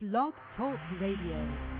Blog Talk Radio.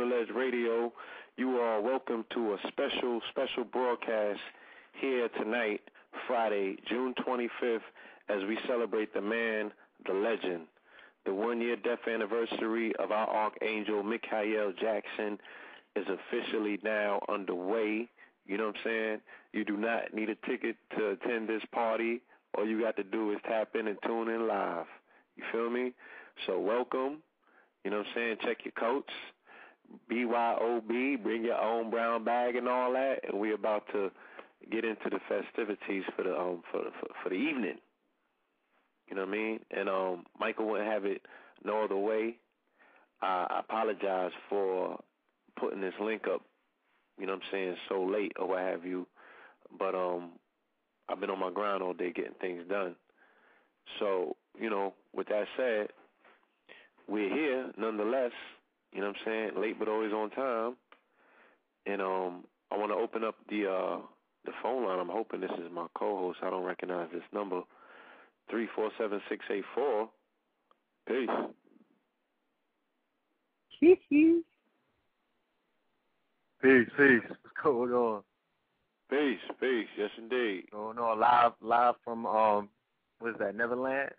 The Ledge Radio. You are welcome to a special, special broadcast here tonight, Friday, June 25th, as we celebrate the man, the legend, the one year death anniversary of our Archangel Michael Jackson is officially now underway. You know what I'm saying? You do not need a ticket to attend this party. All you got to do is tap in and tune in live. You feel me? So welcome. You know what I'm saying? Check your coats. BYOB, bring your own brown bag and all that, and we're about to get into the festivities for the um for for, for the evening. You know what I mean? And um Michael wouldn't have it no other way. Uh, I apologize for putting this link up, you know what I'm saying, so late or what have you. But um I've been on my grind all day getting things done. So, you know, with that said, we're here nonetheless, you know what I'm saying, late but always on time. And um I wanna open up the uh the phone line. I'm hoping this is my co host. I don't recognize this number. Three four seven six eight four. Peace. peace, peace. What's going on? Peace, peace. Yes, indeed. Going on live, live from um, what is that? Neverland.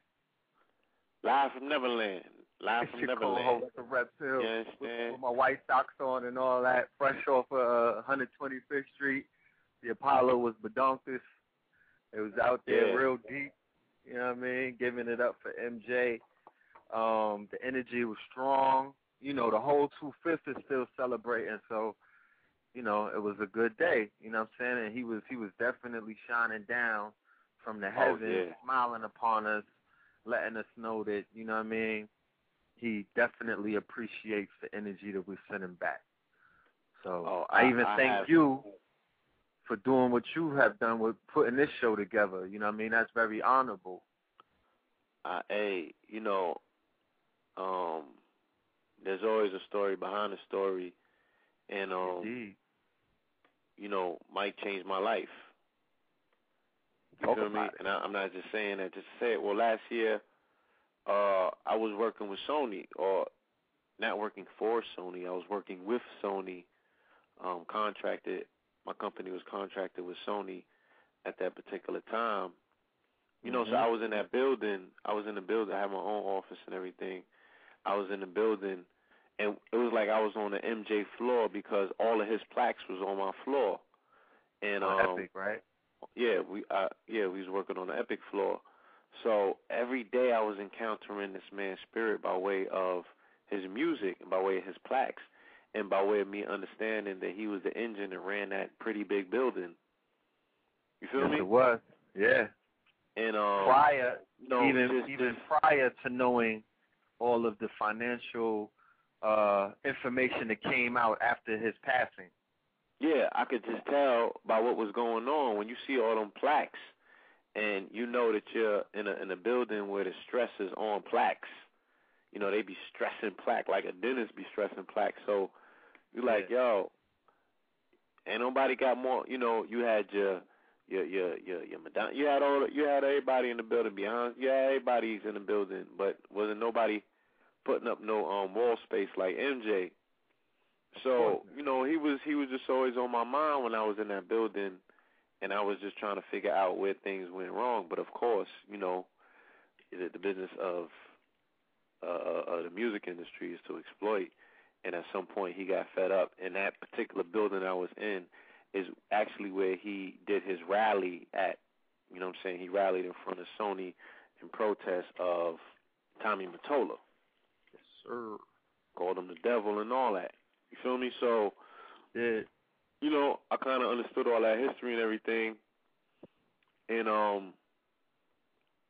Live from Neverland. Live It's from your Neverland. co-host, the Reptile, You with, with my white socks on and all that, fresh off of uh, 125th Street. The Apollo was bedonkus. It was out there Yeah. real deep. You know what I mean? Giving it up for MJ. Um, the energy was strong. You know, the whole two fifth is still celebrating, so you know, it was a good day, you know what I'm saying? And he was he was definitely shining down from the Oh, heavens, yeah. smiling upon us, letting us know that, you know what I mean, he definitely appreciates the energy that we send him back. So Oh, I, I- even I thank have- you for doing what you have done with putting this show together. You know what I mean? That's very honorable. Uh, hey, you know, um, there's always a story behind a story, and um, Indeed. you know, Mike changed my life. You Talk feel me? it. And I, I'm not just saying that just to say it. Well, last year, uh, I was working with Sony, or not working for Sony. I was working with Sony, um, contracted. My company was contracted with Sony at that particular time. You know, so Mhm. I was in that building. I was in the building. I had my own office and everything. I was in the building, and it was like I was on the MJ floor because all of his plaques was on my floor. And On um, Epic, right? yeah, we uh yeah, we was working on the Epic floor. So every day I was encountering this man's spirit by way of his music and by way of his plaques and by way of me understanding that he was the engine that ran that pretty big building. You feel yes, me? it was. Yeah. And um prior you know, even just, even just- prior to knowing all of the financial uh information that came out after his passing. Yeah, I could just tell by what was going on when you see all them plaques, and you know that you're in a in a building where the stress is on plaques. You know they be stressing plaque like a dentist be stressing plaque. So you're like yo, ain't nobody got more. You know you had your your your your your Madonna. You had all you had everybody in the building behind. You had everybody's in the building, but wasn't nobody putting up no um wall space like MJ. So you know he was he was just always on my mind when I was in that building, and I was just trying to figure out where things went wrong. But of course, you know, the, the business of uh, uh, the music industry is to exploit. And at some point, he got fed up. And that particular building I was in is actually where he did his rally at. You know what I'm saying? He rallied in front of Sony in protest of Tommy Mottola Yes, sir. called him the devil and all that. You feel me? So, Yeah. You know, I kind of understood all that history and everything. And um,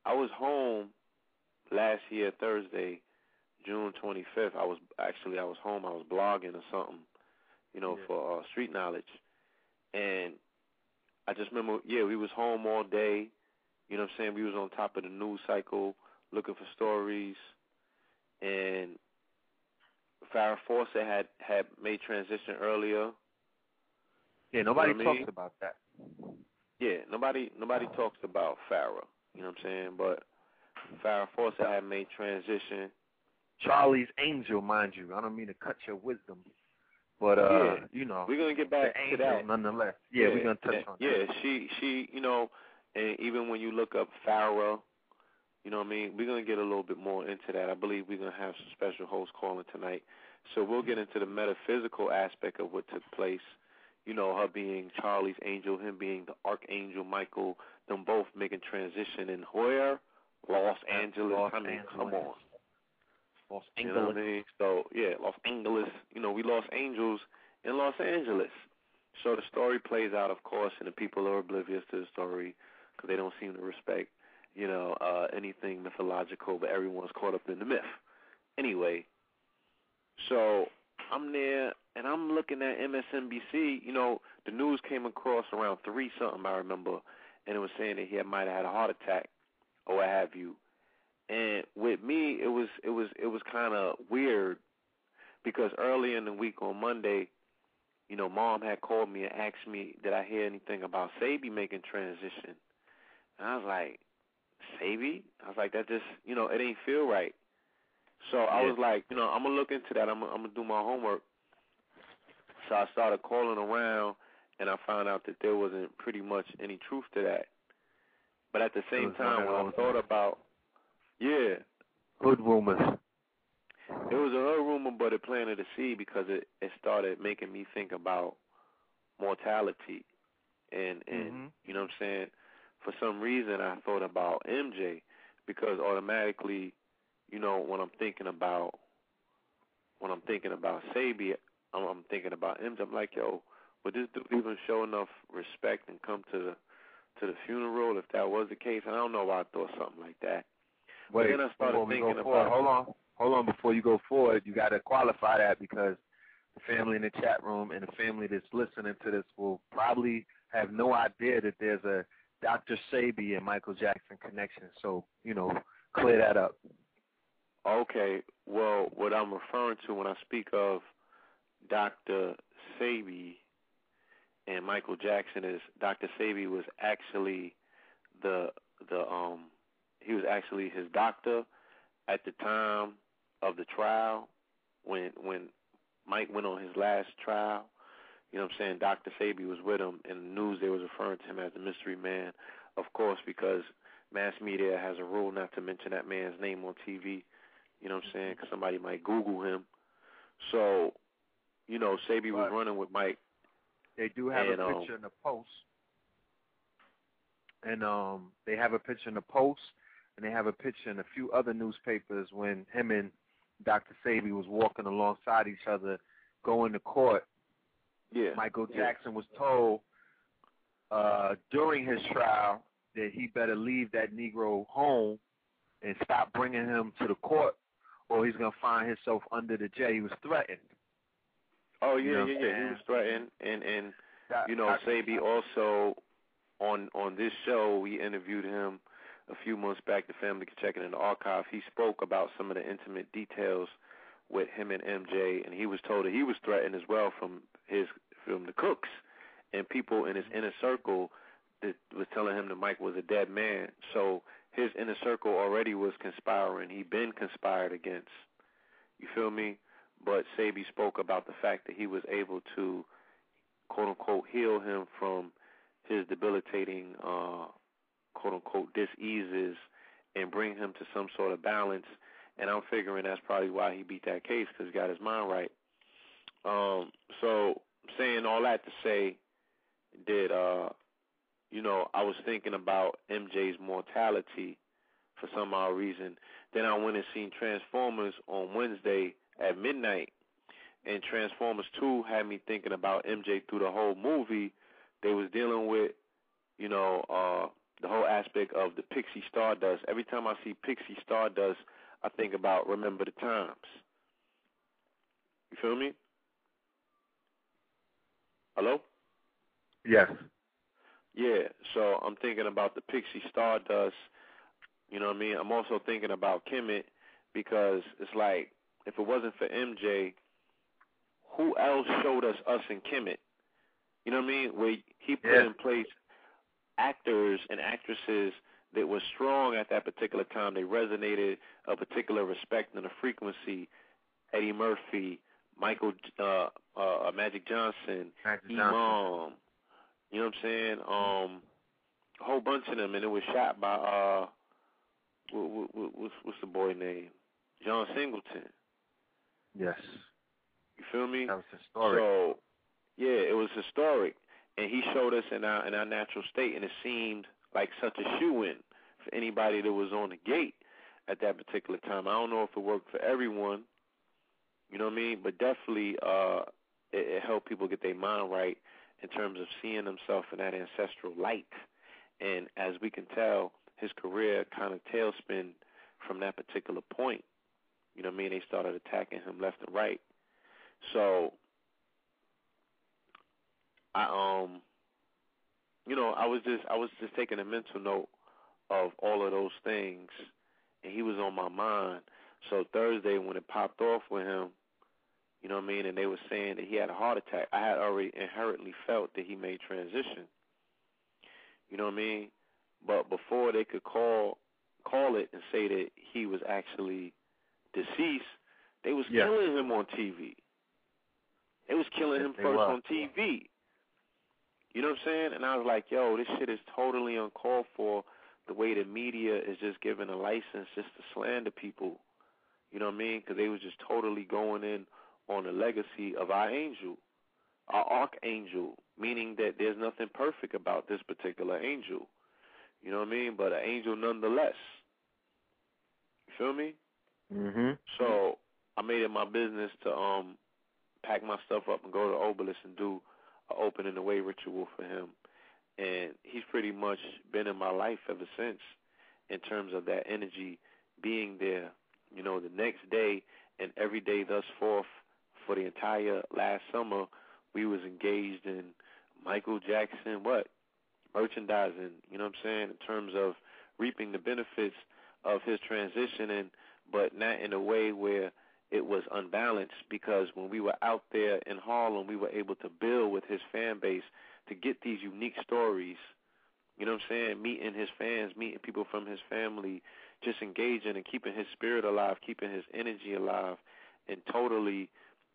I was home last year Thursday, June 25th. I was actually I was home. I was blogging or something, you know, Yeah. for uh, street knowledge. And I just remember, yeah, we was home all day. You know what I'm saying? We was on top of the news cycle, looking for stories, and Farrah Fawcett had had made transition earlier. Yeah, nobody You know I mean? talks about that. Yeah, nobody nobody talks about Farrah. You know what I'm saying? But Farrah Fawcett had made transition. Charlie's Angel, mind you. I don't mean to cut your wisdom, but uh, Yeah. you know, We're gonna get back to that. nonetheless. Yeah, we're gonna touch and- on yeah, that. she she you know, and even when you look up Farrah, you know what I mean, we're gonna get a little bit more into that. I believe we're gonna have some special hosts calling tonight. So we'll get into the metaphysical aspect of what took place. You know, her being Charlie's angel, him being the archangel Michael, them both making transition in where? Los Angeles. Los I mean, Angeles. come on. Los Angeles. You know what I mean? So yeah, Los Angeles. You know, we lost angels in Los Angeles. So the story plays out, of course, and the people are oblivious to the story because they don't seem to respect, you know, uh, anything mythological. But everyone's caught up in the myth. Anyway, so I'm there and I'm looking at MSNBC. You know, the news came across around three something I remember, and it was saying that he might have had a heart attack or what have you. And with me, it was it was it was kind of weird because early in the week on Monday, you know, mom had called me and asked me did I hear anything about Sabi making transition, and I was like, Sabi? I was like that just you know it ain't feel right. So I Yeah. was like, you know, I'm gonna look into that. I'm I'm gonna do my homework. So I started calling around, and I found out that there wasn't pretty much any truth to that. But at the same time, when I thought about, yeah, Hood rumors. it was a her rumor, but it planted a seed because it it started making me think about mortality, and and Mhm. you know what I'm saying. For some reason, I thought about MJ because automatically, you know, when I'm thinking about when I'm thinking about Sabi, I'm, I'm thinking about MJ. I'm like, yo, would this dude even show enough respect and come to the to the funeral if that was the case? And I don't know why I thought something like that. Wait, then I started thinking go forward, about- hold on, hold on. Before you go forward, you got to qualify that because the family in the chat room and the family that's listening to this will probably have no idea that there's a Dr. Sabi and Michael Jackson connection. So you know, clear that up. Okay, well, what I'm referring to when I speak of Dr. Sabi and Michael Jackson is Dr. Sabi was actually the the um he was actually his doctor at the time of the trial when when Mike went on his last trial. You know what I'm saying? Dr. Sabi was with him in the news they was referring to him as the mystery man, of course, because mass media has a rule not to mention that man's name on TV. You know what I'm saying? 'Cause somebody might Google him. So, you know, Sabi was running with Mike. They do have And, a um, picture in the post, and um, they have a picture in the post, and they have a picture in a few other newspapers when him and Dr. Sabi was walking alongside each other, going to court. Yeah. Michael Yeah. Jackson was told uh, during his trial that he better leave that Negro home and stop bringing him to the court, or he's gonna find himself under the jail. He was threatened. Oh You yeah, know yeah, yeah. He was threatened, and and Doc- you know, Sabi also on on this show we interviewed him a few months back. The family can check it in the archive. He spoke about some of the intimate details with him and MJ, and he was told that he was threatened as well from his from the cooks and people in his inner circle that was telling him that Mike was a dead man. So his inner circle already was conspiring. He been conspired against. You feel me? But Sabi spoke about the fact that he was able to quote unquote heal him from his debilitating uh quote unquote diseases and bring him to some sort of balance. And I'm figuring that's probably why he beat that case because he got his mind right. Um, so saying all that to say that uh, you know I was thinking about MJ's mortality for some odd reason. Then I went and seen Transformers on Wednesday at midnight, and Transformers Two had me thinking about MJ through the whole movie. They was dealing with you know uh, the whole aspect of the Pixie Stardust. Every time I see Pixie Stardust, I think about Remember the Times. You feel me? Hello? Yes. Yeah, so I'm thinking about the Pixie Stardust. You know what I mean? I'm also thinking about Kemet because it's like if it wasn't for MJ, who else showed us us in Kemet? You know what I mean? Where he put Yeah. in place actors and actresses that was strong at that particular time. They resonated a particular respect and a frequency. Eddie Murphy, Michael, uh, uh, Magic Johnson, Magic Iman. Johnson. You know what I'm saying? Um, a whole bunch of them, and it was shot by uh, what, what, what's what's the boy name? John Singleton. Yes, You feel me? that was historic. So, yeah, it was historic, and he showed us in our in our natural state, and it seemed like such a shoe in for anybody that was on the gate at that particular time. I don't know if it worked for everyone, you know what I mean, but definitely uh, it, it helped people get their mind right in terms of seeing themselves in that ancestral light. And as we can tell, his career kind of tailspin from that particular point. You know what I mean? They started attacking him left and right. So I um you know, I was just I was just taking a mental note of all of those things and he was on my mind. So Thursday when it popped off with him, you know what I mean, and they were saying that he had a heart attack, I had already inherently felt that he made transition. You know what I mean? But before they could call call it and say that he was actually deceased, they was Yeah. killing him on TV. They was killing him they first on TV. You know what I'm saying? And I was like, yo, this shit is totally uncalled for. The way the media is just giving a license just to slander people. You know what I mean? Because they was just totally going in on the legacy of our angel, our archangel, meaning that there's nothing perfect about this particular angel. You know what I mean? But an angel nonetheless. You feel me? Mhm. So I made it my business to um pack my stuff up and go to Obelisk and do a opening away ritual for him. And he's pretty much been in my life ever since in terms of that energy being there. You know, the next day and every day thus forth for the entire last summer we was engaged in Michael Jackson what? Merchandising, you know what I'm saying, in terms of reaping the benefits of his transition and but not in a way where it was unbalanced because when we were out there in Harlem, we were able to build with his fan base to get these unique stories. You know what I'm saying? Meeting his fans, meeting people from his family, just engaging and keeping his spirit alive, keeping his energy alive, and totally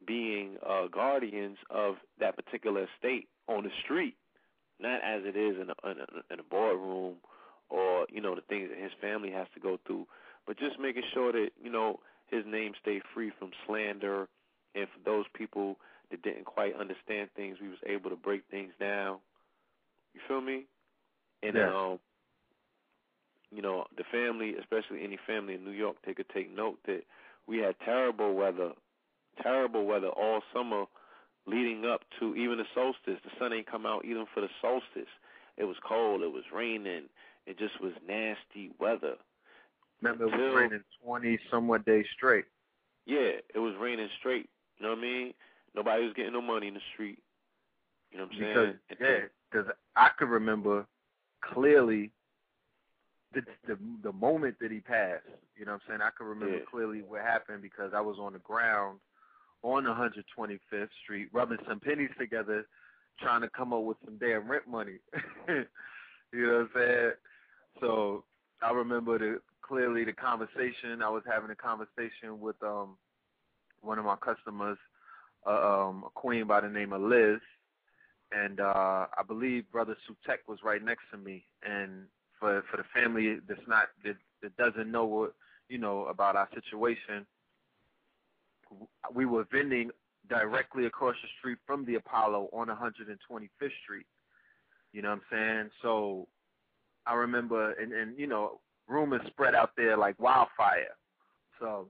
being uh, guardians of that particular estate on the street, not as it is in a, in a, in a boardroom or you know the things that his family has to go through but just making sure that you know his name stay free from slander, and for those people that didn't quite understand things, we was able to break things down. You feel me? And Yeah. um, you know, the family, especially any family in New York, they could take note that we had terrible weather, terrible weather all summer, leading up to even the solstice. The sun ain't come out even for the solstice. It was cold. It was raining. It just was nasty weather. Remember, it was raining twenty somewhat days straight. Yeah, it was raining straight. You know what I mean? Nobody was getting no money in the street. You know what I'm saying? And yeah, because I could remember clearly the the the moment that he passed. You know what I'm saying? I could remember Yeah. clearly what happened because I was on the ground on 125th Street rubbing some pennies together, trying to come up with some damn rent money. you know what I'm saying? So I remember the clearly the conversation. I was having a conversation with um one of my customers, uh, um, a queen by the name of Liz, and uh I believe Brother Sutek was right next to me. And for for the family that's not that, that doesn't know what you know about our situation, we were vending directly across the street from the Apollo on 125th Street. You know what I'm saying? So I remember, and and you know, rumors spread out there like wildfire. So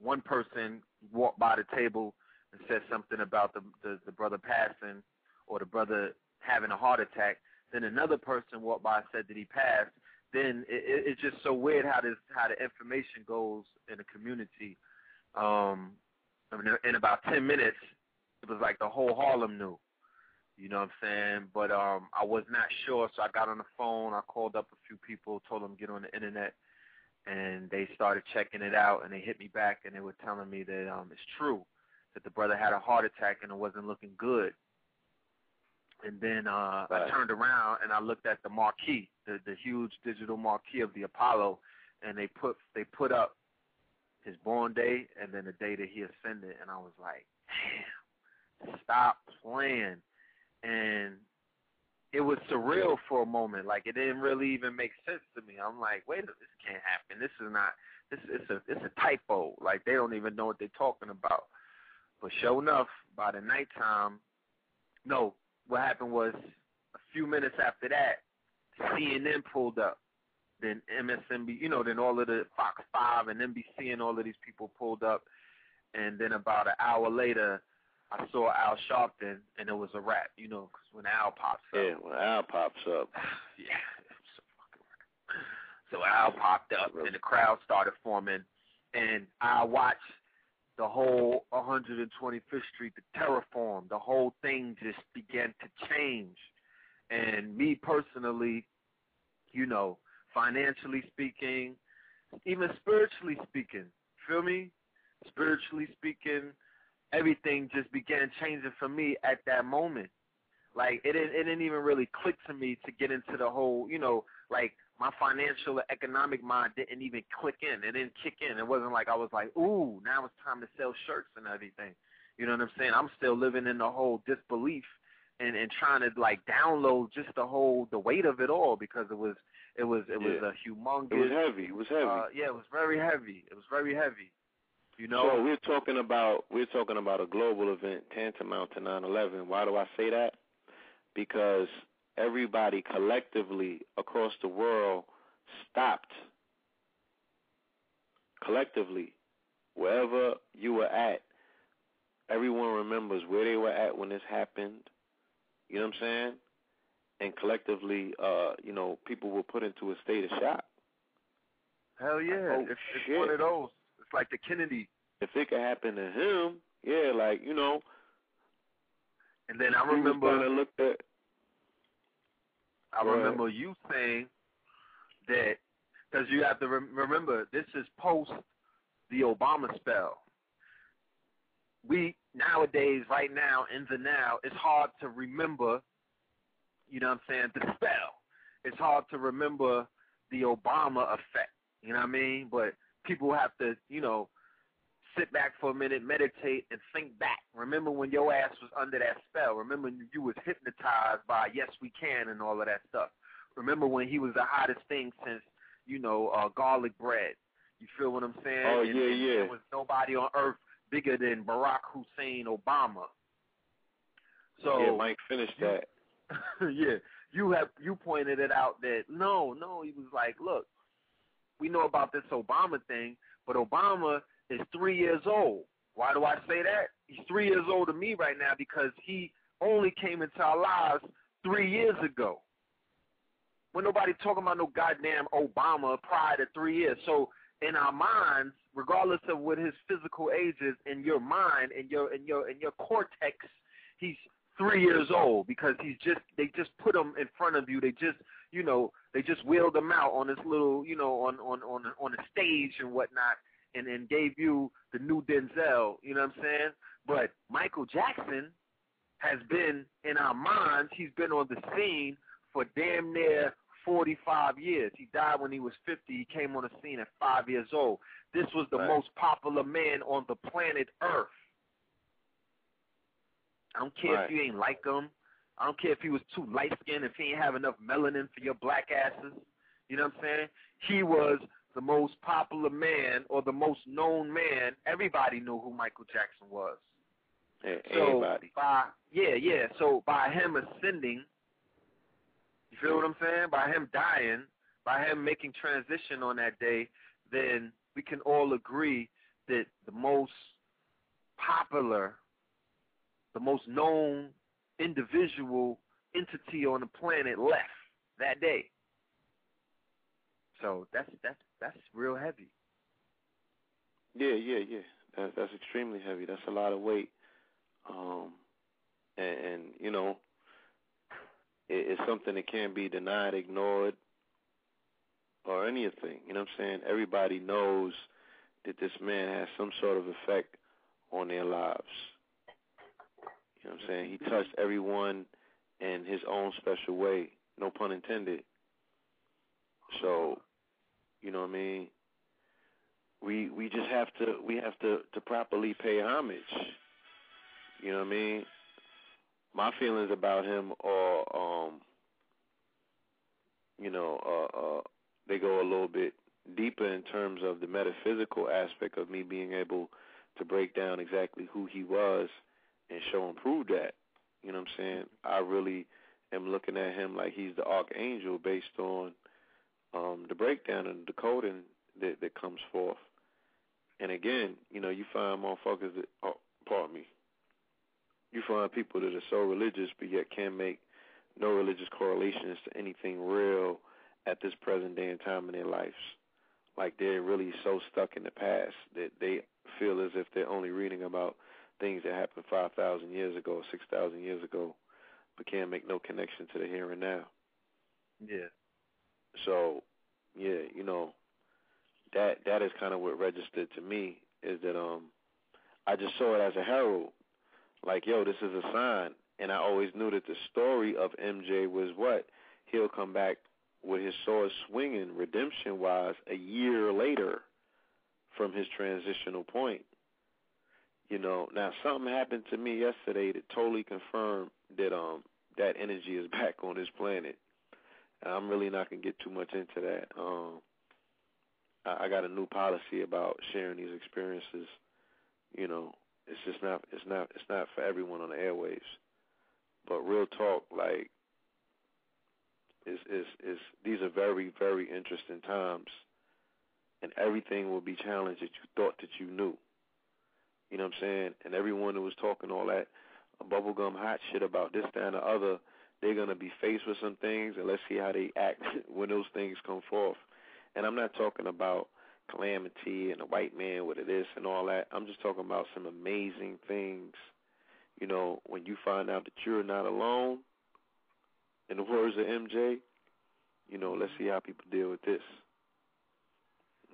one person walked by the table and said something about the the, the brother passing or the brother having a heart attack. Then another person walked by and said that he passed. Then it, it, it's just so weird how this how the information goes in the community. Um, I mean, in about ten minutes, it was like the whole Harlem knew. You know what I'm saying? But um, I was not sure, so I got on the phone. I called up a few people, told them to get on the internet, and they started checking it out. And they hit me back, and they were telling me that um, it's true that the brother had a heart attack and it wasn't looking good. And then uh Right. I turned around and I looked at the marquee, the the huge digital marquee of the Apollo, and they put they put up his born day and then the day that he ascended, and I was like, damn, stop playing, and it was surreal for a moment. Like it didn't really even make sense to me. I'm like, wait, this can't happen. This is not. This it's a it's a typo. Like they don't even know what they're talking about. But sure enough, by the nighttime, no, what happened was a few minutes after that, CNN pulled up. Then MSNB, you know, then all of the Fox Five and NBC and all of these people pulled up, and then about an hour later, I saw Al Sharpton, and it was a wrap. You know, 'cause when Al pops up, Yeah, when Al pops up. yeah, so. So Al popped up, and the crowd started forming, and I watched the whole 125th Street, the terraform, the whole thing just began to change. And me personally, you know, financially speaking, even spiritually speaking, feel me? Spiritually speaking, everything just began changing for me at that moment. Like it didn't, it didn't even really click to me to get into the whole, you know, like my financial or economic mind didn't even click in. It didn't kick in. It wasn't like I was like, ooh, now it's time to sell shirts and everything. You know what I'm saying? I'm still living in the whole disbelief and and trying to like download just the whole the weight of it all because it was it was it was a humongous. It was heavy. It was heavy. Uh, yeah, it was very heavy. It was very heavy. You So we're talking about we're talking about a global event tantamount to 9/11. Why do I say that? Because everybody collectively across the world stopped. Collectively, wherever you were at, everyone remembers where they were at when this happened. You know what I'm saying? And collectively, uh, you know, people were put into a state of shock. Hell yeah! Oh, it's, it's one of those. It's like the Kennedy. If it could happen to him, yeah, like you know, And then I remember, kinda looked at I ahead. remember you saying that because you have to rem- remember this is post the Obama spell. We nowadays, right now, in the now, it's hard to remember. You know what I'm saying? The spell. It's hard to remember the Obama effect. You know what I mean? But people have to, you know, sit back for a minute, meditate, and think back. Remember when your ass was under that spell. Remember when you was hypnotized by Yes We Can and all of that stuff. Remember when he was the hottest thing since, you know, uh, garlic bread. You feel what I'm saying? Oh, And- yeah, and yeah. There was nobody on earth bigger than Barack Hussein Obama. So yeah, Mike finished that. yeah, you have you pointed it out that no, no, he was like, look, we know about this Obama thing, but Obama is three years old. Why do I say that? He's three years old to me right now because he only came into our lives three years ago. When nobody talking about no goddamn Obama prior to three years. So in our minds, regardless of what his physical age is, in your mind, in your in your in your cortex, he's three years old because he's just they just put him in front of you. They just you know they just wheeled him out on this little you know on on on on a stage and whatnot, and and gave you the new Denzel. You know what I'm saying? But Michael Jackson has been in our minds. He's been on the scene for damn near 45 years. He died when he was 50. He came on the scene at five years old. This was the Right. most popular man on the planet Earth. I don't care Right. if you ain't like him. I don't care if he was too light skinned, if he ain't have enough melanin for your black asses. You know what I'm saying? He was the most popular man or the most known man. Everybody knew who Michael Jackson was. Yeah, So everybody. by yeah, yeah. So by him ascending, you feel what I'm saying? By him dying, by him making transition on that day, then we can all agree that the most popular, the most known individual entity on the planet left that day. So that's that's that's real heavy. Yeah, yeah, yeah. That's that's extremely heavy. That's a lot of weight. Um, and, and you know, it, it's something that can't be denied, ignored, or anything. You know what I'm saying? Everybody knows that this man has some sort of effect on their lives. You know what I'm saying? He touched everyone in his own special way. No pun intended. So, you know what I mean? We we just have to we have to to properly pay homage. You know what I mean? My feelings about him are um you know, uh uh they go a little bit deeper in terms of the metaphysical aspect of me being able to break down exactly who he was and show and prove that. You know what I'm saying? I really am looking at him like he's the archangel based on um the breakdown and the coding that that comes forth. And again, you know, you find motherfuckers that oh, pardon me. You find people that are so religious but yet can't make no religious correlations to anything real at this present day and time in their lives. Like they're really so stuck in the past that they feel as if they're only reading about things that happened 5,000 years ago, 6,000 years ago, but can't make no connection to the here and now. Yeah. So, yeah, you know, that that is kind of what registered to me is that um I just saw it as a herald. Like, yo, this is a sign. And I always knew that the story of MJ was what? He'll come back with his sword swinging, redemption wise, a year later from his transitional point. You know, now something happened to me yesterday that totally confirmed that um that energy is back on this planet. And I'm really not gonna get too much into that. Um I, I got a new policy about sharing these experiences. You know, it's just not it's not it's not for everyone on the airwaves. But real talk, like is is is these are very very interesting times, and everything will be challenged that you thought that you knew. You know what I'm saying? And everyone who was talking all that bubblegum hot shit about this, that, and the other, they're gonna be faced with some things, and let's see how they act when those things come forth. And I'm not talking about calamity and a white man with this and all that. I'm just talking about some amazing things. You know, when you find out that you're not alone, in the words of MJ, you know, let's see how people deal with this.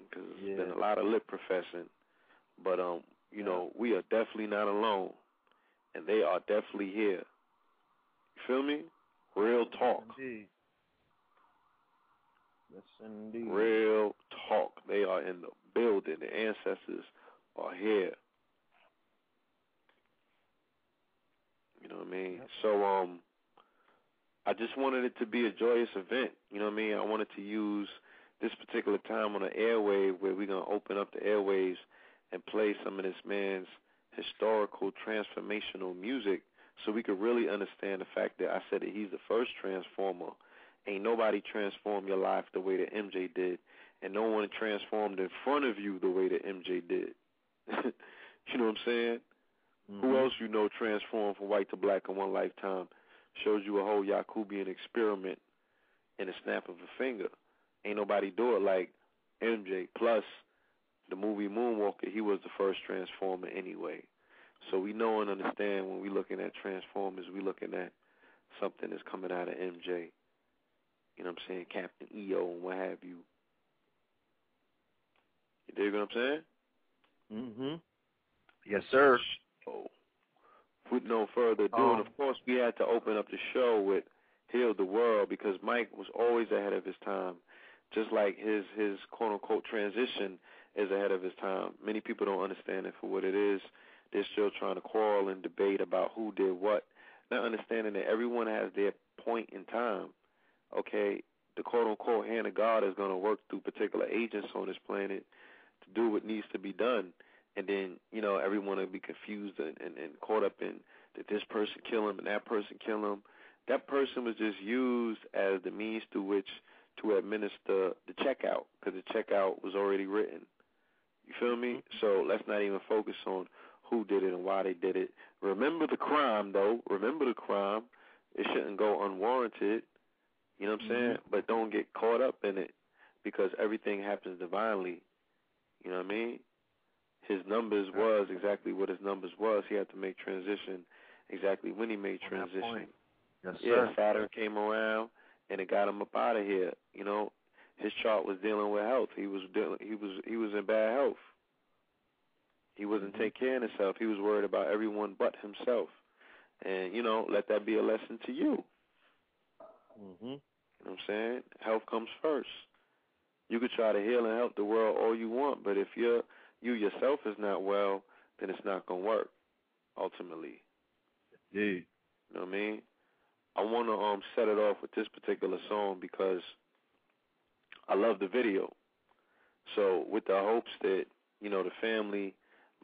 Because Yeah. there's been a lot of lip professing, but um, you know, we are definitely not alone, and they are definitely here. You feel me? Real talk. Indeed. Yes, indeed. Real talk. They are in the building. The ancestors are here. You know what I mean? Yep. So um I just wanted it to be a joyous event. You know what I mean? I wanted to use this particular time on the airwave where we're gonna open up the airwaves and play some of this man's historical transformational music so we could really understand the fact that I said that he's the first transformer. Ain't nobody transformed your life the way that MJ did, and no one transformed in front of you the way that MJ did. you know what I'm saying? Who Mhm. else you know transformed from white to black in one lifetime? Shows you a whole Yakubian experiment in a snap of a finger. Ain't nobody do it like MJ. Plus, the movie Moonwalker, he was the first Transformer anyway. So we know and understand when we're looking at Transformers, we're looking at something that's coming out of MJ. You know what I'm saying? Captain EO and what have you. You dig what I'm saying? Mhm. Yes, sir. So, with no further ado, and Um, of course, we had to open up the show with "Heal the World" because Mike was always ahead of his time, just like his his quote unquote transition is ahead of his time. Many people don't understand it for what it is. They're still trying to quarrel and debate about who did what, not understanding that everyone has their point in time. Okay, the quote unquote hand of God is going to work through particular agents on this planet to do what needs to be done and then you know everyone will be confused and, and, and caught up in that this person kill him and that person kill him. That person was just used as the means through which to administer the checkout because the checkout was already written. You feel me? So let's not even focus on who did it and why they did it. Remember the crime though. Remember the crime. It shouldn't go unwarranted. You know what I'm saying? But don't get caught up in it because everything happens divinely. You know what I mean? his numbers was exactly what his numbers was. He had to make transition exactly when he made transition. Yes, Yeah, sir. Saturn came around and it got him up out of here. You know, his chart was dealing with health. He was dealing. He was he was in bad health. He wasn't Mhm. taking care of himself. He was worried about everyone but himself. And you know, let that be a lesson to you. Mhm. You know what I'm saying? Health comes first. You could try to heal and help the world all you want, but if you're you yourself is not well, then it's not gonna work. Ultimately, Indeed. you know what I mean? I want to um set it off with this particular song because I love the video. So with the hopes that you know the family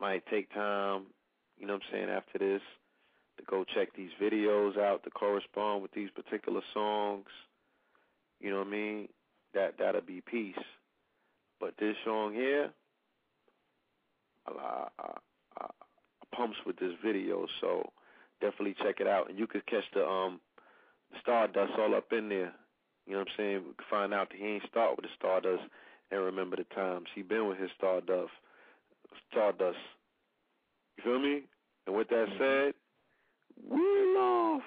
might take time, you know what I'm saying, after this to go check these videos out to correspond with these particular songs. You know what I mean? That that'll be peace. But this song here, I, I, I, I pumps with this video, so definitely check it out. And you could catch the um Stardust all up in there. You know what I'm saying? We find out that he ain't start with the Stardust and remember the times. He been with his Stardust. Stardust. You feel me? And with that said, we're off.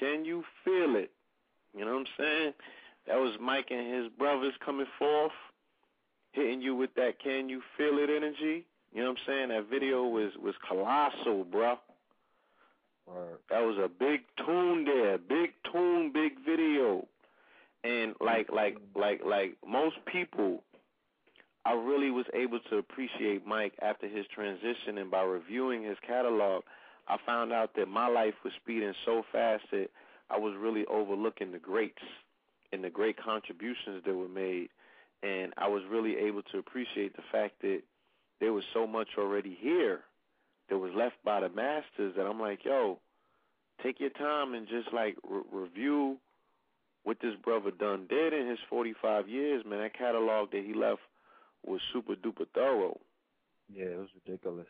Can you feel it? You know what I'm saying? That was Mike and his brothers coming forth, hitting you with that "Can you feel it" energy. You know what I'm saying? That video was was colossal, bro. Word. That was a big tune there, big tune, big video. And like like like like most people I really was able to appreciate Mike after his transition and by reviewing his catalog, I found out that my life was speeding so fast that I was really overlooking the greats and the great contributions that were made and I was really able to appreciate the fact that there was so much already here that was left by the masters that I'm like, yo, take your time and just like re- review what this brother done did in his 45 years, man. That catalog that he left was super duper thorough. Yeah, it was ridiculous.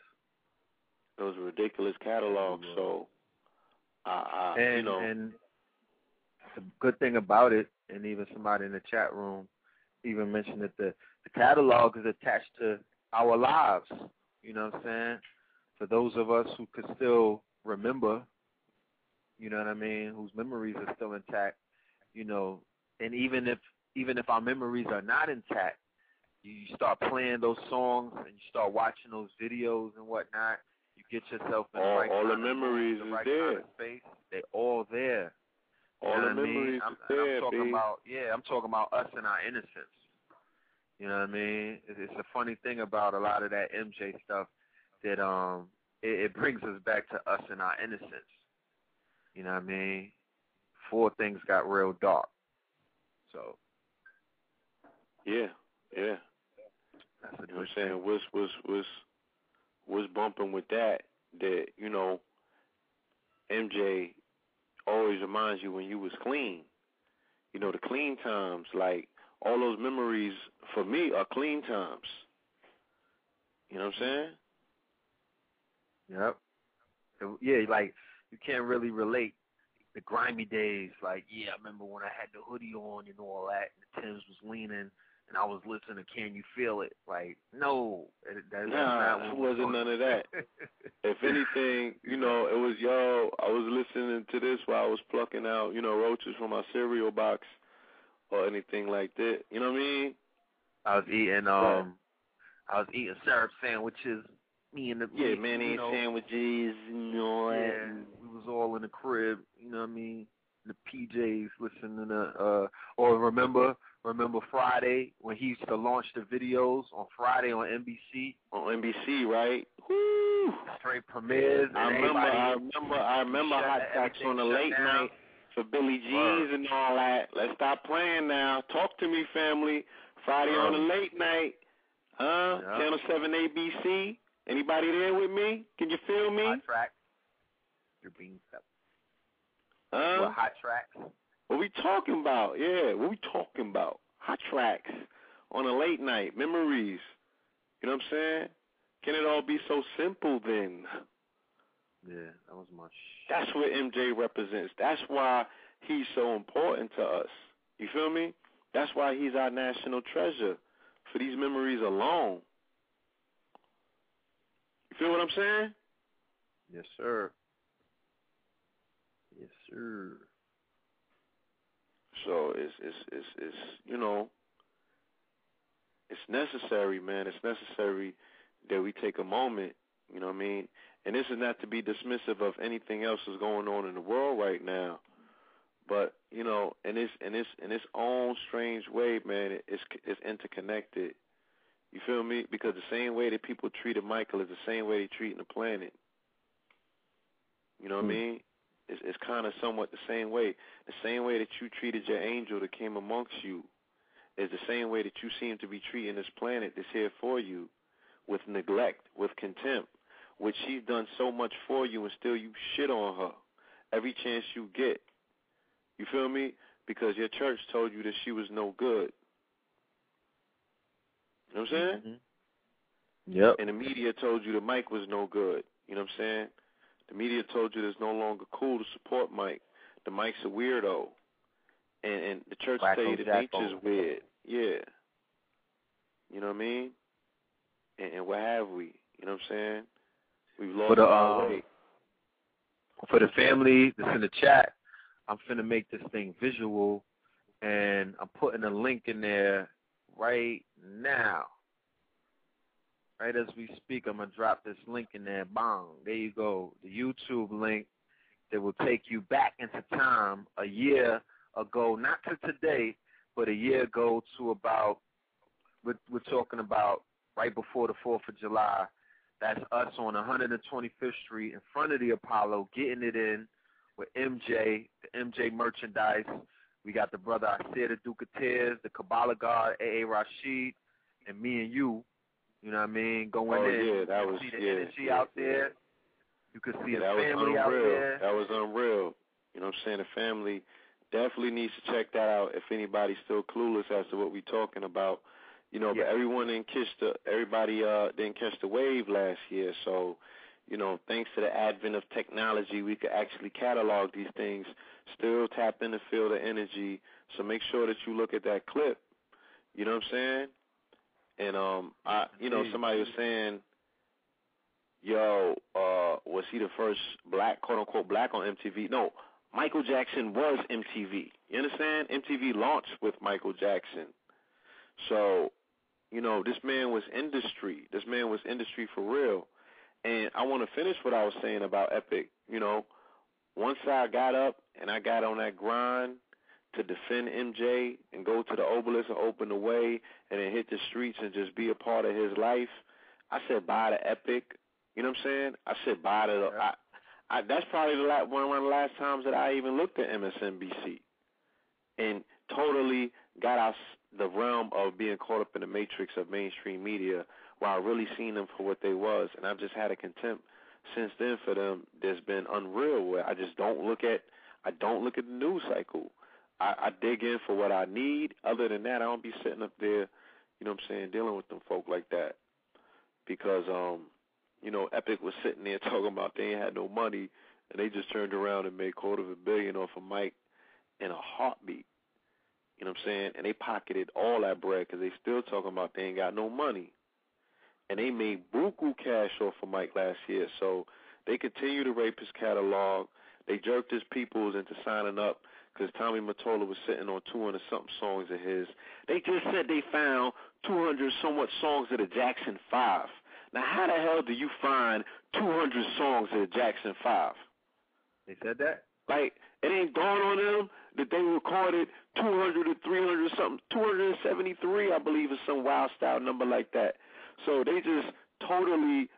A ridiculous catalogs. So, I, I and you know, and the good thing about it, and even somebody in the chat room even mentioned that the the catalog is attached to our lives. You know what I'm saying? For those of us who could still remember, you know what I mean, whose memories are still intact, you know, and even if even if our memories are not intact, you you start playing those songs and you start watching those videos and whatnot. You get yourself in the All- right all the kind of mood, memories the right there. kind of space. They all there. You all the what I mean? memories I'm, and I'm there, talking B. about yeah, I'm talking about us and our innocence. You know what I mean? It- It's a funny thing about a lot of that MJ stuff that um it, it brings us back to us and our innocence. You know what I mean? Before things got real dark. So yeah, yeah. that's a You know what I'm saying? thing. Was was was was bumping with that that, you know, MJ always reminds you when you was clean. You know, the clean times, like all those memories for me are clean times. You know what I'm saying? Yep. Yeah, like you can't really relate the grimy days. Like, yeah, I remember when I had the hoodie on and all that, and the Tim's was leaning, and I was listening to "Can You Feel It." Like, no, that, Nah, it wasn't none of that. If anything, you know, it was yo. I was listening to this while I was plucking out, you know, roaches from my cereal box or anything like that. You know what I mean? I was eating um, I was eating syrup sandwiches. Me and the Yeah, me, mayonnaise you know, sandwiches and all that. Yeah, we was all in the crib. You know what I mean? The PJs listening to uh, or remember remember Friday when he used to launch the videos on Friday on NBC. on NBC, right? Woo! straight premieres. I remember, I remember, I remember Hot Tracks on the late down. night for Billy Word. and all that. Let's stop playing now. Talk to me, family. Friday on the late night. Huh? Channel 7 ABC. Anybody there with me? Can you feel me? hot track. Your beans up. Huh? Hot tracks? What we talking about? Yeah, what we talking about? Hot tracks on a late night, memories. You know what I'm saying? Can it all be so simple then? Yeah, that was my. Sh- That's what MJ represents. That's why he's so important to us. You feel me? That's why he's our national treasure for these memories alone. You feel what I'm saying? yes, sir. Yes, sir. So it's it's it's it's you know it's necessary, man. It's necessary that we take a moment, you know what I mean? And this is not to be dismissive of anything else that's going on in the world right now. But, you know, in this in this in its own strange way, man, it's it's interconnected. You feel me? Because the same way that people treated Michael is the same way they treating the planet. You know what Hmm. I mean? It's, kind of somewhat the same way. The same way that you treated your angel that came amongst you is the same way that you seem to be treating this planet that's here for you with neglect, with contempt, which she's done so much for you and still you shit on her every chance you get. You feel me? Because your church told you that she was no good. You know what I'm saying? Mhm. Yep. And the media told you that Mike was no good. You know what I'm saying? The media told you that it's no longer cool to support Mike. The Mike's a weirdo. And and the church Wacko tell you that Jacko. nature's weird. Yeah. You know what I mean? And, and what have we? You know what I'm saying? We've lost For the, our um, way. For the family that's in the chat, I'm finna make this thing visual, and I'm putting a link in there right now. Right as we speak, I'm gonna drop this link in there. Bong. There you go. The YouTube link that will take you back into time a year ago, not to today, but a year ago to about we're, we're talking about right before the Fourth of July. That's us on 125th Street in front of the Apollo, getting it in with MJ, the MJ merchandise. We got the brother Isaiah the Duke of Tears, the Kabbalah God, AA Rashid, and me and you. You know what I mean? Going Oh, in. yeah, that You was- see the yeah, energy yeah, out there. You could see Yeah, the that was family unreal. out there. That was unreal. You know what I'm saying? The family definitely needs to check that out if anybody's still clueless as to what we're talking about. You know, Yeah. but everyone didn't catch the everybody uh didn't catch the wave last year, so you know, thanks to the advent of technology, we could actually catalog these things, still tap in and feel the energy. So make sure that you look at that clip. You know what I'm saying? And um I you know, somebody was saying yo, uh, was he the first black, quote unquote, black on MTV? No, Michael Jackson was MTV. You understand? MTV launched with Michael Jackson. So, you know, this man was industry. This man was industry for real. And I want to finish what I was saying about Epic. You know, once I got up and I got on that grind to defend MJ and go to the obelisk and open the way and then hit the streets and just be a part of his life, I said buy the Epic. You know what I'm saying? I said buy the. Yeah. I, I, that's probably the la- one, of the last times that I even looked at MSNBC, and totally got out the realm of being caught up in the matrix of mainstream media, where I really seen them for what they was, and I've just had a contempt since then for them. That's been unreal. Where I just don't look at. I don't look at the news cycle. I, I dig in for what I need. Other than that, I don't be sitting up there, you know what I'm saying, dealing with them folk like that. Because um, you know, Epic was sitting there talking about they ain't had no money and they just turned around and made quarter of a billion off of Mike in a heartbeat. You know what I'm saying? And they pocketed all that bread because they still talking about they ain't got no money. And they made buku cash off of Mike last year. So they continue to rape his catalog. They jerked his peoples into signing up because Tommy Mottola was sitting on 200 something songs of his. They just said they found 200 somewhat songs of the Jackson 5. Now, how the hell do you find 200 songs of the Jackson 5? They said that? Like, it ain't dawned on them that they recorded 200 or 300 or something, 273, I believe, is some wild style number like that. So they just totally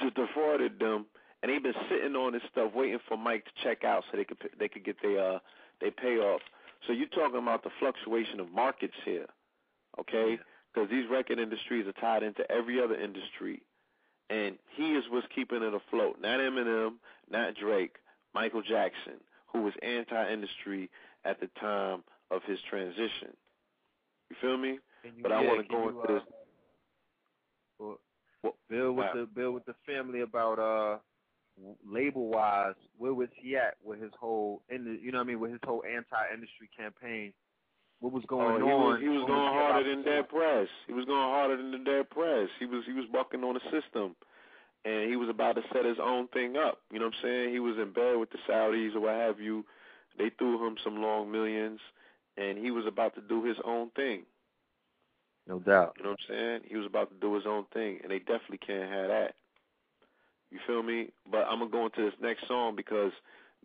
just defrauded them, and they've been sitting on this stuff waiting for Mike to check out so they could they could get their uh their payoff. So you're talking about the fluctuation of markets here, okay? Because these record industries are tied into every other industry, and he is what's keeping it afloat. Not Eminem, not Drake, Michael Jackson, who was anti-industry at the time of his transition. You feel me? You- But I want to go into this. uh, well, Well, Bill with uh, the Bill with the family about uh label wise, where was he at with his whole in the, you know what I mean with his whole anti industry campaign? What was oh, going oh, he on? was, he was going harder than dead prez. He was going harder than the dead prez. He was he was bucking on the system, and he was about to set his own thing up. You know what I'm saying? He was in bed with the Saudis or what have you. They threw him some long millions, and he was about to do his own thing. No doubt. You know what I'm saying? He was about to do his own thing, and they definitely can't have that. You feel me? But I'm gonna go into this next song because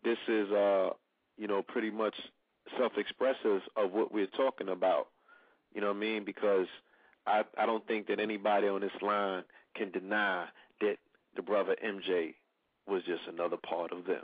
this is, uh, you know, pretty much self-expressive of what we're talking about. You know what I mean? Because I I don't think that anybody on this line can deny that the brother MJ was just another part of them.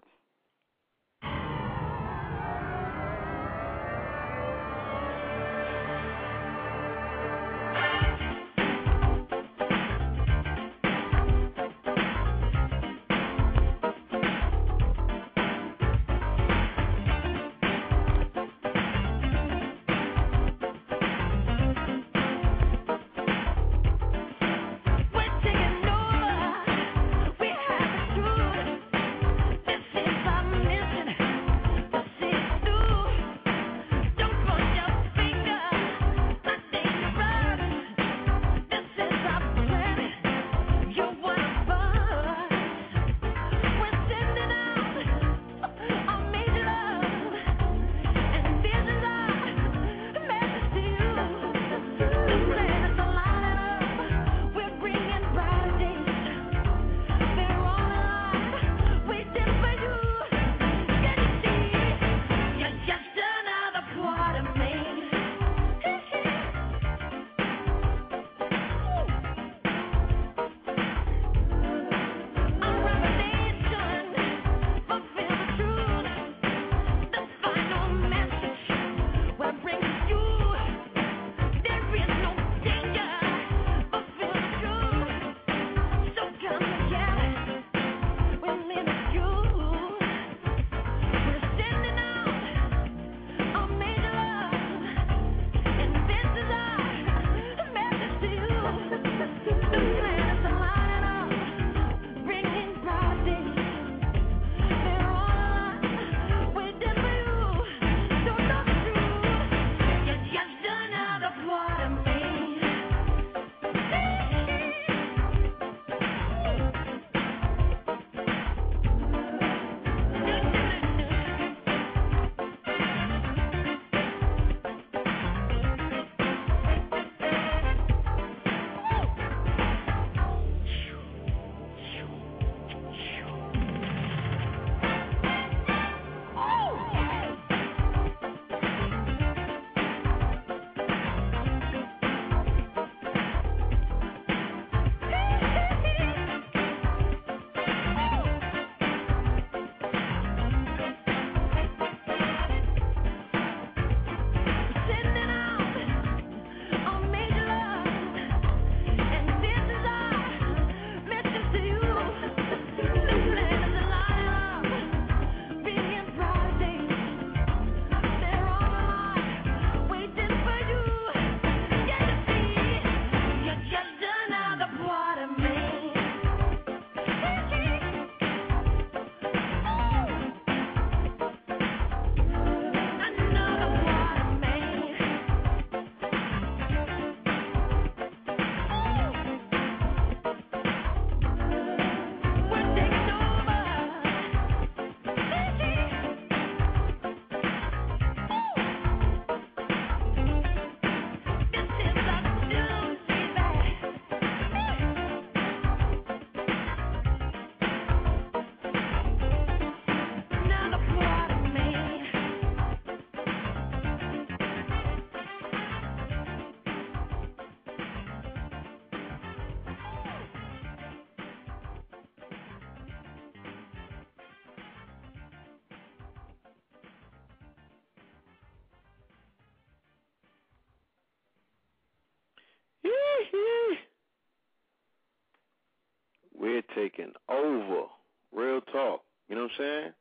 Taking over. Real talk. You know what I'm saying?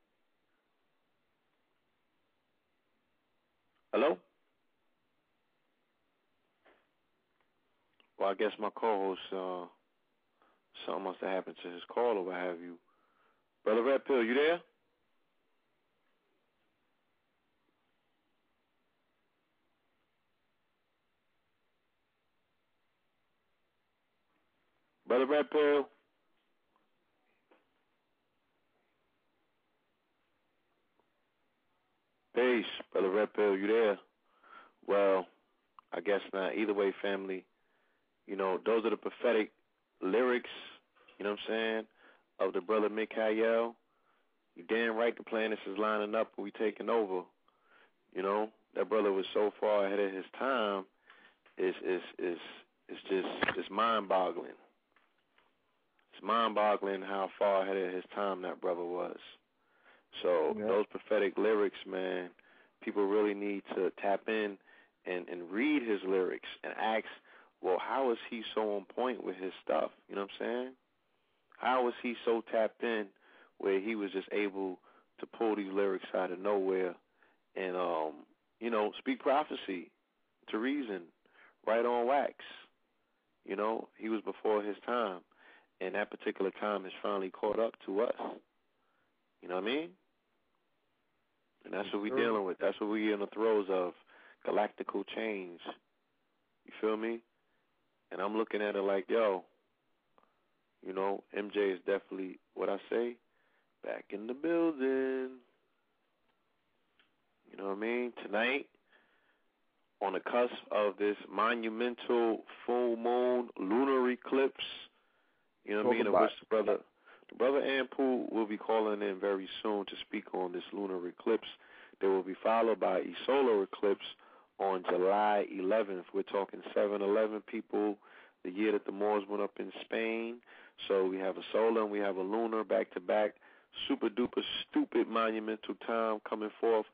Hello? Well, I guess my co-host, uh, something must have happened to his call or what have you. Brother Red Pill, you there? Brother Red Pill? Peace, Brother Red Pill, you there? Well, Guess not. Either way, family, you know, those are the prophetic lyrics, you know what I'm saying, of the brother Mikhail. You damn right the planets is lining up we taking over. You know, that brother was so far ahead of his time. It's it's it's it's just it's mind boggling. It's mind boggling how far ahead of his time that brother was. So Yeah. those prophetic lyrics, man, people really need to tap in and and read his lyrics and ask, well, how is he so on point with his stuff? You know what I'm saying? How was he so tapped in where he was just able to pull these lyrics out of nowhere and um, you know, speak prophecy to reason, right on wax. You know, he was before his time. And that particular time has finally caught up to us. You know what I mean? And that's what we're dealing with. That's what we're in the throes of. Galactical change. You feel me? And I'm looking at it like, yo, you know, MJ is definitely what I say, back in the building. You know what I mean? Tonight, on the cusp of this monumental full moon lunar eclipse, you know what I mean? Of about which the brother, the brother Ampu will be calling in very soon to speak on this lunar eclipse. There will be followed by a solar eclipse on July 11th. We're talking 7-Eleven people, the year that the Moors went up in Spain. So we have a solar and we have a lunar back to back. Super duper stupid monumental time coming forth.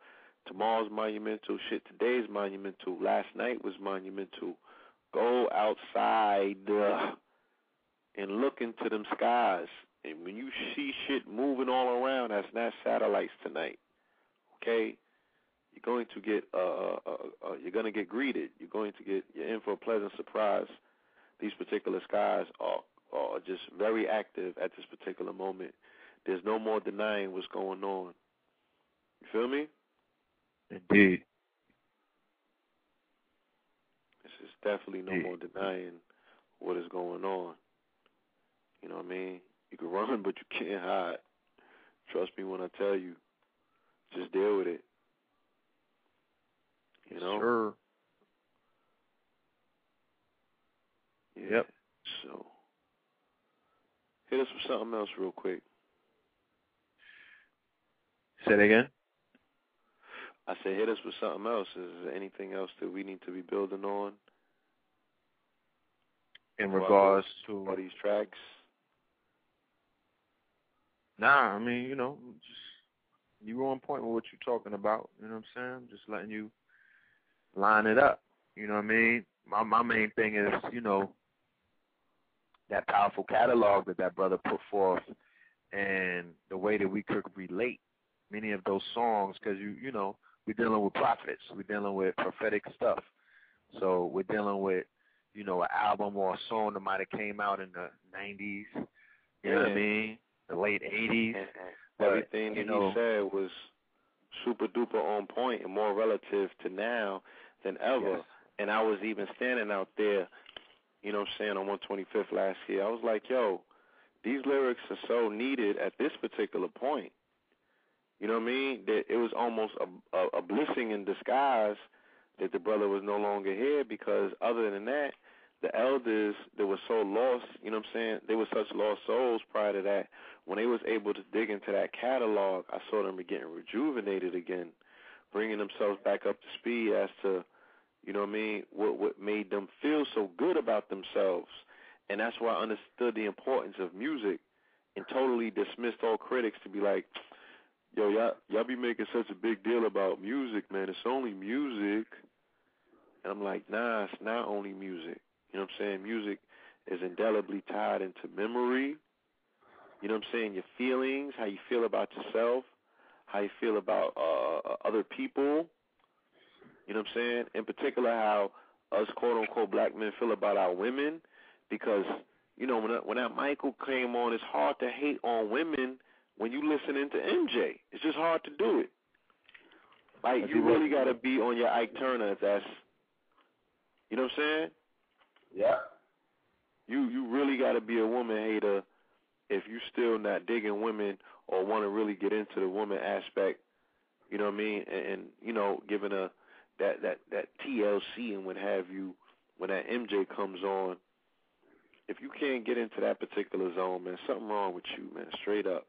Tomorrow's monumental. Shit, today's monumental. Last night was monumental. Go outside uh, and look into them skies. And when you see shit moving all around, that's not satellites tonight. Okay? You're going to get uh, uh, uh, uh you're going to get greeted. You're going to get you're in for a pleasant surprise. These particular skies are are just very active at this particular moment. There's no more denying what's going on. You feel me? Indeed. This is definitely no Yeah. more denying what is going on. You know what I mean? You can run, but you can't hide. Trust me when I tell you. Just deal with it. You know? Sure. Yeah. Yep. So, hit us with something else real quick. Say it again. I said, hit us with something else. Is there anything else that we need to be building on In regards to these tracks? Nah, I mean, you know, just you were on point with what you're talking about. You know what I'm saying? Just letting you line it up. You know what I mean? My my main thing is, you know, that powerful catalog that that brother put forth, and the way that we could relate many of those songs, because you you know we're dealing with prophets, we're dealing with prophetic stuff, so we're dealing with you know an album or a song that might have came out in the '90s. You know what I mean? The late '80s. And, and But, everything you that know- he said was super duper on point and more relative to now than ever. Yes. And I was even standing out there, you know what I'm saying, on 125th last year. I was like, yo, these lyrics are so needed at this particular point. You know what I mean? That it was almost a, a, a blessing in disguise that the brother was no longer here because other than that, the elders that were so lost, you know what I'm saying, they were such lost souls prior to that. When they was able to dig into that catalog, I saw them getting rejuvenated again, bringing themselves back up to speed as to, you know what I mean, what what made them feel so good about themselves. And that's why I understood the importance of music and totally dismissed all critics to be like, yo, y'all, y'all be making such a big deal about music, man. It's only music. And I'm like, nah, it's not only music. You know what I'm saying? Music is indelibly tied into memory. You know what I'm saying? Your feelings, how you feel about yourself, how you feel about uh, other people. You know what I'm saying? In particular, how us quote unquote black men feel about our women, because you know when that, when that Michael came on, it's hard to hate on women when you listening to MJ. It's just hard to do it. Like you really got to be on your Ike Turner. If that's you know what I'm saying? Yeah. You you really got to be a woman hater if you still not digging women or want to really get into the woman aspect. You know what I mean? And, and you know, giving a that that that TLC and what have you when that MJ comes on. If you can't get into that particular zone, man, something wrong with you, man. Straight up.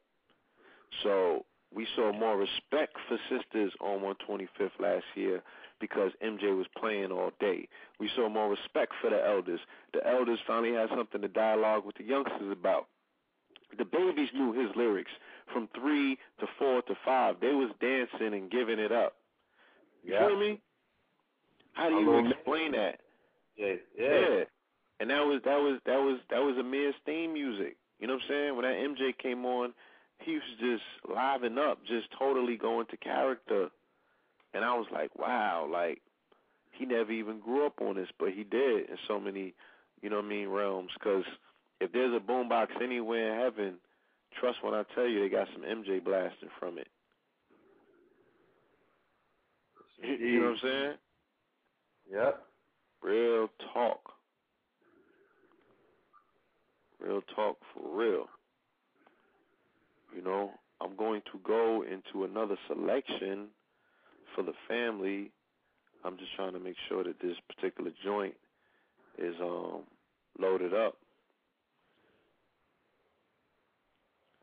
So we saw more respect for sisters on 125th last year because MJ was playing all day. We saw more respect for the elders. The elders finally had something to dialogue with the youngsters about. The babies knew his lyrics from three to four to five. They was dancing and giving it up. You Yeah. feel me? How do you little explain that? Yeah. Yeah. And that was that was that was that was Amir's theme music. You know what I'm saying? When that MJ came on, he was just liven up, just totally going to character. And I was like, wow, like he never even grew up on this, but he did in so many, you know what I mean, realms. Because if there's a boombox anywhere in heaven, trust when I tell you, they got some MJ blasting from it. You know what I'm saying? Yep. Real talk. Real talk for real. You know, I'm going to go into another selection for the family. I'm just trying to make sure that this particular joint is um loaded up.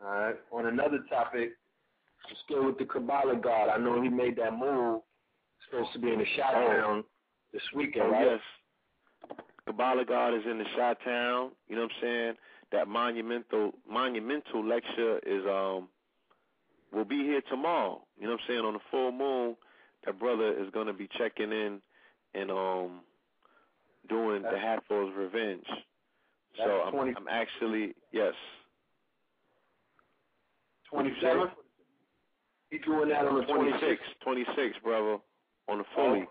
All right. On another topic, still with the Kabbalah God. I know he made that move. Supposed to be in the shot Oh. This weekend, Oh right? yes. Kabbalah God is in the Shot Town. You know what I'm saying? That monumental monumental lecture is um will be here tomorrow. You know what I'm saying? On the full moon, that brother is gonna be checking in and um doing the That's- Hathor's Revenge. So I'm 20 I'm actually yes. Twenty seventh. He doing that on the twenty 26, sixth. 26, brother, on the fully.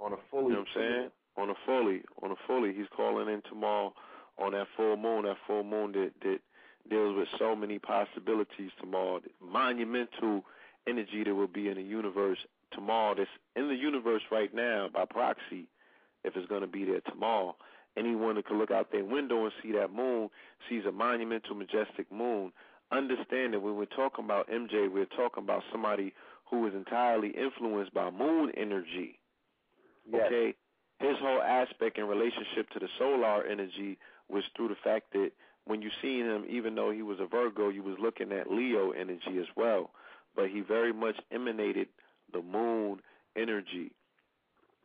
On a You fully. know what I'm saying? On a fully, on a fully, he's calling in tomorrow on that full moon. That full moon that that deals with so many possibilities tomorrow. Monumental energy that will be in the universe tomorrow. That's in the universe right now by proxy. If it's going to be there tomorrow, anyone that can look out their window and see that moon sees a monumental, majestic moon. Understand that when we're talking about MJ, we're talking about somebody who is entirely influenced by moon energy Yes. okay his whole aspect in relationship to the solar energy was through the fact that when you seen him even though he was a virgo you was looking at leo energy as well. But he very much emanated the moon energy.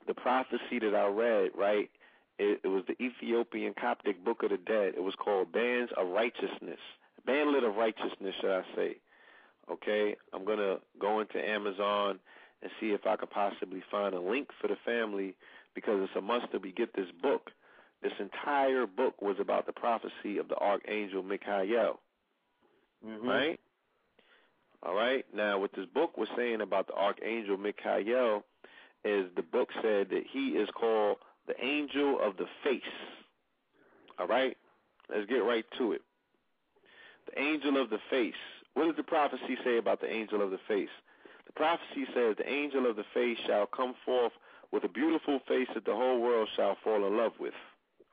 The prophecy that i read right it, it was the ethiopian coptic book of the dead. It was called bands of righteousness. Bandlet of righteousness should i say. Okay i'm to go into amazon and see if I could possibly find a link for the family because it's a must that we get this book. This entire book was about the prophecy of the archangel Michael, Mhm. right? All right. Now, what this book was saying about the archangel Michael is the book said that he is called the angel of the face. All right. Let's get right to it. The angel of the face. What does the prophecy say about the angel of the face? The prophecy says the angel of the face shall come forth with a beautiful face that the whole world shall fall in love with.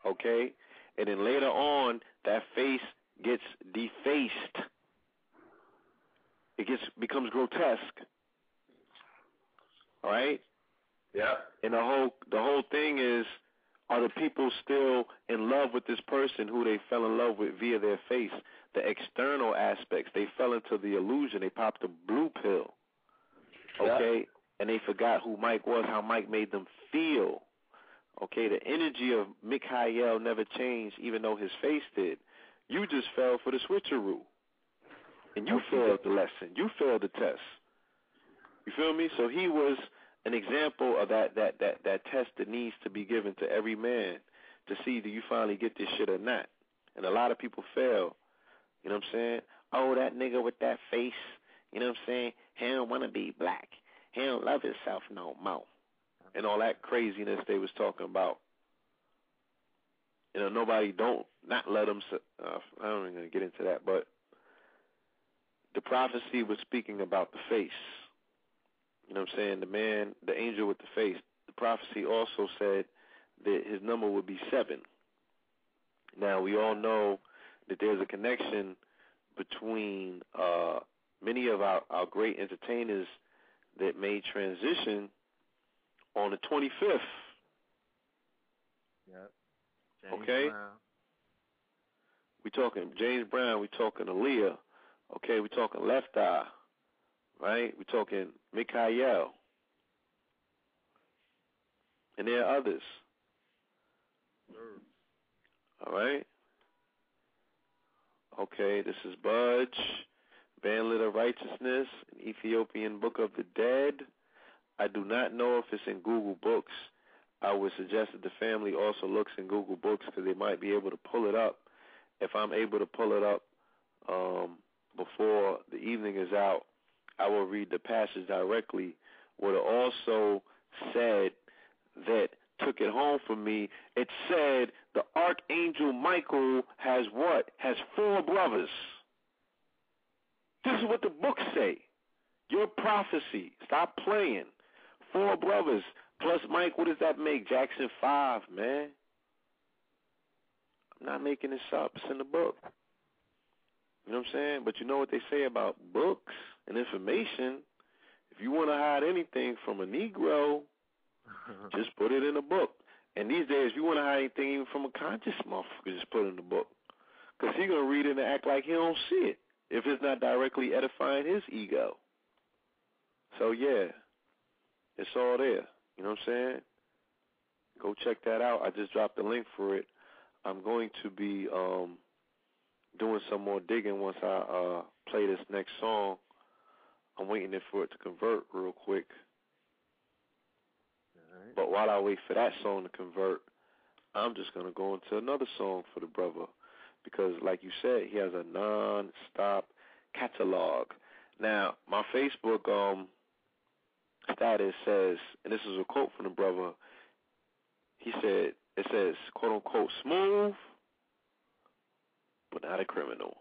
Okay? And then later on, that face gets defaced. It gets becomes grotesque. All right? Yeah. And the whole the whole thing is are the people still in love with this person who they fell in love with via their face? The external aspects. They fell into the illusion. They popped the blue pill. Yeah. Okay? And they forgot who Mike was, how Mike made them feel. Okay, the energy of Mikhail never changed even though his face did. You just fell for the switcheroo. And you failed the lesson. You failed the test. You feel me? So he was an example of that that that that test that needs to be given to every man to see do you finally get this shit or not. And a lot of people fail. You know what I'm saying? Oh, that nigga with that face. You know what I'm saying? He don't want to be black. He don't love himself no more. And all that craziness they was talking about. You know, nobody don't not let them. Uh, I don't even gonna get into that, but the prophecy was speaking about the face. You know what I'm saying? The man, the angel with the face. The prophecy also said that his number would be seven. Now we all know that there's a connection between uh, many of our, our great entertainers that made transition on the 25th. Yep. James Okay. Brown. We talking James Brown. We talking Aaliyah. Okay, we talking Left Eye. Right. We talking Mikael. And there are others. All right. Okay, this is Budge, Bandlet of Righteousness, an Ethiopian Book of the Dead. I do not know if it's in Google Books. I would suggest that the family also looks in Google Books because they might be able to pull it up. If I'm able to pull it up um, before the evening is out, I will read the passage directly. What it also said that took it home for me, it said the Archangel Michael has what? Has four brothers. This is what the books say. Your prophecy. Stop playing. Four brothers. Plus Mike, what does that make? Jackson five, man. I'm not making this up. It's in the book. You know what I'm saying? But you know what they say about books and information? If you want to hide anything from a Negro, just put it in a book. And these days, if you want to hide anything even from a conscious motherfucker, just put it in the book. Because he's going to read it and act like he don't see it if it's not directly edifying his ego. So, yeah, it's all there. You know what I'm saying? Go check that out. I just dropped the link for it. I'm going to be um, doing some more digging once I uh, play this next song. I'm waiting for it to convert real quick. But while I wait for that song to convert, I'm just gonna go into another song for the brother because, like you said, he has a non-stop catalog. Now, my Facebook um status says, and this is a quote from the brother. He said, "It says, quote unquote, smooth, but not a criminal."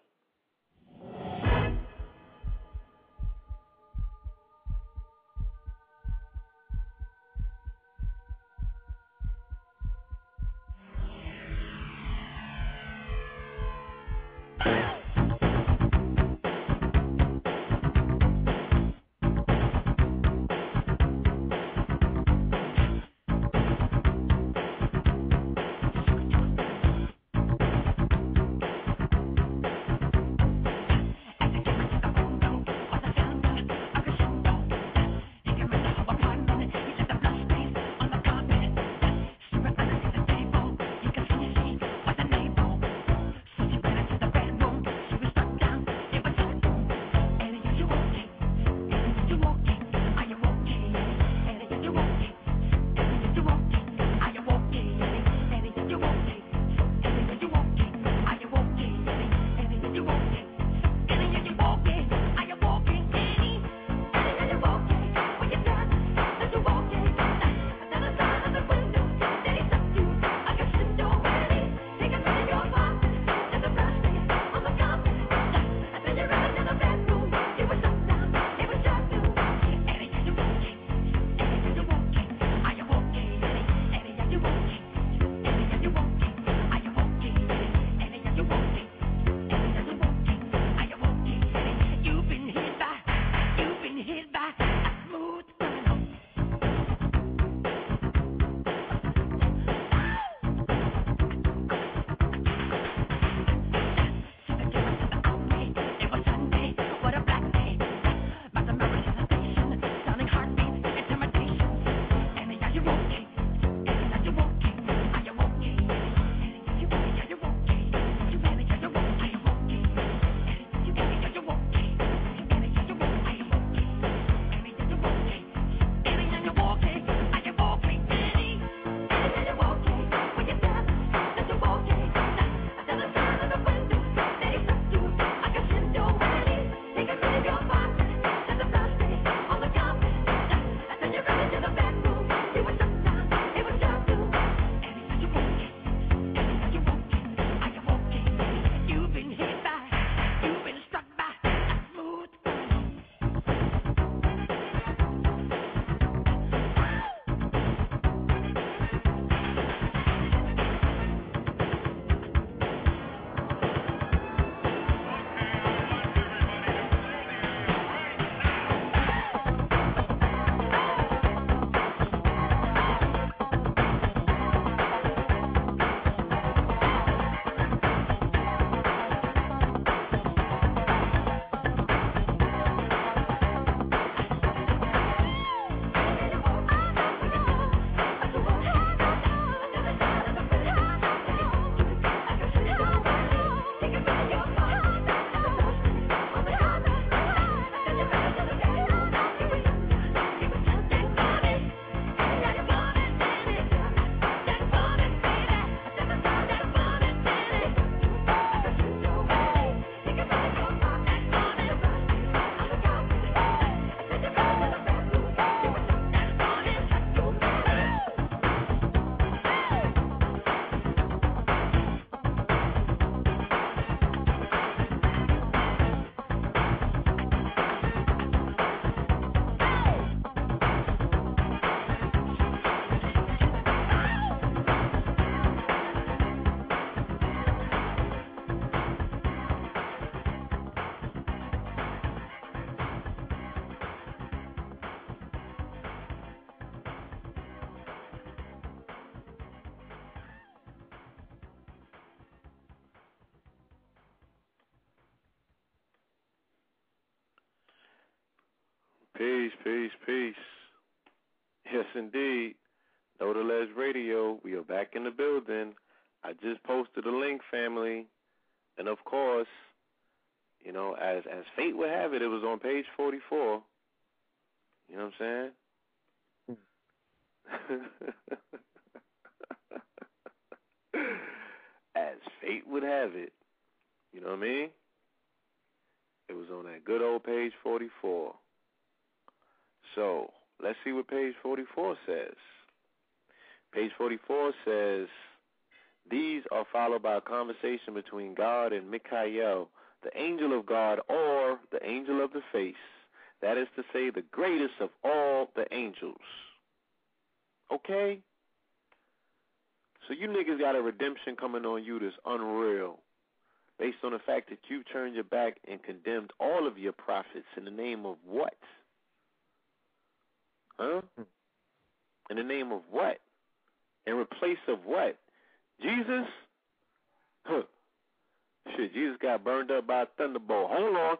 Peace, peace. Yes, indeed. Know the Ledge Radio, we are back in the building. I just posted a link, family. And of course, you know, as as fate would have it, it was on page 44. You know what I'm saying? Hmm. as fate would have it, you know what I mean? It was on that good old page 44. So, let's see what page 44 says. Page 44 says, These are followed by a conversation between God and Michael, the angel of God, or the angel of the face. That is to say, the greatest of all the angels. Okay? So you niggas got a redemption coming on you that's unreal. Based on the fact that you turned your back and condemned all of your prophets in the name of what? Huh? In the name of what? In replace of what? Jesus? Huh. Shit, Jesus got burned up by a thunderbolt. Hold on.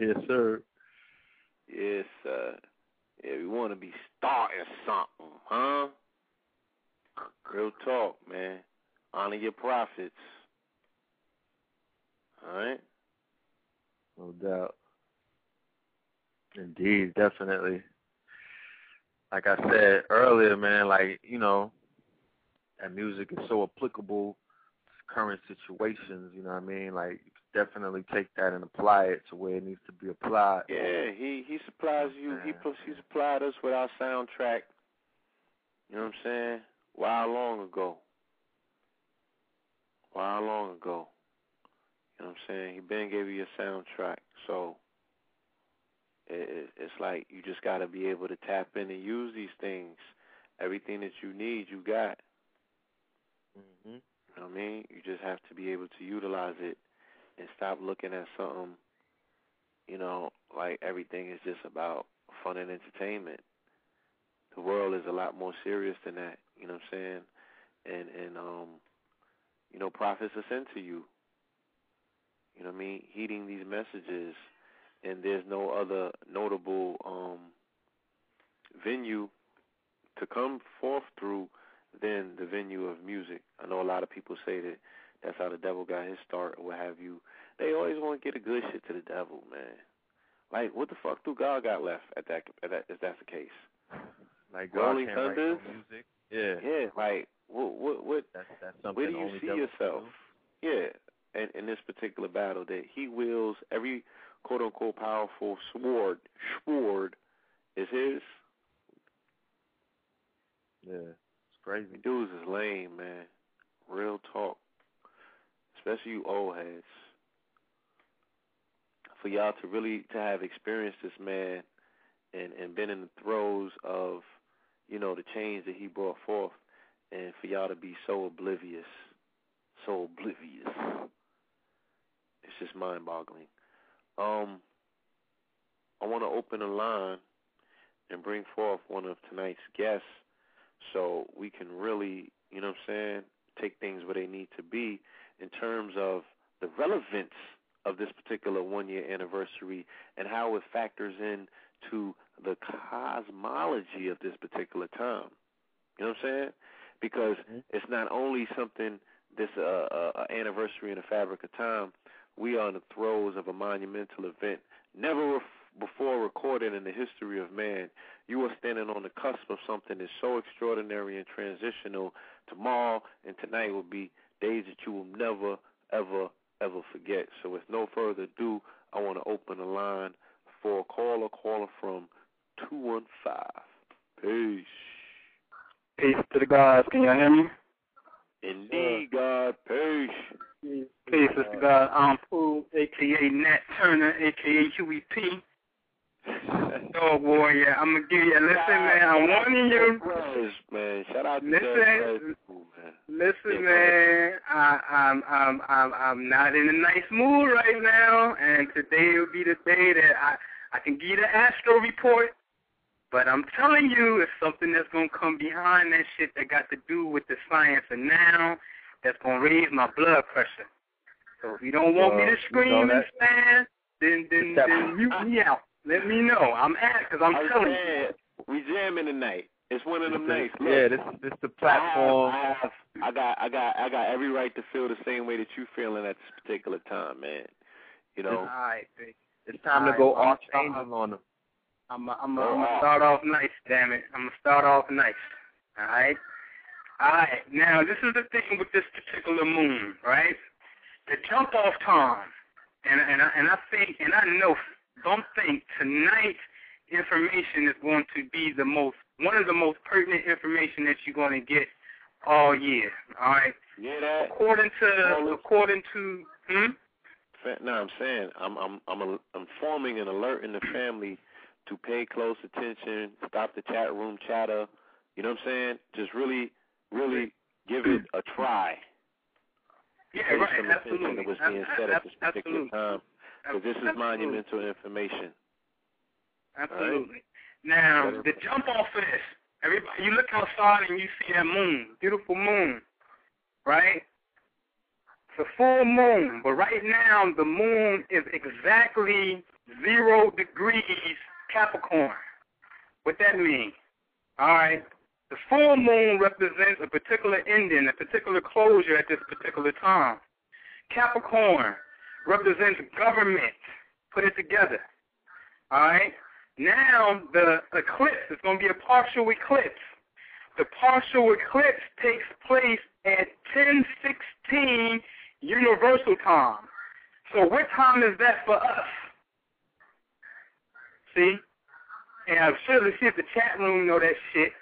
Yes, sir. Yes, sir. Yeah, we want to be starting something, huh? Real talk, man. Honor your prophets. All right? No doubt. Indeed, definitely. Like I said earlier, man, like, you know, that music is so applicable to current situations, you know what I mean? Like definitely take that and apply it to where it needs to be applied. Yeah, he he supplies you. He plus he supplied us with our soundtrack. You know what I'm saying? While long ago. While long ago. You know what I'm saying? He been gave you a soundtrack, so it, it, it's like you just got to be able to tap in and use these things. Everything that you need, you got. hmm You know what I mean? You just have to be able to utilize it and stop looking at something, you know, like everything is just about fun and entertainment. The world is a lot more serious than that, you know what I'm saying? And and um you know, prophets are sent to you. You know what I mean? Heeding these messages and there's no other notable um venue to come forth through than the venue of music. I know a lot of people say that that's how the devil got his start or what have you. They always want to get a good shit to the devil, man. Like, what the fuck do God got left at that, at that if that's the case? Like God Rolling can't write no music. Yeah. Yeah, like, what, what, what, That's that's where do you see yourself? Yeah, in, in this particular battle that he wields every quote unquote powerful sword, sword is his. Yeah. It's crazy. Dudes is lame, man. Real talk. Especially you old heads. For y'all to really to have experienced this man and, and been in the throes of, you know, the change that he brought forth and for y'all to be so oblivious. So oblivious. It's just mind boggling. Um I wanna open a line and bring forth one of tonight's guests so we can really, you know what I'm saying, take things where they need to be in terms of the relevance of this particular one year anniversary and how it factors in to the cosmology of this particular time. You know what I'm saying? Because Mhm. it's not only something this uh, uh, uh, anniversary in the fabric of time. We are in the throes of a monumental event never ref- before recorded in the history of man. You are standing on the cusp of something that's so extraordinary and transitional. Tomorrow and tonight will be days that you will never, ever, ever forget. So, with no further ado, I want to open the line for a caller, caller from 215. Peace. Peace to the gods. Can y'all hear me? Indeed, God. Peace. Peace to the God. I'm Pooh, aka Nat Turner, aka Huey P. Dog Warrior. I'm gonna give you. Listen, man. I'm warning you. Man. Shout out to Listen. dead prez. Ooh, man. Listen, man. I, I'm I'm I'm I'm not in a nice mood right now, and today will be the day that I I can give you the astro report. But I'm telling you, it's something that's gonna come behind that shit that got to do with the science of now. That's gonna raise my blood pressure. So if you don't want me to you scream know and stand, then then then mute me out. Let me know. I'm at because I'm I was telling you. saying, we jamming tonight. It's one of them nights. Look, yeah, this this the platform. I have, I have, I got, I got, I got every right to feel the same way that you feeling at this particular time, man. You know, All right, baby. It's time to go Alright, I'm- archangel on them. I'm i I'm i Go I'm gonna off. start off nice, damn it. I'm gonna start off nice. All right. All right. Now this is the thing with this particular moon, right? The jump off time, and and I, and I think and I know, don't think tonight's information is going to be the most one of the most pertinent information that you're going to get all year. All right. yeah, that. According to according to hmm. No, I'm saying I'm, I'm, I'm, a, I'm forming an alert in the family to pay close attention, stop the chat room chatter. You know what I'm saying? Just really, really give it a try. Yeah, Pay right. Absolutely. to what's being said at this particular Absolutely. time, because this is monumental information. Absolutely. Now, the jump off of this, Everybody, you look outside and you see that moon, beautiful moon, right? It's a full moon, but right now the moon is exactly zero degrees Capricorn. What that mean? All right. The full moon represents a particular ending, a particular closure at this particular time. Capricorn represents government. Put it together. All right. Now the eclipse is going to be a partial eclipse. The partial eclipse takes place at 10:16 Universal Time. So what time is that for us? See? And I'm sure to see if the chat room know that shit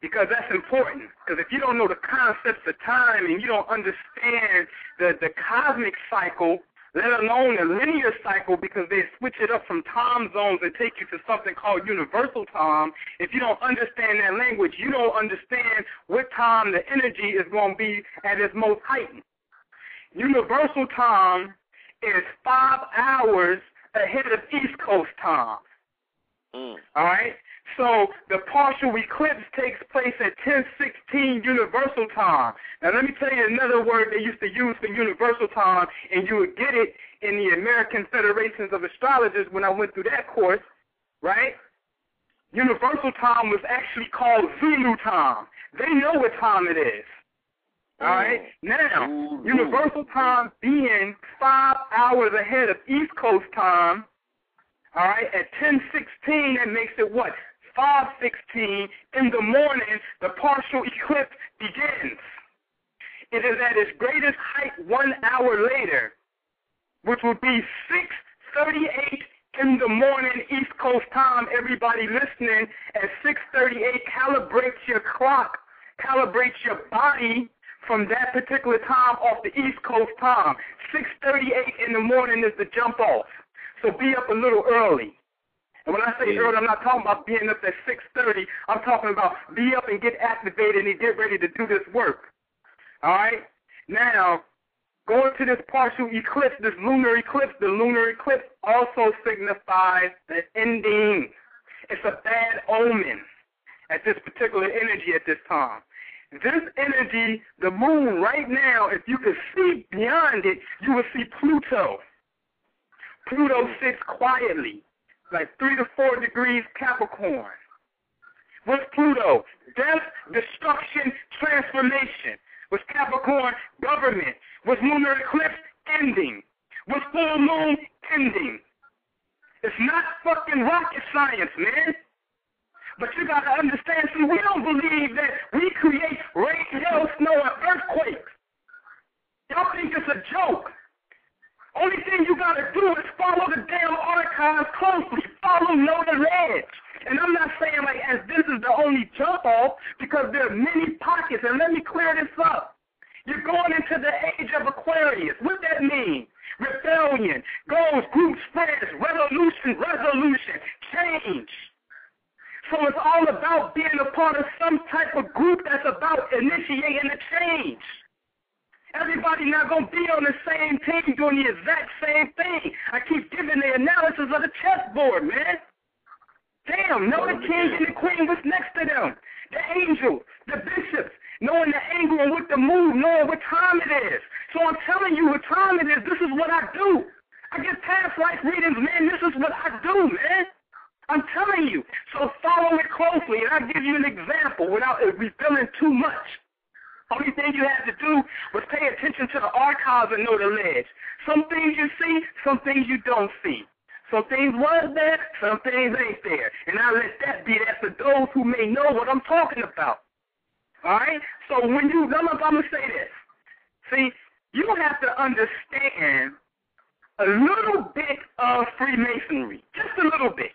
because that's important. Because if you don't know the concepts of time and you don't understand the the cosmic cycle, let alone the linear cycle, because they switch it up from time zones and take you to something called universal time. If you don't understand that language, you don't understand what time the energy is going to be at its most heightened. Universal time is five hours ahead of East Coast time. Mm. All right. So the partial eclipse takes place at 10:16 Universal Time. Now let me tell you another word they used to use for Universal Time, and you would get it in the American Federations of Astrologers when I went through that course, right? Universal Time was actually called Zulu Time. They know what time it is. All right. Now. Universal Time being five hours ahead of East Coast time. All right, at 10:16, that makes it what? 5:16 in the morning. The partial eclipse begins. It is at its greatest height one hour later, which would be 6:38 in the morning East Coast time. Everybody listening at 6:38, calibrate your clock, calibrate your body from that particular time off the East Coast time. 6:38 in the morning is the jump off. So be up a little early. And when I say Yeah. early, I'm not talking about being up at 6:30. I'm talking about be up and get activated and get ready to do this work. All right. Now, going to this partial eclipse, this lunar eclipse, the lunar eclipse also signifies the ending. It's a bad omen at this particular energy at this time. This energy, the moon right now, if you could see beyond it, you will see Pluto. Pluto sits quietly, like three to four degrees Capricorn. What's Pluto? Death, destruction, transformation. With Capricorn? Government. With lunar eclipse? Ending. With full moon? Ending. It's not fucking rocket science, man. But you gotta understand, see, we don't believe that we create rain, hail, snow, and earthquakes. Y'all think it's a joke. Only thing you gotta do is follow the damn archives closely. Follow know the ledge. And I'm not saying like as this is the only jump off because there are many pockets. And let me clear this up. You're going into the age of Aquarius. What that mean? Rebellion, goals, groups, spreads, revolution, resolution, change. So it's all about being a part of some type of group that's about initiating a change. Everybody not gonna be on the same team doing the exact same thing. I keep giving the analysis of the chessboard, man. Damn, know the king and the queen, what's next to them? The angel, the bishops, knowing the angle and what to move, knowing what time it is. So I'm telling you what time it is. This is what I do. I get past life readings, man. This is what I do, man. I'm telling you. So follow it closely, and I'll give you an example without revealing too much. Only thing you had to do was pay attention to the archives and know the ledge. Some things you see, some things you don't see. Some things was there, some things ain't there. And I'll let that be that for those who may know what I'm talking about. Alright? So when you, I'm, I'm to say this. See, you have to understand a little bit of Freemasonry. Just a little bit.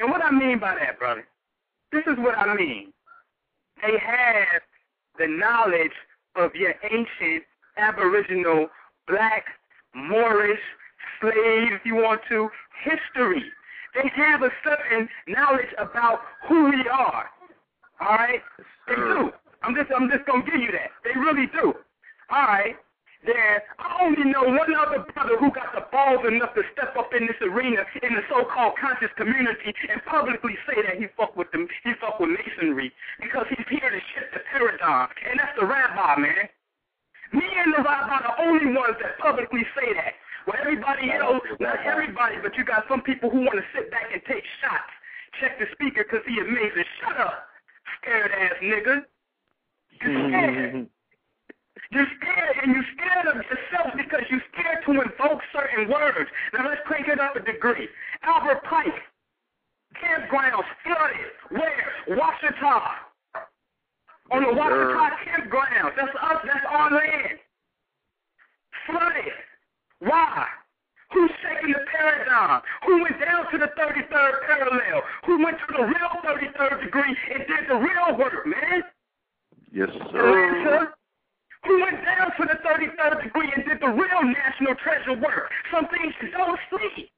And what I mean by that, brother, this is what I mean. They have the knowledge of your ancient aboriginal black Moorish slave, if you want to, history. They have a certain knowledge about who we are. All right? They do. I'm just I'm just gonna give you that. They really do. All right. Then I only know one other brother who got the balls enough to step up in this arena in the so-called conscious community and publicly say that he fuck with them, he fuck with masonry because he's here to shift the paradigm, and that's the rabbi, man. Me and the rabbi are the only ones that publicly say that. Well, everybody else, not everybody, but you got some people who want to sit back and take shots. Check the speaker because he amazing. Shut up, scared ass nigga. You're mm-hmm. scared. You're scared, and you're scared of yourself because you're scared to invoke certain words. Now let's crank it up a degree. Albert Pike, campgrounds flooded. Where? Washita. On the Washita campgrounds. That's us. That's our land. Flooded. Why? Who's shaking the paradigm? Who went down to the 33rd parallel? Who went to the real 33rd degree and did the real work, man? Yes, Atlanta, who went down to the 33rd degree and did the real national treasure work. Some things you don't see.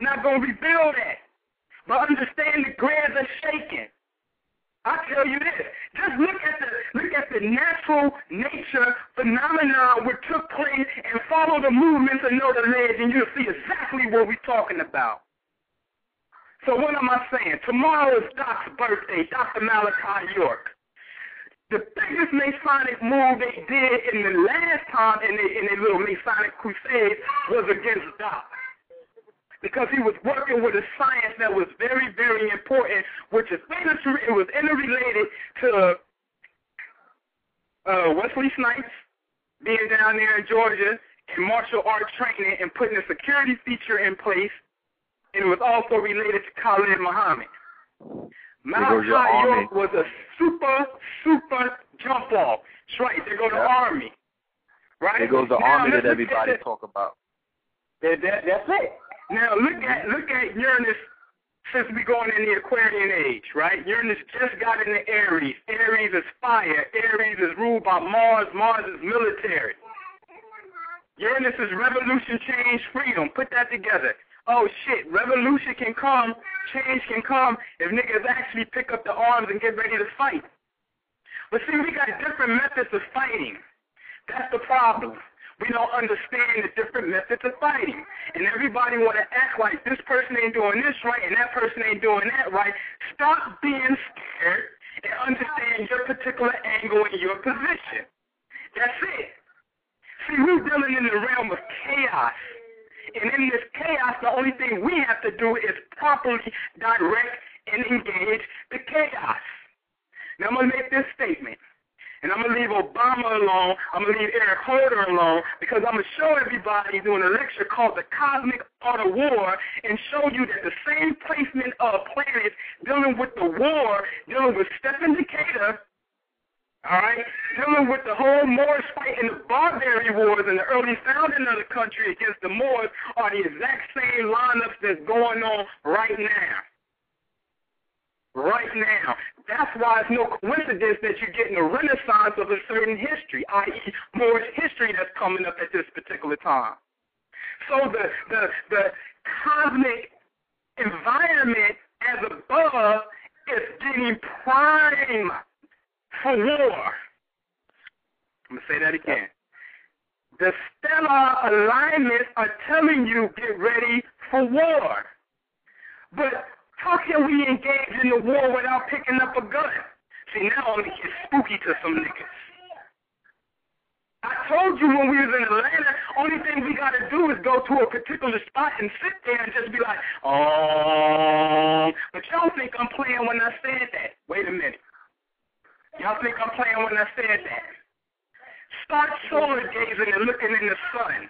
Not going to rebuild that. But understand the grains are shaking. I tell you this, just look at the look at the natural nature phenomenon which took place and follow the movements know the ledge and you'll see exactly what we're talking about. So what am I saying? Tomorrow is Doc's birthday, Dr. Malachi York. The biggest Masonic move they did in the last time in their in little Masonic crusade was against Doc because he was working with a science that was very, very important, which is it was interrelated to uh, Wesley Snipes being down there in Georgia and martial arts training and putting a security feature in place, and it was also related to Khalid Muhammad. Malachi York was a super, super jump off. That's right. There go the Yep. army. Right? There goes the Now, army that everybody talk about. that, that, that's it. Now look at look at Uranus since we're going in the Aquarian age, right? Uranus just got in the Aries. Aries is fire. Aries is ruled by Mars. Mars is military. Uranus is revolution, change, freedom. Put that together. Oh shit, revolution can come, change can come if niggas actually pick up the arms and get ready to fight. But see, we got different methods of fighting. That's the problem. We don't understand the different methods of fighting. And everybody want to act like this person ain't doing this right and that person ain't doing that right. Stop being scared and understand your particular angle and your position. That's it. See, we're dealing in the realm of chaos. And in this chaos, the only thing we have to do is properly direct and engage the chaos. Now, I'm going to make this statement. And I'm going to leave Obama alone. I'm going to leave Eric Holder alone because I'm going to show everybody doing a lecture called The Cosmic Art of War and show you that the same placement of planets dealing with the war, dealing with Stephen Decatur, all right, dealing with the whole Moorish fight and the Barbary Wars and the early founding of the country against the Moors are the exact same lineups that's going on right now right now. That's why it's no coincidence that you're getting a renaissance of a certain history, i.e., Moorish history that's coming up at this particular time. So the the the cosmic environment as above is getting prime for war. I'm gonna say that again. The stellar alignments are telling you get ready for war. But how can we engage in the war without picking up a gun? See, now I'm gonna get spooky to some niggas. I told you when we was in Atlanta, only thing we gotta do is go to a particular spot and sit there and just be like, oh. But y'all think I'm playing when I said that. Wait a minute. Y'all think I'm playing when I said that. Start solar gazing and looking in the sun.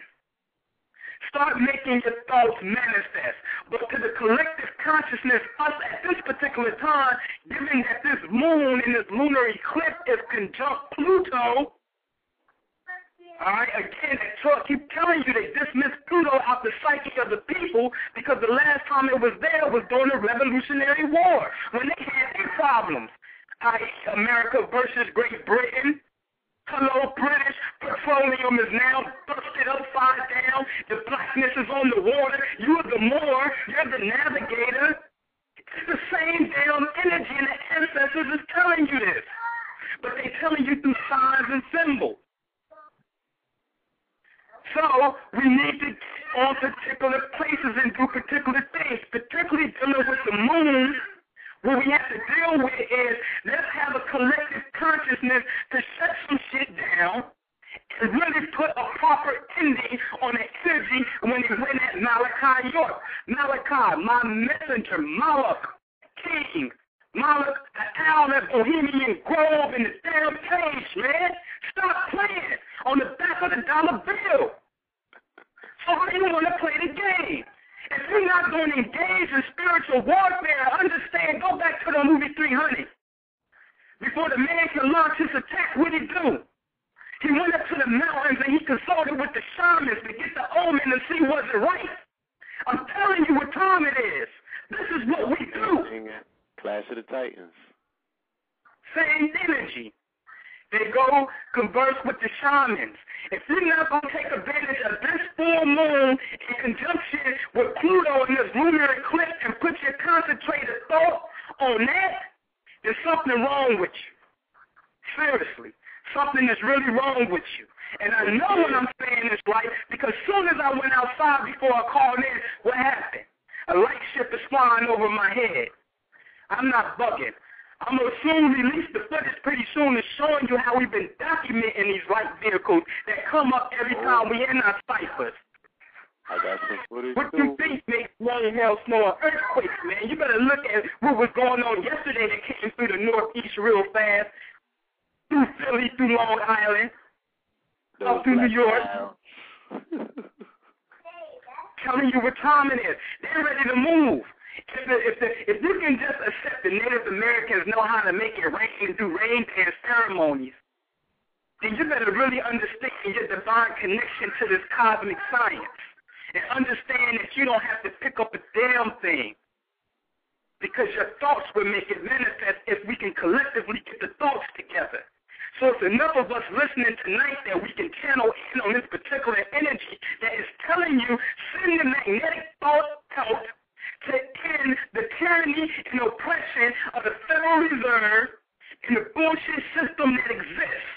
Start making your thoughts manifest. But to the collective consciousness, us at this particular time, given that this moon in this lunar eclipse is conjunct Pluto, all right, again, talk, keep telling you they dismiss Pluto out the psyche of the people because the last time it was there was during the Revolutionary War when they had their problems. I.e., America versus Great Britain. Hello, British. Petroleum is now busted upside down. The blackness is on the water. You're the Moor. You're the navigator. It's the same damn energy, and the ancestors is telling you this. But they're telling you through signs and symbols. So we need to get on particular places and do particular things, particularly dealing with the moon. What we have to deal with is let's have a collective consciousness to shut some shit down and really put a proper ending on the energy when they went at Malachi York. Malachi, my messenger, Malak, King, Malak, the owl at Bohemian Grove in the damn page, man. Stop playing on the back of the dollar bill. So how do you want to play the game? If you're not going to engage in spiritual warfare, understand, go back to the movie 300. Before the man can launch his attack, what did he do? He went up to the mountains and he consulted with the shamans to get the omen and see was it right. I'm telling you what time it is. This is what we do. Clash of the Titans. Same energy. They go converse with the shamans. If you're not going to take advantage of this full moon in conjunction with Pluto and this lunar eclipse and put your concentrated thought on that, there's something wrong with you. Seriously. Something is really wrong with you. And I know what I'm saying is right because soon as I went outside before I called in, what happened? A light ship is flying over my head. I'm not bugging. I'm going to soon release the footage pretty soon and showing you how we've been documenting these light vehicles that come up every oh. time we in our ciphers. I got some footage What too. you think makes rain, hell, snow, and earthquakes, man? You better look at what was going on yesterday that came through the Northeast real fast, through Philly, through Long Island, Those up through New York. Telling you what time it is. They're ready to move. If the, if the, if you can just accept the Native Americans know how to make it rain and do rain dance ceremonies, then you better really understand your divine connection to this cosmic science and understand that you don't have to pick up a damn thing because your thoughts will make it manifest if we can collectively get the thoughts together. So it's enough of us listening tonight that we can channel in on this particular energy that is telling you, send the magnetic thought out to end the tyranny and oppression of the Federal Reserve and the bullshit system that exists.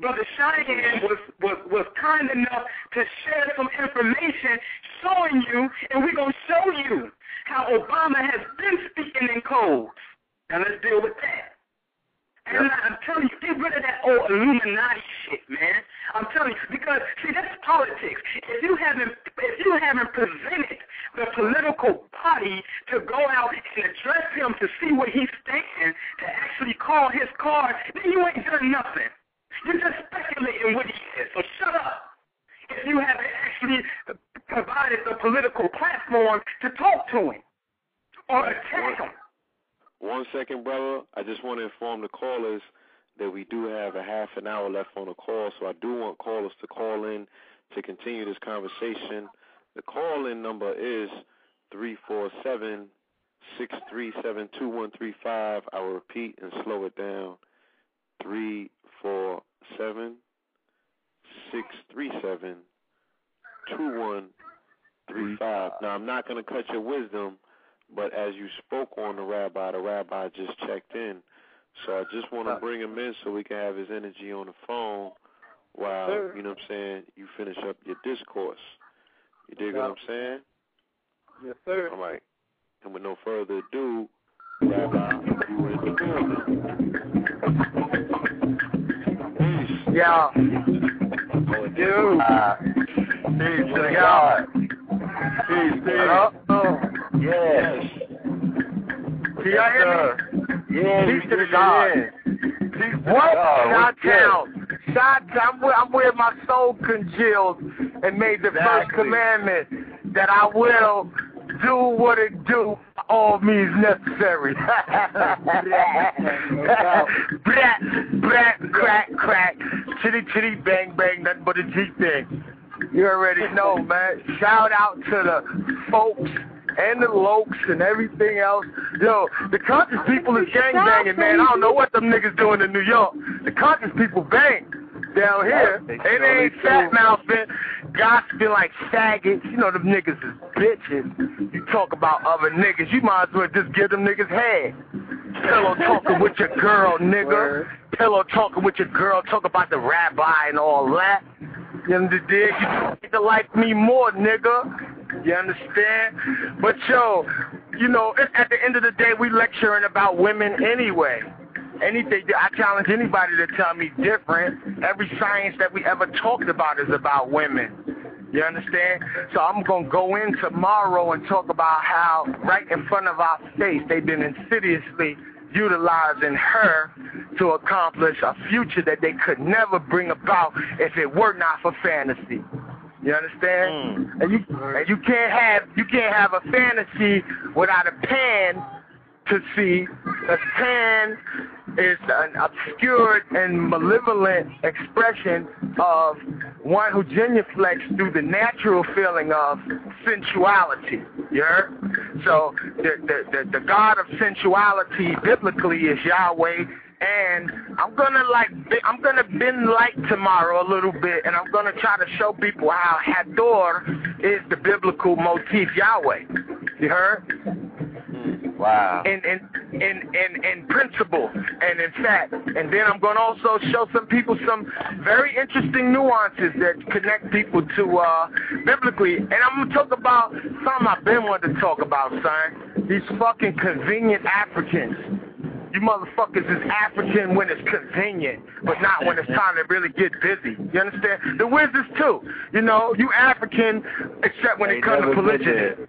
Brother Cheyenne was, was, was kind enough to share some information showing you, and we're going to show you how Obama has been speaking in codes. Now let's deal with that. And I'm telling you, get rid of that old Illuminati shit, man. I'm telling you, because see, that's politics. If you haven't, if you haven't presented the political body to go out and address him to see what he's thinking, to actually call his card, then you ain't done nothing. You're just speculating what he is. So shut up. If you haven't actually provided the political platform to talk to him or attack him. One second, brother. I just want to inform the callers that we do have a half an hour left on the call, so I do want callers to call in to continue this conversation. The call in number is three four seven six three seven two one three five. I will repeat and slow it down. Three four seven six three seven two one three five. Now I'm not going to cut your wisdom, but as you spoke on the rabbi, the rabbi just checked in. So I just want to bring him in so we can have his energy on the phone while, Sure. you know what I'm saying, you finish up your discourse. You dig what I'm saying? Yes, sir. All right. And with no further ado, Rabbi, you in the building. Peace. Yeah. Oh, Dude. Uh, Peace to to God. God. Peace, peace. Hello? Oh. Yes. Can y'all hear me? Yeah, Peace to the God. Peace to What? God. Oh, Shot what's good? town. Shot town. I'm where, I'm where my soul congealed and made the first commandment that I will do what it do by all means necessary. brat, brat, crack, crack, chitty, chitty, bang, bang, nothing but a G thing. You already know, man. Shout out to the folks and the lokes and everything else. Yo, the conscious people is gang banging, man. I don't know what them niggas doing in New York. The conscious people bang down here. They And surely they ain't do. fat mouthing, gossiping like faggots. You know them niggas is bitches. You talk about other niggas, you might as well just give them niggas head. Pillow talking with your girl, nigga. Word. Pillow talking with your girl, talk about the rabbi and all that. You understand? You need to like me more, nigga. You understand? But yo, you know, at the end of the day, we lecturing about women anyway. Anything, I challenge anybody to tell me different. Every science that we ever talked about is about women. You understand? So I'm gonna go in tomorrow and talk about how right in front of our face they've been insidiously utilizing her to accomplish a future that they could never bring about if it were not for fantasy. You understand? Mm. And you and you can't have you can't have a fantasy without a pan to see. A pan is an obscured and malevolent expression of one who genuflects through the natural feeling of sensuality. You heard? So the, the, the, the God of sensuality biblically is Yahweh. And I'm gonna like I'm gonna bend light tomorrow a little bit, and I'm gonna try to show people how Hathor is the biblical motif Yahweh. You heard? Wow. in in in in, in principle and in fact. And then I'm to also show some people some very interesting nuances that connect people to uh biblically. And I'm to talk about something I've been wanting to talk about, son. These fucking convenient Africans. You motherfuckers is African when it's convenient, but not when it's time to really get busy. You understand? The wizards too. You know, you African, except when They it comes to polygyny.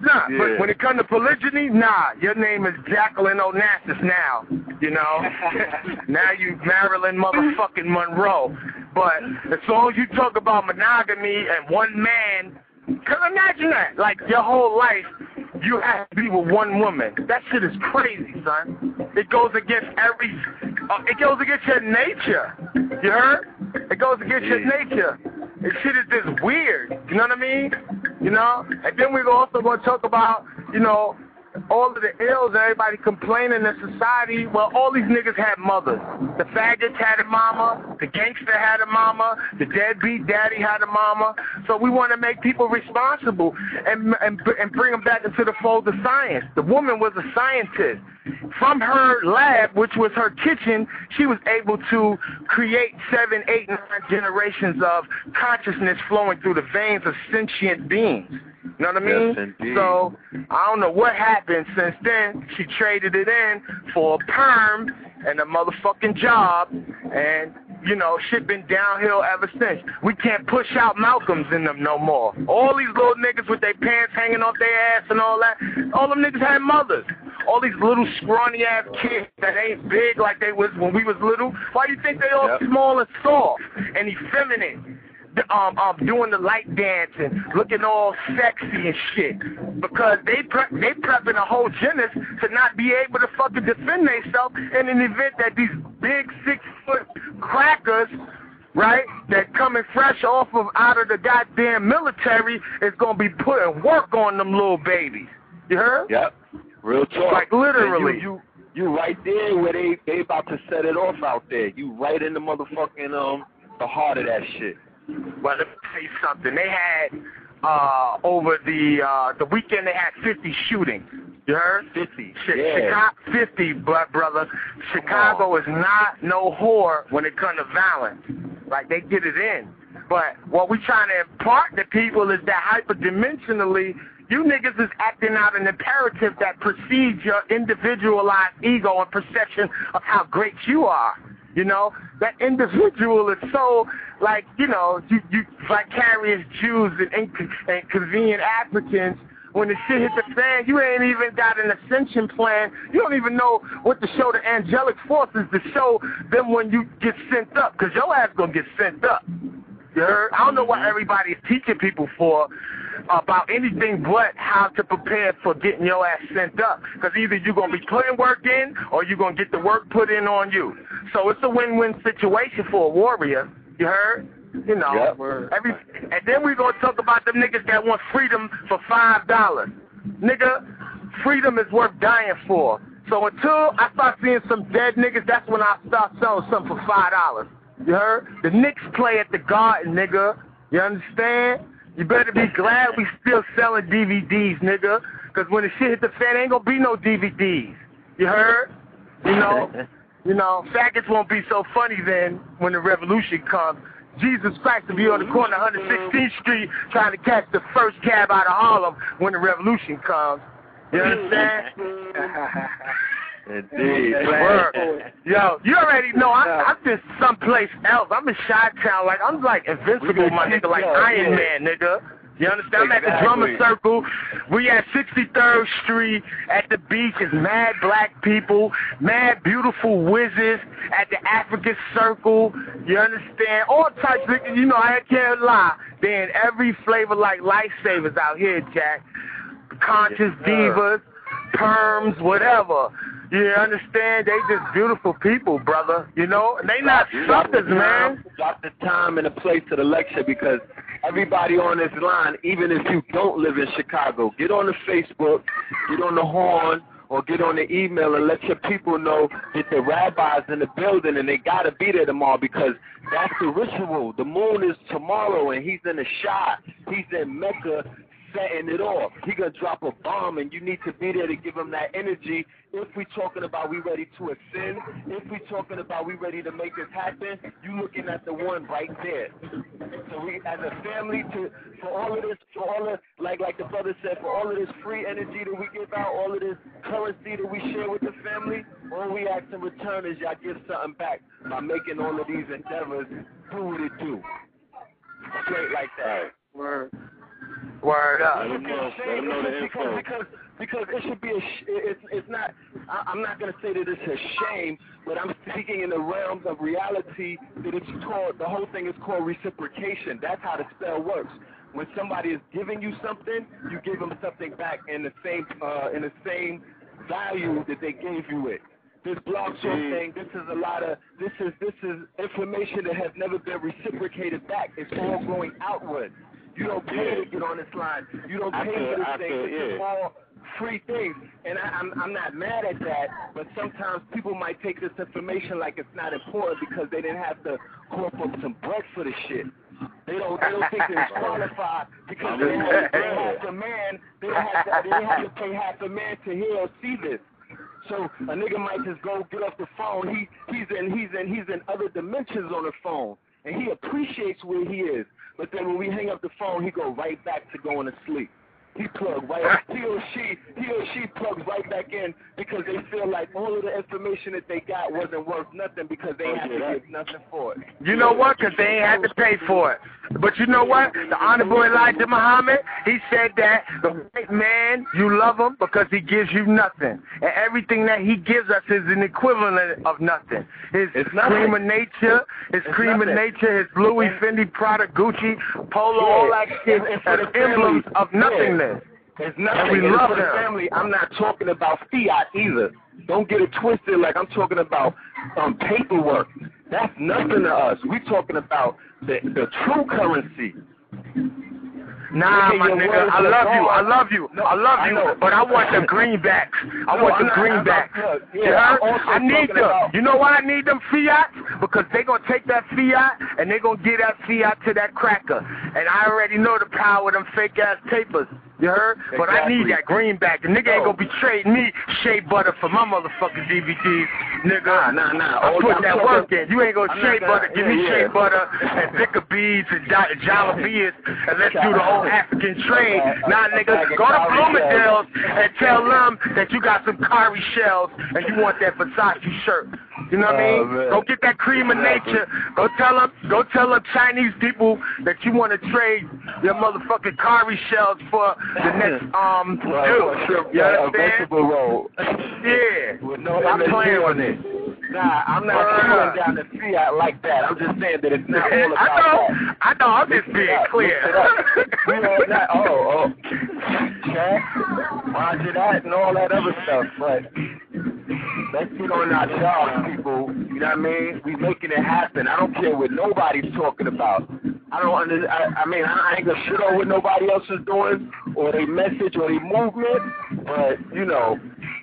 Nah, Yeah. but when it comes to polygyny, nah, your name is Jacqueline Onassis now. You know, now you Marilyn motherfucking Monroe. But as long as you talk about monogamy and one man, cause imagine that, like your whole life, you have to be with one woman. That shit is crazy, son. It goes against every, uh, it goes against your nature. You heard? It goes against your nature. This shit is just weird. You know what I mean? You know? And then we're also to talk about, you know, all of the ills and everybody complaining in society. Well, all these niggas had mothers. The faggots had a mama. The gangster had a mama. The deadbeat daddy had a mama. So we want to make people responsible and, and, and bring them back into the fold of science. The woman was a scientist. From her lab, which was her kitchen, she was able to create seven, eight, nine generations of consciousness flowing through the veins of sentient beings. You know what I mean? Yes, indeed. So I don't know what happened since then. She traded it in for a perm and a motherfucking job, and you know shit been downhill ever since. We can't push out Malcolms in them no more. All these little niggas with their pants hanging off their ass and all that, all them niggas had mothers. All these little scrawny ass kids that ain't big like they was when we was little. Why do you think they all Yep. small and soft and effeminate? The- um, um, doing the light dance and looking all sexy and shit because they pre- they prepping a whole genius to not be able to fucking defend themselves in an event that these big six foot crackers, right, that coming fresh off of out of the goddamn military is gonna be putting work on them little babies. You heard? Yep. Real talk. Like, literally. You, you you right there where they they about to set it off out there. You right in the motherfucking um the heart of that shit. Well, let me tell you something. They had uh over the uh the weekend they had 50 shootings. You heard? 50. Chi- Yeah. Chicago, 50, but brother. Chicago is not no whore when it comes to violence. Like they get it in. But what we trying to impart to people is that hyperdimensionally, you niggas is acting out an imperative that precedes your individualized ego and perception of how great you are. You know, that individual is so like, you know, you, you vicarious Jews and, and convenient Africans when the shit hit the fan, you ain't even got an ascension plan. You don't even know what to show the angelic forces to show them when you get sent up, because your ass gonna get sent up. You heard? I don't know what everybody's teaching people for about anything but how to prepare for getting your ass sent up. Because either you're going to be putting work in or you're going to get the work put in on you. So it's a win-win situation for a warrior. You heard? You know, Yep. every, and then we're going to talk about them niggas that want freedom for $5. Nigga, freedom is worth dying for. So until I start seeing some dead niggas, that's when I start selling something for $5. You heard? The Knicks play at the Garden, nigga. You understand? You better be glad we still selling DVDs, nigga. Because when the shit hit the fan, ain't gonna be no DVDs. You heard? You know, you know, faggots won't be so funny then when the revolution comes. Jesus Christ will be on the corner of 116th Street trying to catch the first cab out of Harlem when the revolution comes. You understand? Indeed. Word. Yo, you already know I, I'm just someplace else. I'm in Chi Town, like I'm like invincible, my nigga, like Iron Man, nigga. You understand? I'm at the drummer Exactly. circle. We at 63rd Street at the beach. It's mad black people, mad beautiful whizzes at the African Circle. You understand? All types of, you know, I can't lie. They in every flavor like lifesavers out here, Jack. Conscious Yes, divas, perms, whatever. You understand? They just beautiful people, brother. You know? And they not suckers, man. Drop the time and the place of the lecture because everybody on this line, even if you don't live in Chicago, get on the Facebook, get on the horn, or get on the email and let your people know that the rabbi's in the building and they gotta be there tomorrow because that's the ritual. The moon is tomorrow and he's in the shot. He's in Mecca setting it off. He gonna drop a bomb and you need to be there to give him that energy. If we talking about we ready to ascend, if we talking about we ready to make this happen, you looking at the one right there. So we as a family to for all of this for all of like like the brother said, for all of this free energy that we give out, all of this currency that we share with the family, all we ask in return is y'all give something back by making all of these endeavors do what it do. Straight like that. Word up. Let 'em know- let 'em know the because, info. because because it should be a sh- it's it's not I, I'm not gonna say that it's a shame, but I'm speaking in the realms of reality that it's called the whole thing is called reciprocation. That's how the spell works. When somebody is giving you something, you give them something back in the same uh, in the same value that they gave you it. This blog show thing, this is a lot of this is this is information that has never been reciprocated back. It's all going outward. You don't pay to get on this line. You don't pay for this thing. is all free things. And I, I'm I'm not mad at that, but sometimes people might take this information like it's not important because they didn't have to cough up some bread for the shit. They don't they don't think they're qualified because they didn't have to pay half a man. They didn't have to, they didn't have to pay half a man to hear or see this. So a nigga might just go get off the phone. He he's in he's in he's in other dimensions on the phone, and he appreciates where he is. But then when we hang up the phone, he go right back to going to sleep. He plug right. He or she he or she plugs right back in because they feel like all of the information that they got wasn't worth nothing because they Oh, had yeah, to that- give nothing for it. You know what? Because they ain't had to pay for it. But you know what? The Honorable Elijah Muhammad, he said that the white man, you love him because he gives you nothing. And everything that he gives us is an equivalent of nothing. His It's nothing. cream of nature, his It's cream nothing. of nature, his Louis Fendi, Prada, Gucci, Polo, all that shit And- and for are the family, emblems of yeah. It's nothing. And we love for the family. I'm not talking about fiat either. Don't get it twisted. Like I'm talking about um, paperwork. That's nothing to us. We talking about the the true currency. Nah, my nigga, I love you, I love you, No, I love I you, know. but I want the greenbacks. I No, want the greenbacks. yeah, You heard? I'm also I need them. about- You know why I need them fiat? Because they gonna take that fiat and they gonna give that fiat to that cracker. And I already know the power of them fake ass papers. You heard? But I need Exactly. that greenback. The nigga ain't gonna be trading me shea butter for my motherfucking DVDs, nigga. Nah, nah, nah. I put that work in. You ain't gonna I'm shea butter. Give me yeah, shea butter and thicker beads and jalapenos and let's do the whole African trade. Nah, nigga, go to Bloomingdale's and tell them that you got some cowrie shells and you want that Versace shirt. You know what I Oh, mean? man. Go get that cream of nature. Go tell them, go tell them Chinese people that you want to trade your motherfucking cowrie shells for the next um Well, dude. uh, a vegetable roll. Yeah. With no Stop playing on with it. Nah, I'm not pulling down the fiat like that. I'm just saying that it's not all about I know, that. I know, I'm just being up, clear. mix it up. We all not, oh, oh, chat, Roger that and all that other stuff, but let's get on our jobs, people. You know what I mean? We making it happen. I don't care what nobody's talking about. I don't under, I, I mean, I ain't gonna shit on what nobody else is doing, or they message, or they movement, but, you know,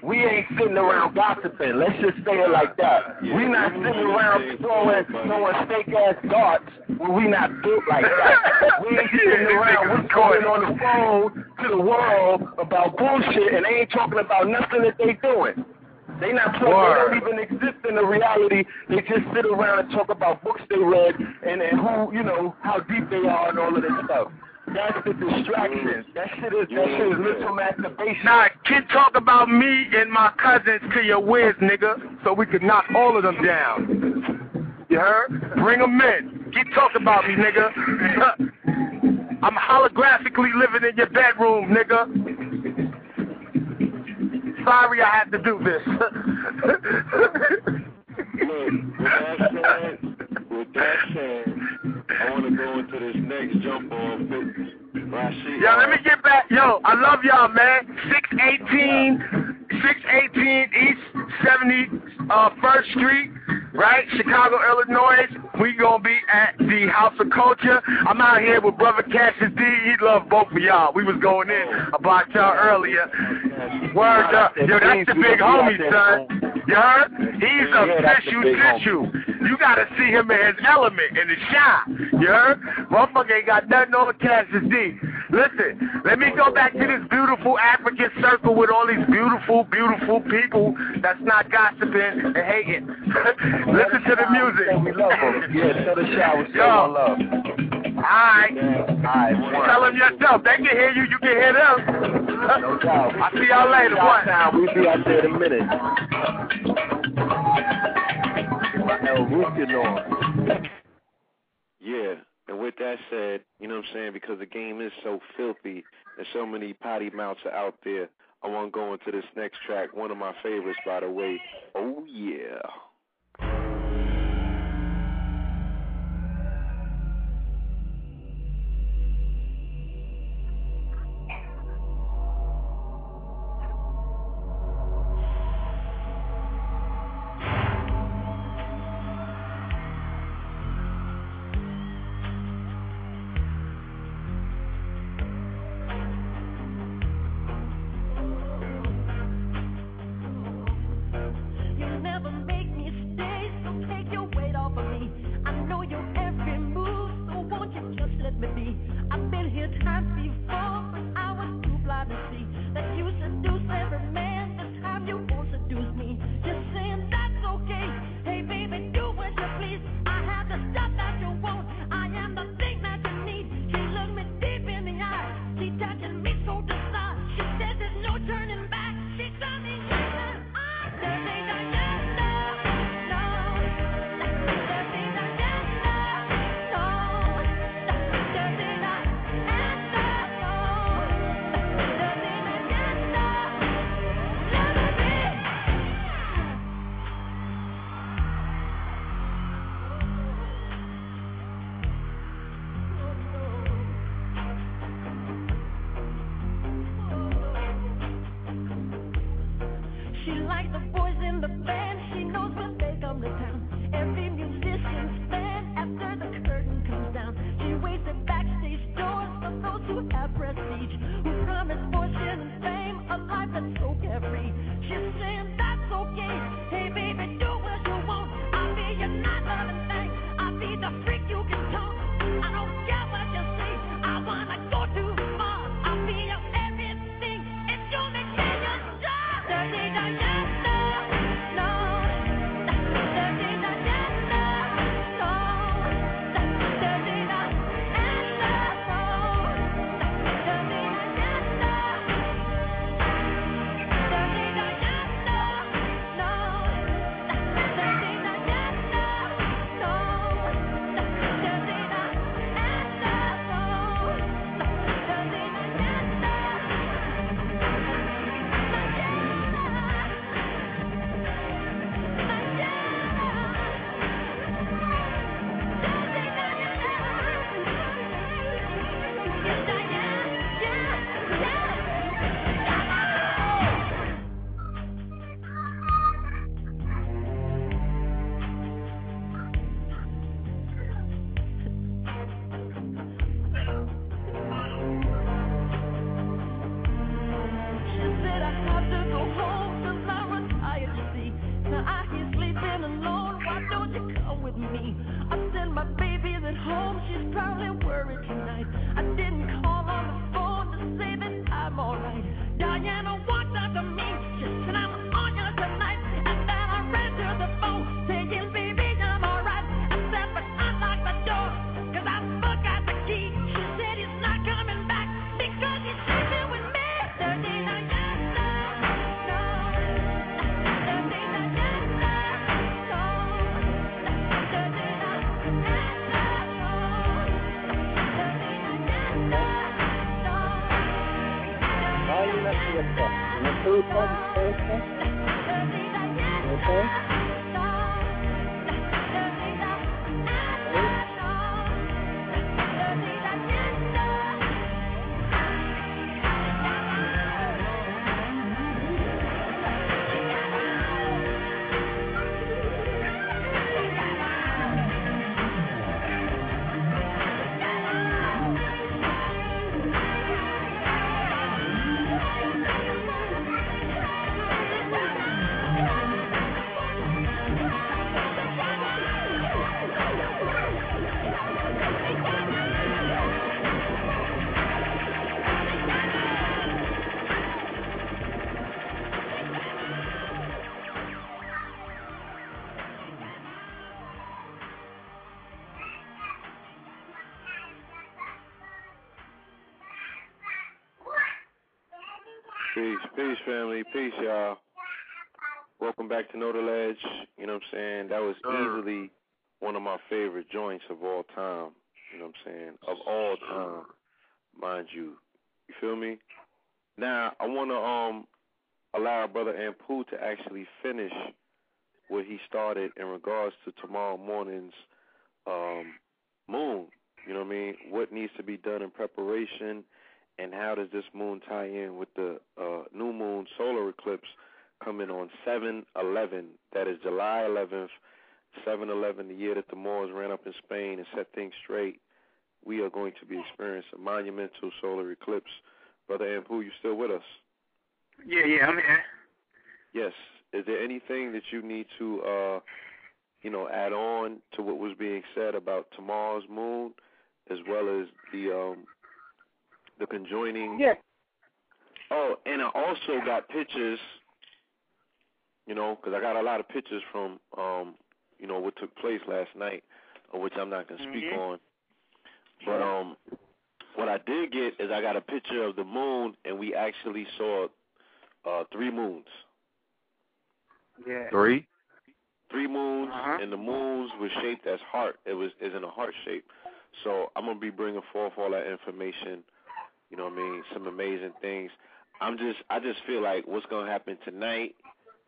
we ain't sitting around gossiping. Let's just say it like that. We not sitting around throwing, throwing fake ass darts when we not built like that. We ain't sitting around whispering on the phone to the world about bullshit and they ain't talking about nothing that they doing. They not talking. They don't even exist in the reality. They just sit around and talk about books they read and, and who, you know, how deep they are and all of this stuff. That's the distractions. That shit is that shit is mental masturbation. Nah, kid, talk about me and my cousins to your whiz, nigga, so we could knock all of them down. You heard? Bring them in. Keep talking about me, nigga. I'm holographically living in your bedroom, nigga. Sorry I had to do this. Look, with that said, with that said, I want to go into this next jump off. Rashid, Yo, let me get back. Yo, I love y'all, man. 618, 618 East 70 uh, First Street, right? Chicago, Illinois. We gonna be at the House of Culture. I'm out here with Brother Cassius D. He love both of y'all. We was going in about y'all earlier. Word up. Yo, that's the big homie, son. You heard? He's a Yeah, that's the tissue tissue. You gotta see him in element, in his shine. You heard? Motherfucker ain't got nothing on Cassius D. Listen, let me go back to this beautiful African circle with all these beautiful, beautiful people that's not gossiping and hating. Listen to the music. We love them. Yeah, tell the shower, show love. Alright. Alright, Tell them yourself. They can hear you, you can hear them. No doubt. I'll see y'all later. What? We'll be out there in a minute. El. Yeah, and with that said, you know what I'm saying, because the game is so filthy and so many potty mouths are out there, I want to go into this next track, one of my favorites, by the way. Oh, yeah. Family, peace, y'all. Welcome back to Know the Ledge. You know what I'm saying? That was easily one of my favorite joints of all time. You know what I'm saying? Of all time, mind you. You feel me? Now I want to um allow our brother Ampu to actually finish what he started in regards to tomorrow morning's um moon. You know what I mean? What needs to be done in preparation, and how does this moon tie in with the uh, new moon solar eclipse coming on 7-11? That is July 11th, 7-11, the year that the Moors ran up in Spain and set things straight. We are going to be experiencing a monumental solar eclipse. Brother Ampu, you still with us? Yeah, yeah, I'm here. Yes. Is there anything that you need to, uh, you know, add on to what was being said about tomorrow's moon, as well as the um, the conjoining? Yeah. Oh, and I also got pictures. You know, because I got a lot of pictures from, um, you know, what took place last night, of which I'm not gonna speak Mhm. on. But um, what I did get is I got a picture of the moon, and we actually saw uh three moons. Yeah. Three. three moons, Uh-huh. and the moons were shaped as heart. It was is in a heart shape. So I'm gonna be bringing forth all that information. You know what I mean? Some amazing things. I'm just I just feel like what's gonna happen tonight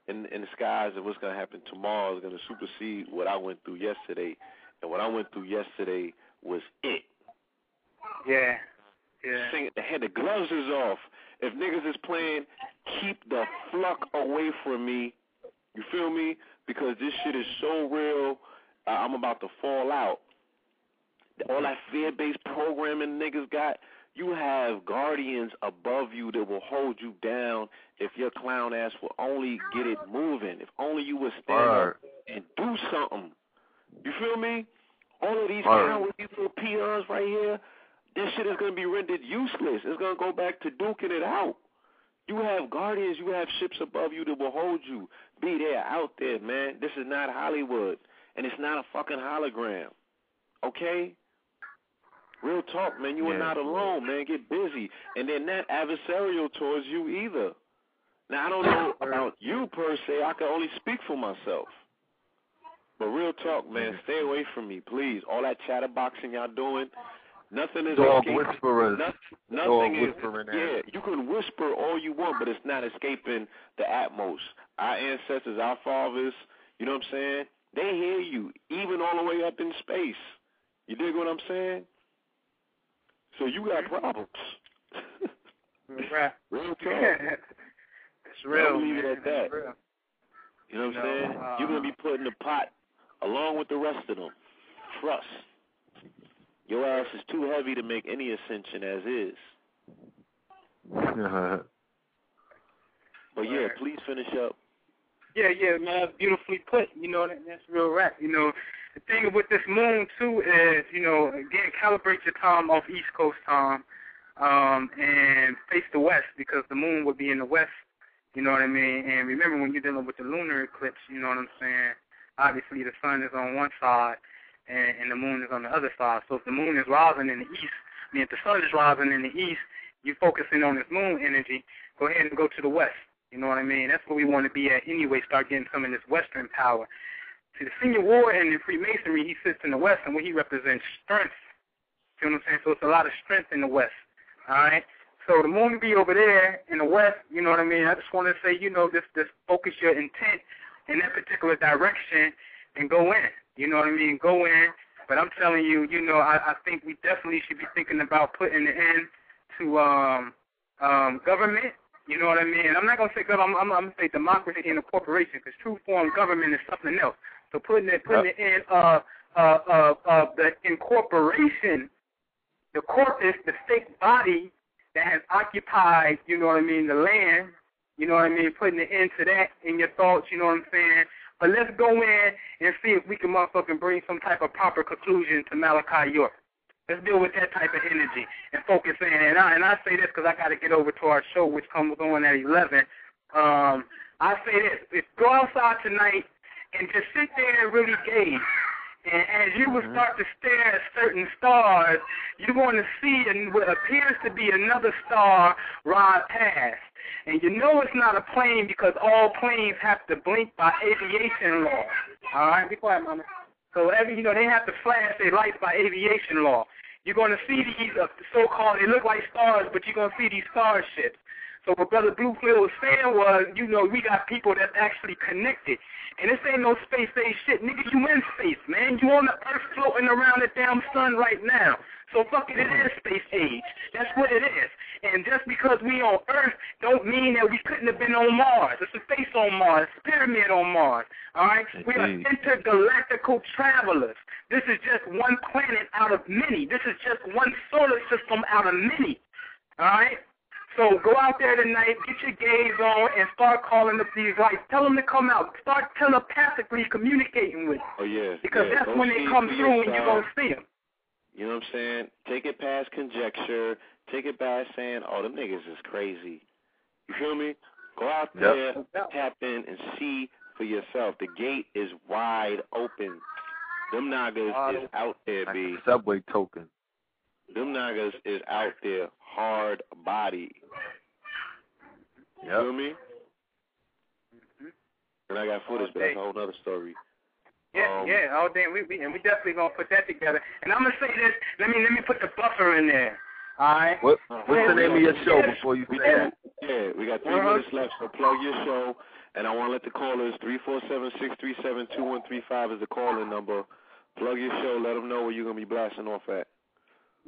in in the skies and what's gonna happen tomorrow is gonna supersede what I went through yesterday. And what I went through yesterday was it. Yeah. Yeah. Sing it. The gloves is off. If niggas is playing, keep the fluck away from me. You feel me? Because this shit is so real. Uh, I'm about to fall out. All that fear-based programming niggas got. You have guardians above you that will hold you down if your clown ass will only get it moving. If only you would stand Word. up and do something. You feel me? All of these these little peons right here, this shit is going to be rendered useless. It's going to go back to duking it out. You have guardians, you have ships above you that will hold you. Be there, out there, man. This is not Hollywood, and it's not a fucking hologram. Okay? Real talk, man. You are not alone, man. Get busy. And they're not adversarial towards you either. Now, I don't know about you per se. I can only speak for myself. But real talk, man. Stay away from me, please. All that chatterboxing y'all doing, nothing is Dog escaping. whisperers. Dog nothing is whispering yeah. You can whisper all you want, but it's not escaping the atmos. Our ancestors, our fathers, you know what I'm saying? They hear you, even all the way up in space. You dig what I'm saying? So you got problems. Right. Real talk. it's real. I'll leave it at that. It's real. You know what I'm No, saying? uh, You're gonna be put in the pot along with the rest of them. Trust. Your ass is too heavy to make any ascension as is. But yeah, Word. please finish up. Yeah, yeah, man, that's beautifully put. You know, that, that's real rap. You know, the thing with this moon too is, you know, again, calibrate your time off East Coast time, um, and face the west because the moon would be in the west. You know what I mean? And remember, when you're dealing with the lunar eclipse, you know what I'm saying? Obviously, the sun is on one side, and, and the moon is on the other side. So if the moon is rising in the east, I mean, if the sun is rising in the east, you're focusing on this moon energy. Go ahead and go to the west. You know what I mean? That's where we want to be at anyway, start getting some of this Western power. See, the senior warden in Freemasonry, he sits in the West, and what he represents strength. See what I'm saying? So it's a lot of strength in the West. All right? So the moon be over there in the west, you know what I mean? I just want to say, you know, just just focus your intent in that particular direction and go in. You know what I mean? Go in. But I'm telling you, you know, I, I think we definitely should be thinking about putting an end to um um government. You know what I mean? I'm not gonna say government. I'm, I'm, I'm gonna say democracy in a corporation because true form government is something else. So putting it putting it in uh uh uh uh the incorporation, the corpus, the state body that has occupied, you know what I mean, the land. You know what I mean? Putting it into that in your thoughts. You know what I'm saying? But let's go in and see if we can motherfucking bring some type of proper conclusion to Malachi York. Let's deal with that type of energy and focus in. And I and I say this because I got to get over to our show, which comes on at eleven. Um, I say this: if go outside tonight and just sit there and really gaze. And as you will start to stare at certain stars, you're going to see what appears to be another star ride past. And you know it's not a plane because all planes have to blink by aviation law. All right, be quiet, mama. So every you know they have to flash their lights by aviation law. You're going to see these uh, so-called they look like stars, but you're going to see these starships. So what Brother Bluefield was saying was, you know, we got people that's actually connected. And this ain't no space age shit. Nigga, you in space, man. You on the earth floating around the damn sun right now. So fuck it, it is space age. That's what it is. And just because we on Earth don't mean that we couldn't have been on Mars. It's a face on Mars, it's a pyramid on Mars. All right? We are intergalactical travelers. This is just one planet out of many. This is just one solar system out of many. All right? So go out there tonight, get your gaze on, and start calling up these lights. Tell them to come out. Start telepathically communicating with them. Oh yeah. Because yeah. that's Go when they come through and you're yourself. going to see them. You know what I'm saying? Take it past conjecture. Take it past saying, "Oh, them niggas is crazy." You feel me? Go out Yep. there, tap in, and see for yourself. The gate is wide open. Them niggas is out there, Like b. a subway token. Them niggas is out there, hard body. You Yep. feel me? And I got footage, but that's a whole other story. Yeah, Um, yeah. Oh, damn, we, we and we definitely gonna put that together. And I'm gonna say this. Let me let me put the buffer in there. All right. What What's the name of your show before you say that? Yeah, we got 3 Uh-huh. minutes left, so plug your show. And I want to let the callers, 347-637-2135 is the calling number. Plug your show, let them know where you're going to be blasting off at.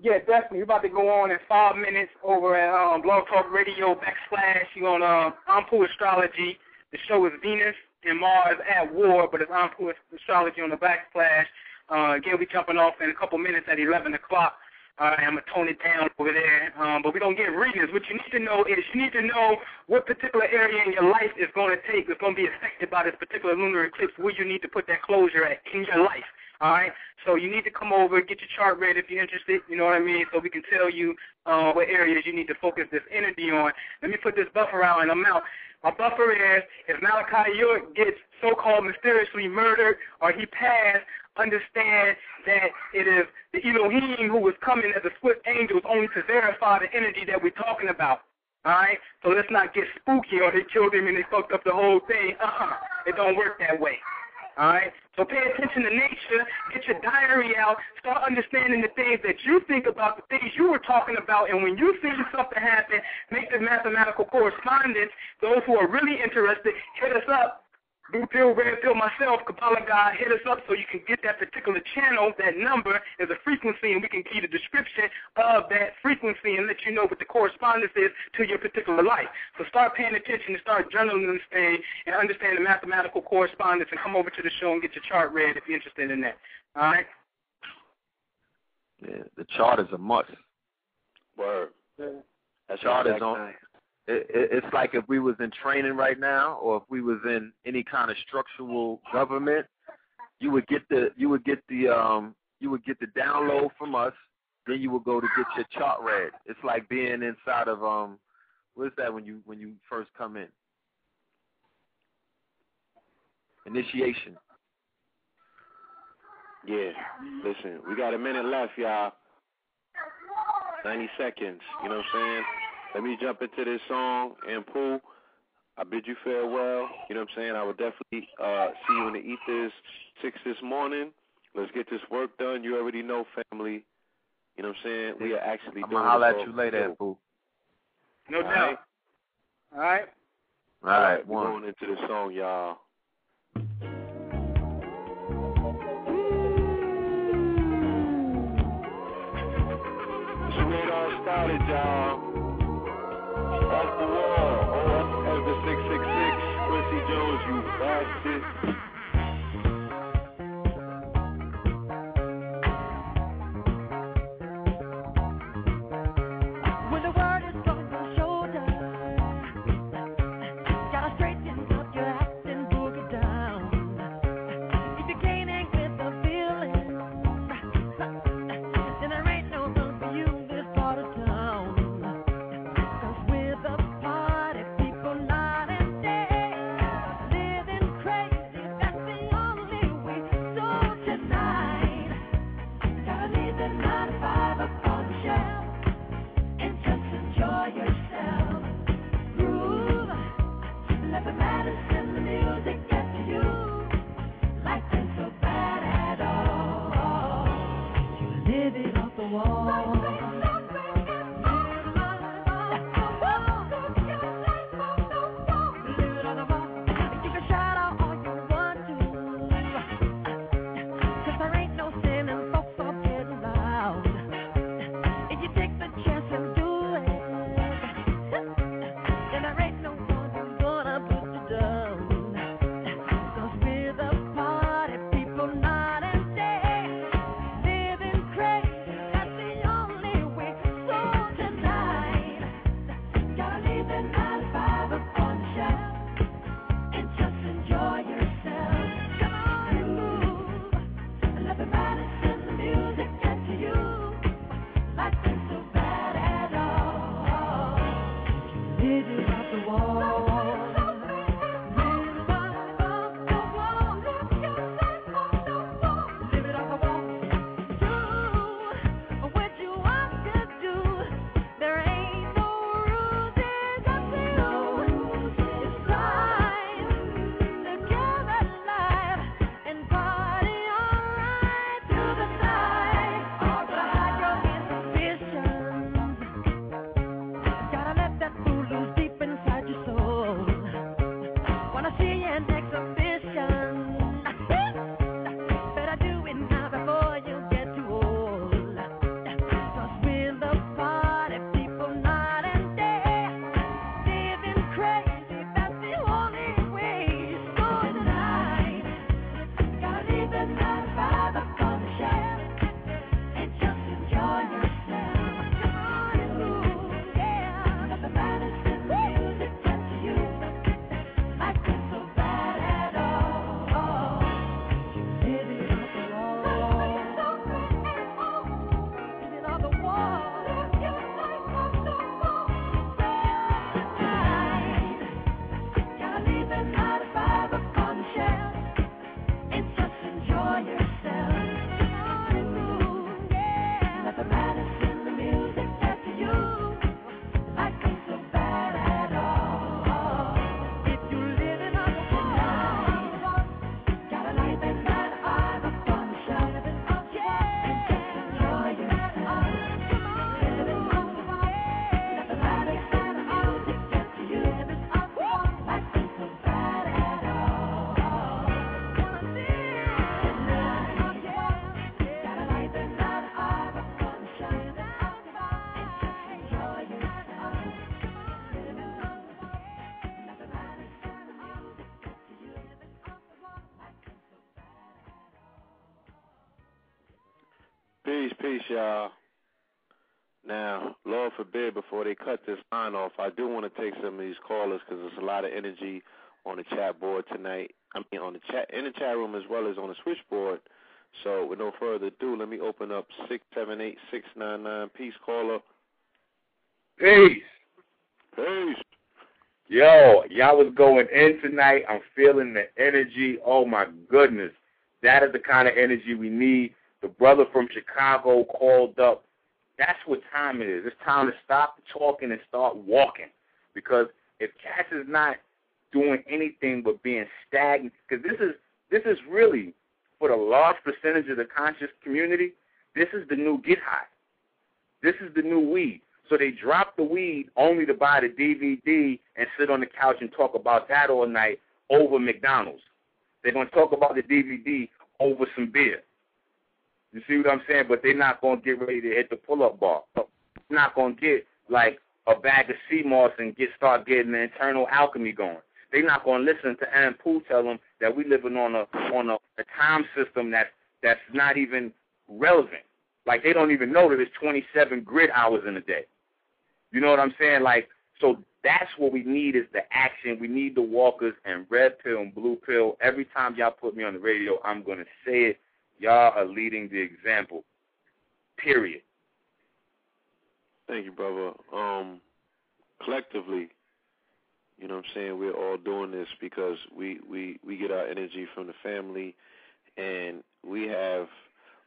Yeah, definitely. We're about to go on in five minutes over at um, Blog Talk Radio backslash. You on um, Ampu Astrology. The show is Venus and Mars at war, but it's Ampu Astrology on the backslash. Uh, again, we jumping off in a couple minutes at 11 o'clock. Uh, I'm gonna tone it down over there, um, but we're gonna get readings. What you need to know is you need to know what particular area in your life is going to take, is going to be affected by this particular lunar eclipse. Where you need to put that closure at in your life. All right. So you need to come over, get your chart read if you're interested. You know what I mean? So we can tell you uh, what areas you need to focus this energy on. Let me put this buffer out, and I'm out. My buffer is if Malachi York gets so-called mysteriously murdered or he passed, understand that it is the Elohim who was coming as a swift angel only to verify the energy that we're talking about. All right? So let's not get spooky or they killed him and they fucked up the whole thing. Uh-uh. It don't work that way. All right? So pay attention to nature. Get your diary out. Start understanding the things that you think about, the things you were talking about. And when you see something happen, make the mathematical correspondence. Those who are really interested, hit us up. Blue pill, red pill, myself, Kabbalah guy, hit us up so you can get that particular channel. That number is a frequency, and we can give you the description of that frequency and let you know what the correspondence is to your particular life. So start paying attention and start journaling this thing and understand the mathematical correspondence and come over to the show and get your chart read if you're interested in that. All right? Yeah, the chart is a must. Word. That's Chart is on. science. It, it, it's like if we was in training right now, or if we was in any kind of structural government, you would get the you would get the um you would get the download from us. Then you would go to get your chart read. It's like being inside of um what is that when you when you first come in? Initiation. Yeah. Listen, we got a minute left, y'all. 90 seconds. You know what I'm saying? Let me jump into this song and Pooh. I bid you farewell. You know what I'm saying? I will definitely uh, see you in the ethers six this morning. Let's get this work done. You already know, family. You know what I'm saying? We are actually I'm doing. I'll at you later, Pooh. No All doubt. Right? All right. All right. All right. One. Going into this song, y'all. they cut this line off, I do want to take some of these callers because there's a lot of energy on the chat board tonight. I mean, on the chat in the chat room as well as on the switchboard. So, with no further ado, let me open up six seven eight six nine nine. Peace, caller. Peace. Peace. Yo, y'all was going in tonight. I'm feeling the energy. Oh my goodness. That is the kind of energy we need. The brother from Chicago called up that's what time it is. It's time to stop talking and start walking. Because if cats is not doing anything but being stagnant, because this is this is really for the large percentage of the conscious community, this is the new get high. This is the new weed. So they drop the weed only to buy the DVD and sit on the couch and talk about that all night over McDonald's. They're going to talk about the DVD over some beer. You see what I'm saying? But they're not to get ready to hit the pull-up bar. They're not to get like a bag of sea moss and get start getting the internal alchemy going. They're not to listen to Ampu tell them that we living on a on a, a time system that's that's not even relevant. Like they don't even know that it's 27 grid hours in a day. You know what I'm saying? Like so that's what we need is the action. We need the walkers and red pill and blue pill. Every time y'all put me on the radio, I'm gonna say it. Y'all are leading the example. Period. Thank you, brother. Um, collectively, you know what I'm saying, we're all doing this because we, we, we get our energy from the family and we have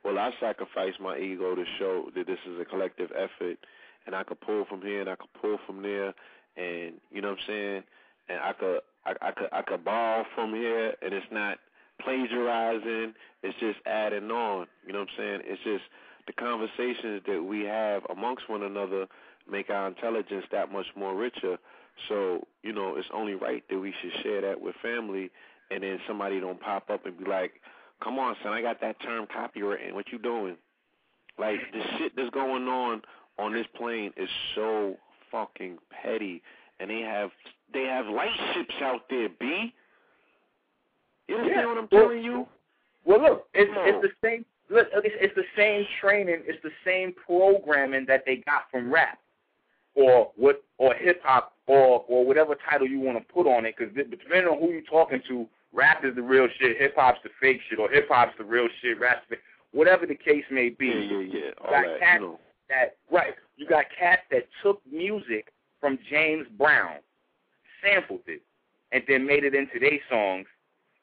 well, I sacrifice my ego to show that this is a collective effort and I could pull from here and I could pull from there and you know what I'm saying? And I could I, I could I could borrow from here and it's not plagiarizing, it's just adding on. You know what I'm saying? It's just the conversations that we have amongst one another make our intelligence that much more richer. So, you know, it's only right that we should share that with family and then somebody don't pop up and be like, Come on, son, I got that term copywritten. What you doing? Like the shit that's going on on this plane is so fucking petty and they have they have light ships out there, B. You understand Yeah. what I'm telling you? Well, look, it's it's the same. Look, it's, it's the same training. It's the same programming that they got from rap, or what, or hip hop, or or whatever title you want to put on it. Because depending on who you're talking to, rap is the real shit, hip hop's the fake shit, or hip hop's the real shit, rap's the whatever the case may be. Yeah, yeah, yeah. All got that, cats you know. that right. You got cats that took music from James Brown, sampled it, and then made it into their songs,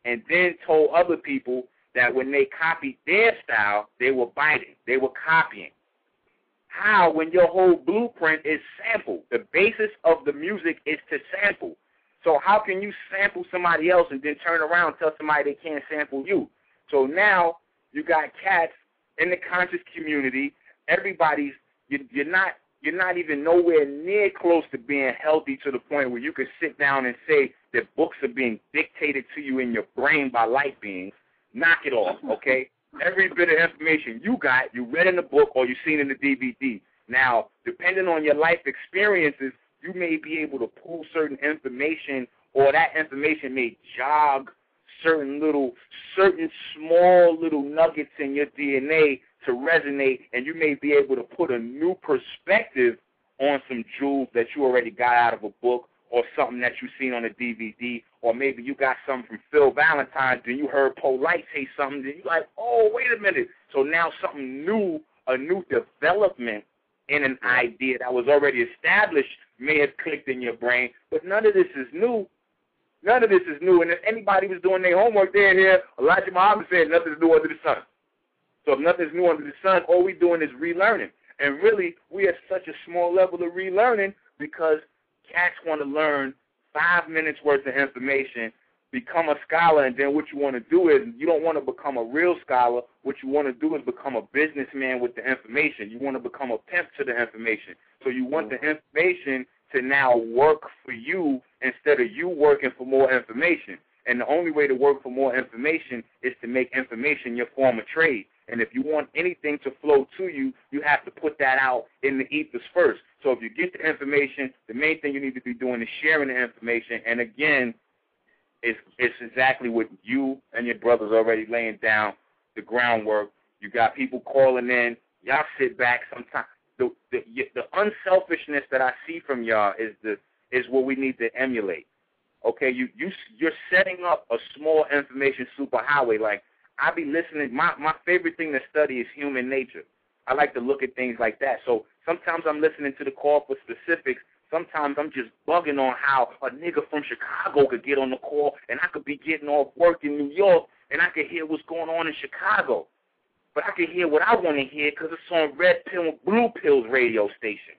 and then told other people that when they copied their style, they were biting, they were copying. How when your whole blueprint is sample? The basis of the music is to sample. So how can you sample somebody else and then turn around and tell somebody they can't sample you? So now you got cats in the conscious community. Everybody's you, you're not you're not even nowhere near close to being healthy to the point where you can sit down and say that books are being dictated to you in your brain by light beings. Knock it off, okay? Every bit of information you got, you read in the book or you seen in the DVD. Now, depending on your life experiences, you may be able to pull certain information or that information may jog certain little certain small little nuggets in your DNA to resonate and you may be able to put a new perspective on some jewels that you already got out of a book or something that you seen on a DVD or maybe you got something from Phil Valentine then you heard Polight say something then you like, oh wait a minute. So now something new, a new development in an idea that was already established may have clicked in your brain, but none of this is new. None of this is new. And if anybody was doing their homework, they're here. Elijah Muhammad said nothing's new under the sun. So if nothing's new under the sun, all we're doing is relearning. And really, we are such a small level of relearning because cats want to learn five minutes worth of information, become a scholar, and then what you want to do is you don't want to become a real scholar. What you want to do is become a businessman with the information. You want to become a pimp to the information. So you want the mm-hmm. information to now work for you instead of you working for more information. And the only way to work for more information is to make information your form of trade. And if you want anything to flow to you, you have to put that out in the ethers first. So if you get the information, the main thing you need to be doing is sharing the information. And again, it's it's exactly what you and your brothers already laying down the groundwork. You got people calling in. Y'all sit back sometimes. The the the unselfishness that I see from y'all is the is what we need to emulate. Okay, you you you're setting up a small information superhighway. Like I be listening. My my favorite thing to study is human nature. I like to look at things like that. So sometimes I'm listening to the call for specifics. Sometimes I'm just bugging on how a nigga from Chicago could get on the call and I could be getting off work in New York and I could hear what's going on in Chicago. But I can hear what I want to hear because it's on Red Pill Blue Pills radio station.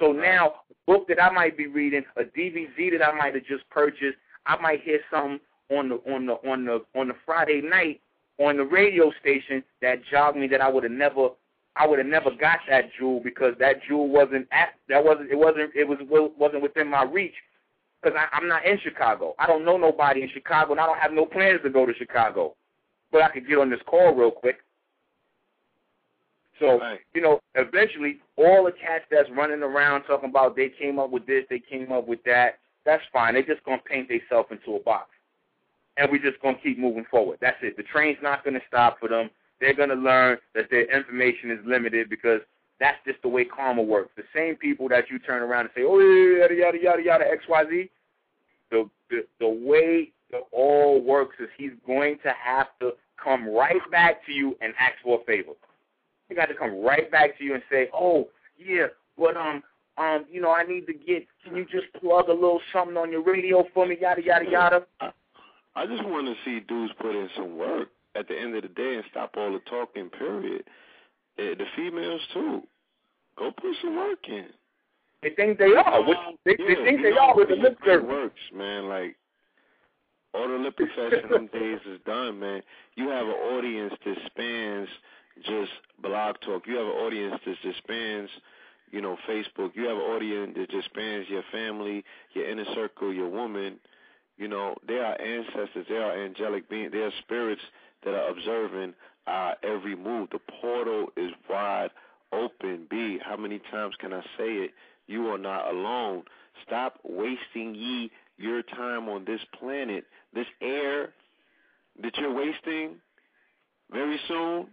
So now, a book that I might be reading, a DVD that I might have just purchased, I might hear something on the on the on the on the Friday night on the radio station that jogged me that I would have never I would have never got that jewel because that jewel wasn't at that wasn't it wasn't it was wasn't within my reach because I'm not in Chicago. I don't know nobody in Chicago, and I don't have no plans to go to Chicago. But I could get on this call real quick. So Right. you know, eventually, all the cats that's running around talking about they came up with this, they came up with that. That's fine. They're just gonna paint themselves into a box, and we're just gonna keep moving forward. That's it. The train's not gonna stop for them. They're gonna learn that their information is limited because that's just the way karma works. The same people that you turn around and say, "Oh yada yada yada yada X Y Z," the the the way it all works is he's going to have to come right back to you and ask for a favor. He got to come right back to you and say, "Oh yeah, but um um you know I need to get. Can you just plug a little something on your radio for me? Yada yada yada." I just want to see dudes put in some work at the end of the day and stop all the talking. Period. Eh, the females too. Go put some work in. They think they are. Which, they, they think they know, are with the lip service. works, man. Like all the lip profession them days is done, man. You have an audience that spans just blog talk. You have an audience that just spans, you know, Facebook. You have an audience that just spans your family, your inner circle, your woman. You know, they are ancestors. They are angelic beings. They are spirits that are observing our every move. The portal is wide open. B, how many times can I say it? You are not alone. Stop wasting ye your time on this planet. This air that you're wasting very soon,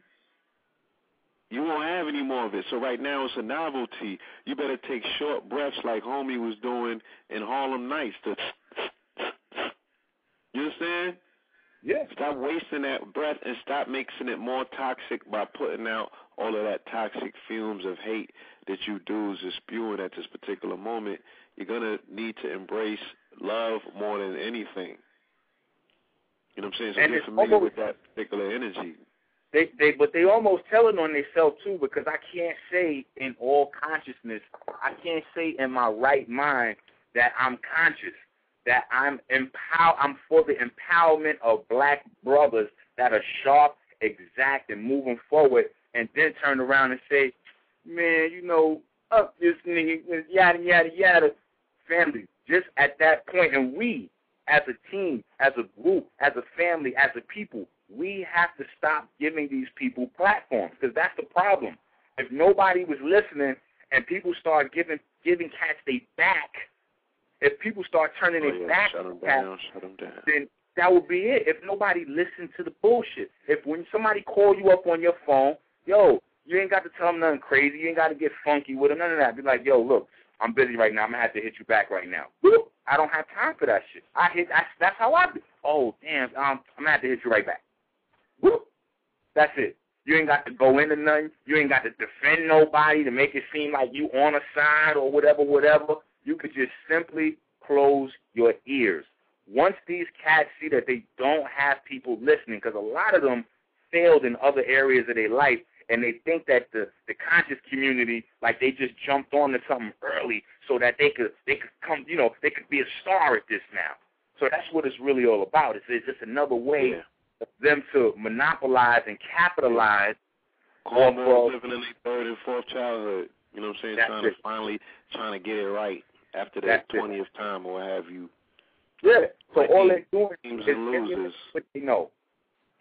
you won't have any more of it. So right now it's a novelty. You better take short breaths like homie was doing in Harlem Nights. You understand? Yeah. Stop wasting that breath and stop mixing it more toxic by putting out all of that toxic fumes of hate that you dudes are spewing at this particular moment. You're gonna need to embrace love more than anything. You know what I'm saying? So And get familiar almost- with that particular energy. They they but they almost tell it on themselves too because I can't say in all consciousness, I can't say in my right mind that I'm conscious, that I'm empower I'm for the empowerment of black brothers that are sharp, exact and moving forward and then turn around and say, Man, you know, up this nigga yada yada yada family. Just at that point and we as a team, as a group, as a family, as a people, we have to stop giving these people platforms because that's the problem. If nobody was listening and people start giving giving cats they back, if people start turning Oh, their yeah, back shut them down, shut them down. then that would be it. If nobody listened to the bullshit, if when somebody call you up on your phone, yo, you ain't got to tell them nothing crazy. You ain't got to get funky with them, none of that. Be like, yo, look, I'm busy right now. I'm gonna have to hit you back right now. Boop. I don't have time for that shit. I hit. I, that's how I. Be. Oh damn. Um, I'm gonna have to hit you right back. Whoop. That's it. You ain't got to go into nothing. You ain't got to defend nobody to make it seem like you on a side or whatever, whatever. You could just simply close your ears. Once these cats see that they don't have people listening, because a lot of them failed in other areas of their life, and they think that the the conscious community, like they just jumped onto something early, so that they could they could come, you know, they could be a star at this now. So that's what it's really all about. It's, it's just another way Yeah. of them to monopolize and capitalize of living in their third and fourth childhood. You know what I'm saying? That's trying it. to finally trying to get it right after that twentieth time or have you. Yeah. So all they're doing is emulating what they know.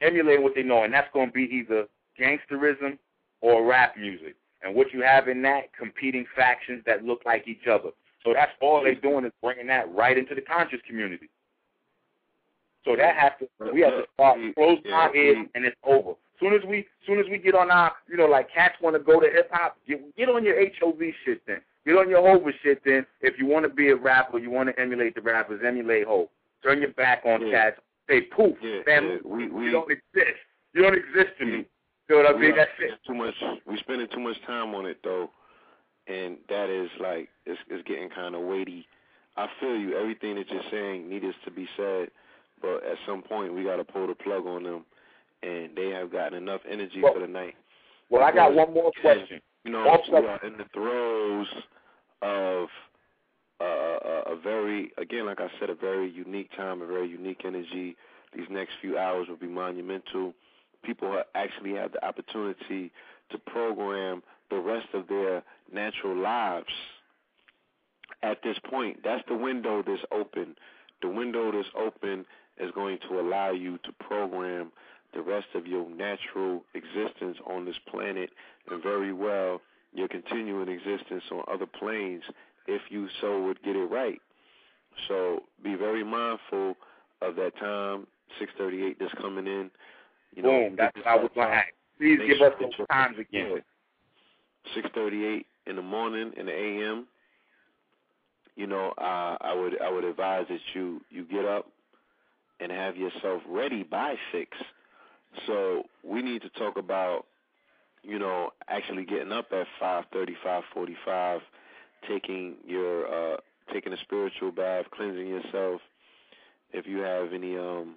Emulating what they know, and that's going to be either gangsterism or rap music. And what you have in that, competing factions that look like each other. So that's all they're doing is bringing that right into the conscious community. So that has to, we have to start uh, closing Yeah, our ears, and it's over. Soon as we, soon as we get on our, you know, like cats want to go to hip hop, get, get on your HOV shit then. Get on your Hova shit then. If you want to be a rapper, you want to emulate the rappers, emulate Hov. Turn your back on Yeah. cats. Say poof, Yeah, family. yeah, we- we- you don't exist. You don't exist to me. You know what I mean? That's it. Too much. We spending too much time on it though, and that is like it's, it's getting kind of weighty. I feel you. Everything that you're saying needs to be said, but at some point we got to pull the plug on them, and they have gotten enough energy Well- for the night. Well, I got one more question. You know, we are in the throes of uh, a, a very, again, like I said, a very unique time, a very unique energy. These next few hours will be monumental. People actually have the opportunity to program the rest of their natural lives at this point. That's the window that's open. The window that's open is going to allow you to program the rest of your natural existence on this planet and very well your continuing existence on other planes if you so would get it right. So be very mindful of that time, 638 that's coming in. You know, Boom. That's what I was going to ask. Please Make give sure us those times again. 6:38 in the morning in the AM. You know, uh, I would I would advise that you you get up and have yourself ready by six. So we need to talk about, you know, actually getting up at five thirty, five forty-five, taking your uh, taking a spiritual bath, cleansing yourself. If you have any um,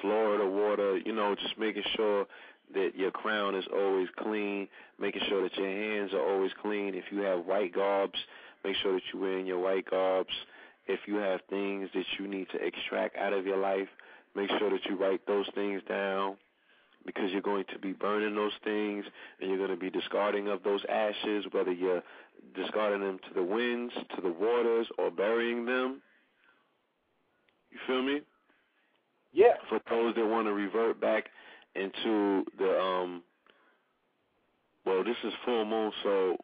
Florida water, you know, just making sure that your crown is always clean, making sure that your hands are always clean. If you have white garbs, make sure that you're wearing your white garbs. If you have things that you need to extract out of your life, make sure that you write those things down because you're going to be burning those things and you're going to be discarding of those ashes, whether you're discarding them to the winds, to the waters, or burying them. You feel me? Yeah. For those that want to revert back into the um well this is full moon so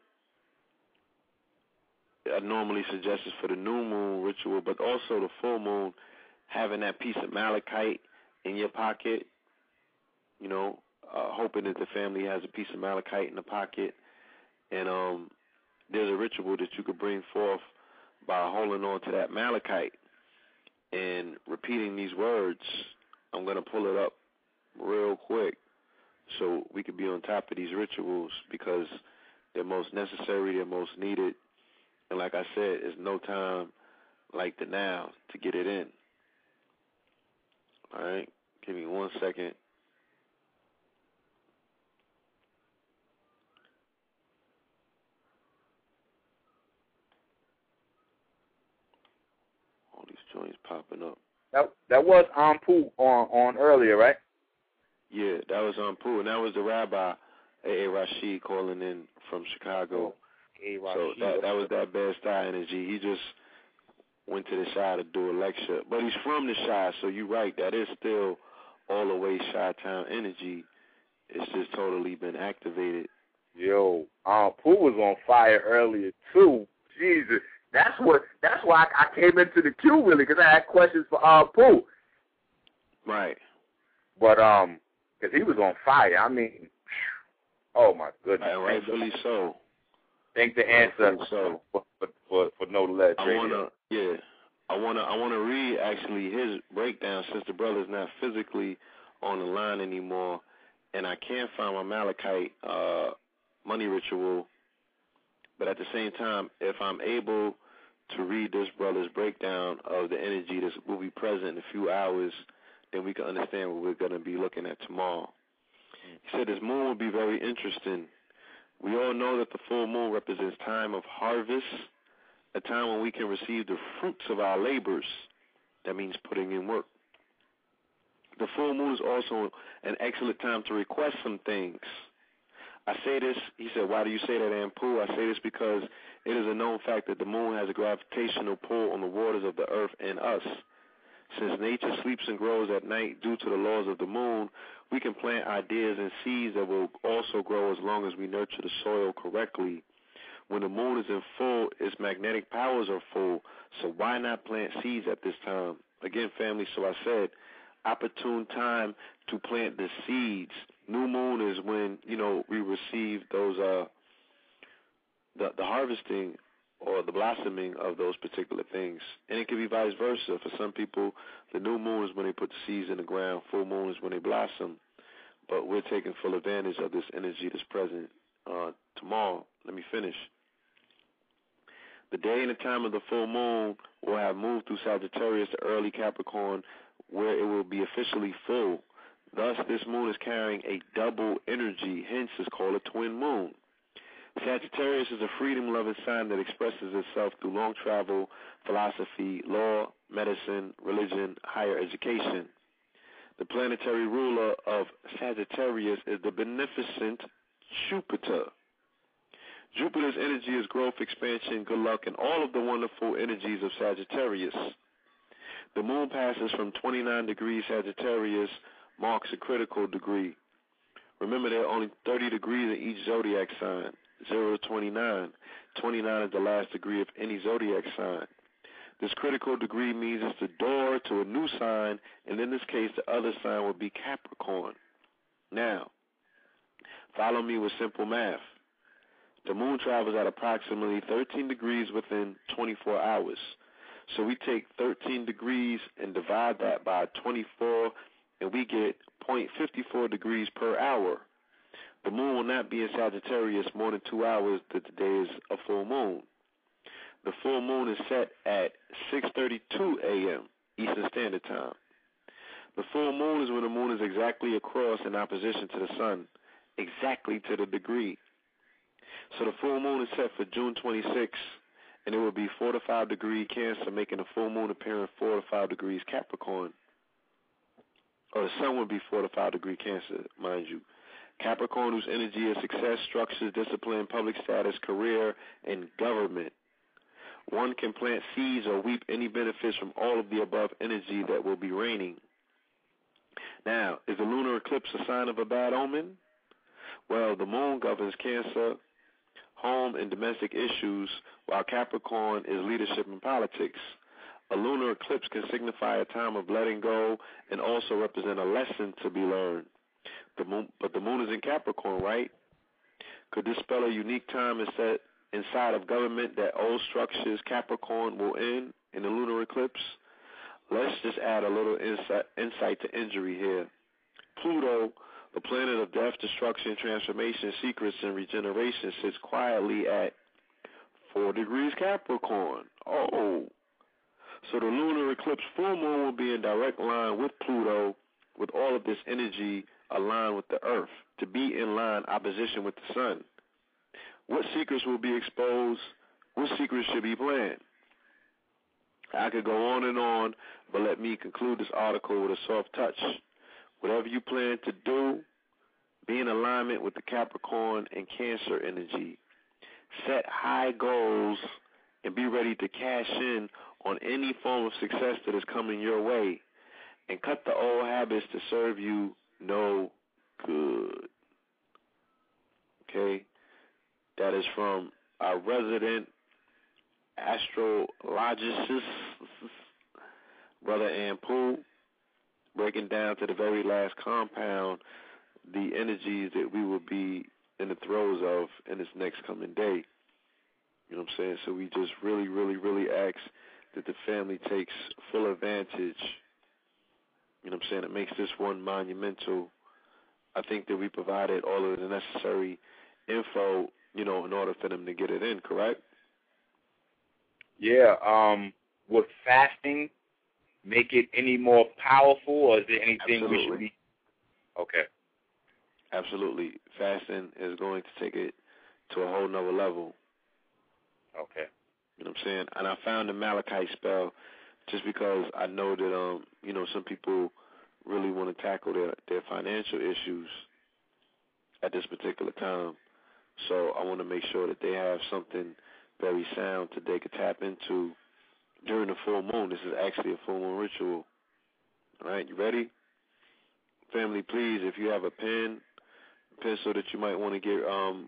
I normally suggest this for the new moon ritual, but also the full moon having that piece of malachite in your pocket, you know, uh, hoping that the family has a piece of malachite in the pocket. And um there's a ritual that you could bring forth by holding on to that malachite and repeating these words. I'm going to pull it up real quick so we could be on top of these rituals because they're most necessary, they're most needed. And like I said, it's no time like the now to get it in. All right, give me one second. All these joints popping up. That that was Ampu on on earlier, right? Yeah, that was Ampu, and that was the rabbi A. A. Rashid calling in from Chicago. Hey, So that that was that bad style energy. He just went to the shy to do a lecture, but he's from the shy, so you're right. That is still all the way shy town energy. It's just totally been activated. Yo, um, Pooh was on fire earlier too. Jesus, that's what. That's why I, I came into the queue really because I had questions for uh Pooh. Right. But um, because he was on fire. I mean, oh my goodness. And rightfully so. Thank the answer so. for, for for for no ledge. I wanna, yeah, I wanna, I wanna read actually his breakdown since the brother's not physically on the line anymore, and I can't find my Malachite uh, money ritual. But at the same time, if I'm able to read this brother's breakdown of the energy that will be present in a few hours, then we can understand what we're going to be looking at tomorrow. He said this moon will be very interesting. We all know that the full moon represents time of harvest, a time when we can receive the fruits of our labors. That means putting in work. The full moon is also an excellent time to request some things. I say this, he said, why do you say that, Ampu? I say this because it is a known fact that the moon has a gravitational pull on the waters of the earth and us. Since nature sleeps and grows at night due to the laws of the moon, we can plant ideas and seeds that will also grow as long as we nurture the soil correctly. When the moon is in full, its magnetic powers are full, so why not plant seeds at this time? Again, family, so I said, opportune time to plant the seeds. New moon is when, you know, we receive those uh the the harvesting or the blossoming of those particular things. And it can be vice versa. For some people, the new moon is when they put the seeds in the ground, full moon is when they blossom. But we're taking full advantage of this energy that's present uh, tomorrow. Let me finish. The day and the time of the full moon will have moved through Sagittarius to early Capricorn, where it will be officially full. Thus, this moon is carrying a double energy, hence, it's called a twin moon. Sagittarius is a freedom loving sign that expresses itself through long travel, philosophy, law, medicine, religion, higher education. The planetary ruler of Sagittarius is the beneficent Jupiter. Jupiter's energy is growth, expansion, good luck, and all of the wonderful energies of Sagittarius. The moon passes from 29 degrees Sagittarius, marks a critical degree. Remember, there are only 30 degrees in each zodiac sign, 0 to 29. 29 is the last degree of any zodiac sign. This critical degree means it's the door to a new sign, and in this case, the other sign would be Capricorn. Now, follow me with simple math. The moon travels at approximately 13 degrees within 24 hours. So we take 13 degrees and divide that by 24, and we get 0.54 degrees per hour. The moon will not be in Sagittarius more than two hours that the day is a full moon. The full moon is set at 6:32 a.m. Eastern Standard Time. The full moon is when the moon is exactly across in opposition to the sun, exactly to the degree. So the full moon is set for June 26, and it will be 4 to 5 degree Cancer, making the full moon appearing 4 to 5 degrees Capricorn. Or the sun would be 4 to 5 degree Cancer, mind you. Capricorn, whose energy is success, structures, discipline, public status, career, and government. One can plant seeds or reap any benefits from all of the above energy that will be reigning. Now, is the lunar eclipse a sign of a bad omen? Well, the moon governs Cancer, home, and domestic issues, while Capricorn is leadership and politics. A lunar eclipse can signify a time of letting go and also represent a lesson to be learned. The moon, but the moon is in Capricorn, right? Could this spell a unique time inside of government that old structures Capricorn will end in the lunar eclipse? Let's just add a little insight, insight to injury here. Pluto, the planet of death, destruction, transformation, secrets, and regeneration, sits quietly at 4 degrees Capricorn. Oh. So the lunar eclipse full moon will be in direct line with Pluto, with all of this energy aligned with the Earth, to be in line opposition with the Sun. What secrets will be exposed? What secrets should be planned? I could go on and on, but let me conclude this article with a soft touch. Whatever you plan to do, be in alignment with the Capricorn and Cancer energy. Set high goals and be ready to cash in on any form of success that is coming your way. And cut the old habits to serve you no good. Okay? That is from our resident astrologist, Brother Ampool, breaking down to the very last compound the energies that we will be in the throes of in this next coming day. You know what I'm saying? So we just really, really, really ask that the family takes full advantage. You know what I'm saying? It makes this one monumental. I think that we provided all of the necessary info, you know, in order for them to get it in, correct? Yeah. Um, would fasting make it any more powerful, or is there anything Absolutely. we should be? Okay. Absolutely. Fasting is going to take it to a whole nother level. Okay. You know what I'm saying? And I found the Malachite spell just because I know that um, you know, some people really want to tackle their their financial issues at this particular time. So I want to make sure that they have something very sound that they could tap into during the full moon. This is actually a full moon ritual. All right, you ready? Family, please, if you have a pen, pencil that you might want to get um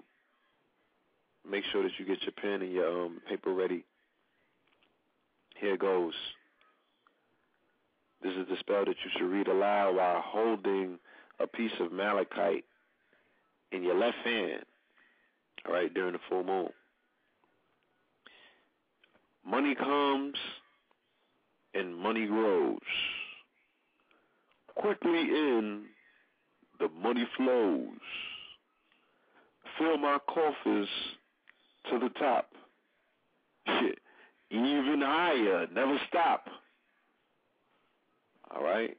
make sure that you get your pen and your um paper ready. Here goes. This is the spell that you should read aloud while holding a piece of malachite in your left hand. All right, during the full moon. Money comes and money grows. Quickly in, the money flows. Fill my coffers to the top. Shit, even higher, never stop. All right.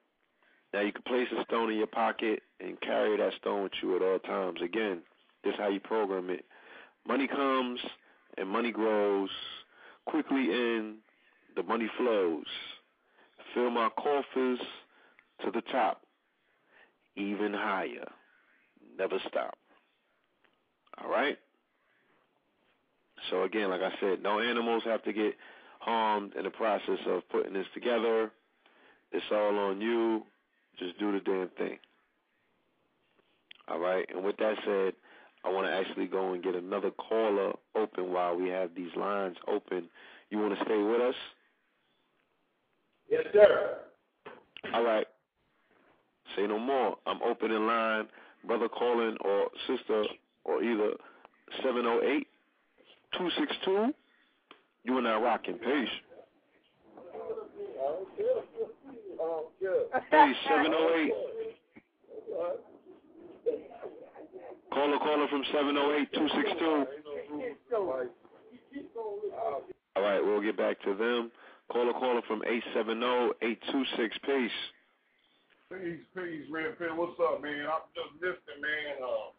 Now you can place a stone in your pocket and carry that stone with you at all times. Again, this is how you program it. Money comes and money grows. Quickly in, the money flows. Fill my coffers to the top, even higher. Never stop. All right. So again, like I said, no animals have to get harmed in the process of putting this together. It's all on you. Just do the damn thing. All right. And with that said, I want to actually go and get another caller open while we have these lines open. You want to stay with us? Yes, sir. All right. Say no more. I'm opening line, brother calling or sister or either 708 262. You and I rocking. Peace. Peace, 708. Caller, caller from 708 262. All right, we'll get back to them. Caller, caller from 870 826. Peace. Peace, peace, Red Pen. What's up, man? I'm just listening, man. Uh,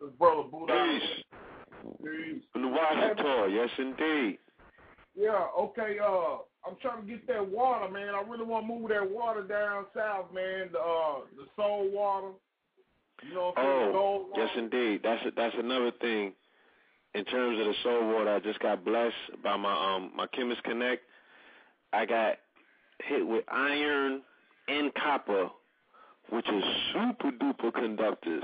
this brother Buddha. Peace. From the Washington, yes indeed. Yeah, okay, uh, I'm trying to get that water, man. I really want to move that water down south, man. The uh the soul water. You know what I'm saying? The Oh, yes indeed. That's that's another thing. In terms of the soul water, I just got blessed by my um my Chemist Connect. I got hit with iron and copper, which is super duper conductors.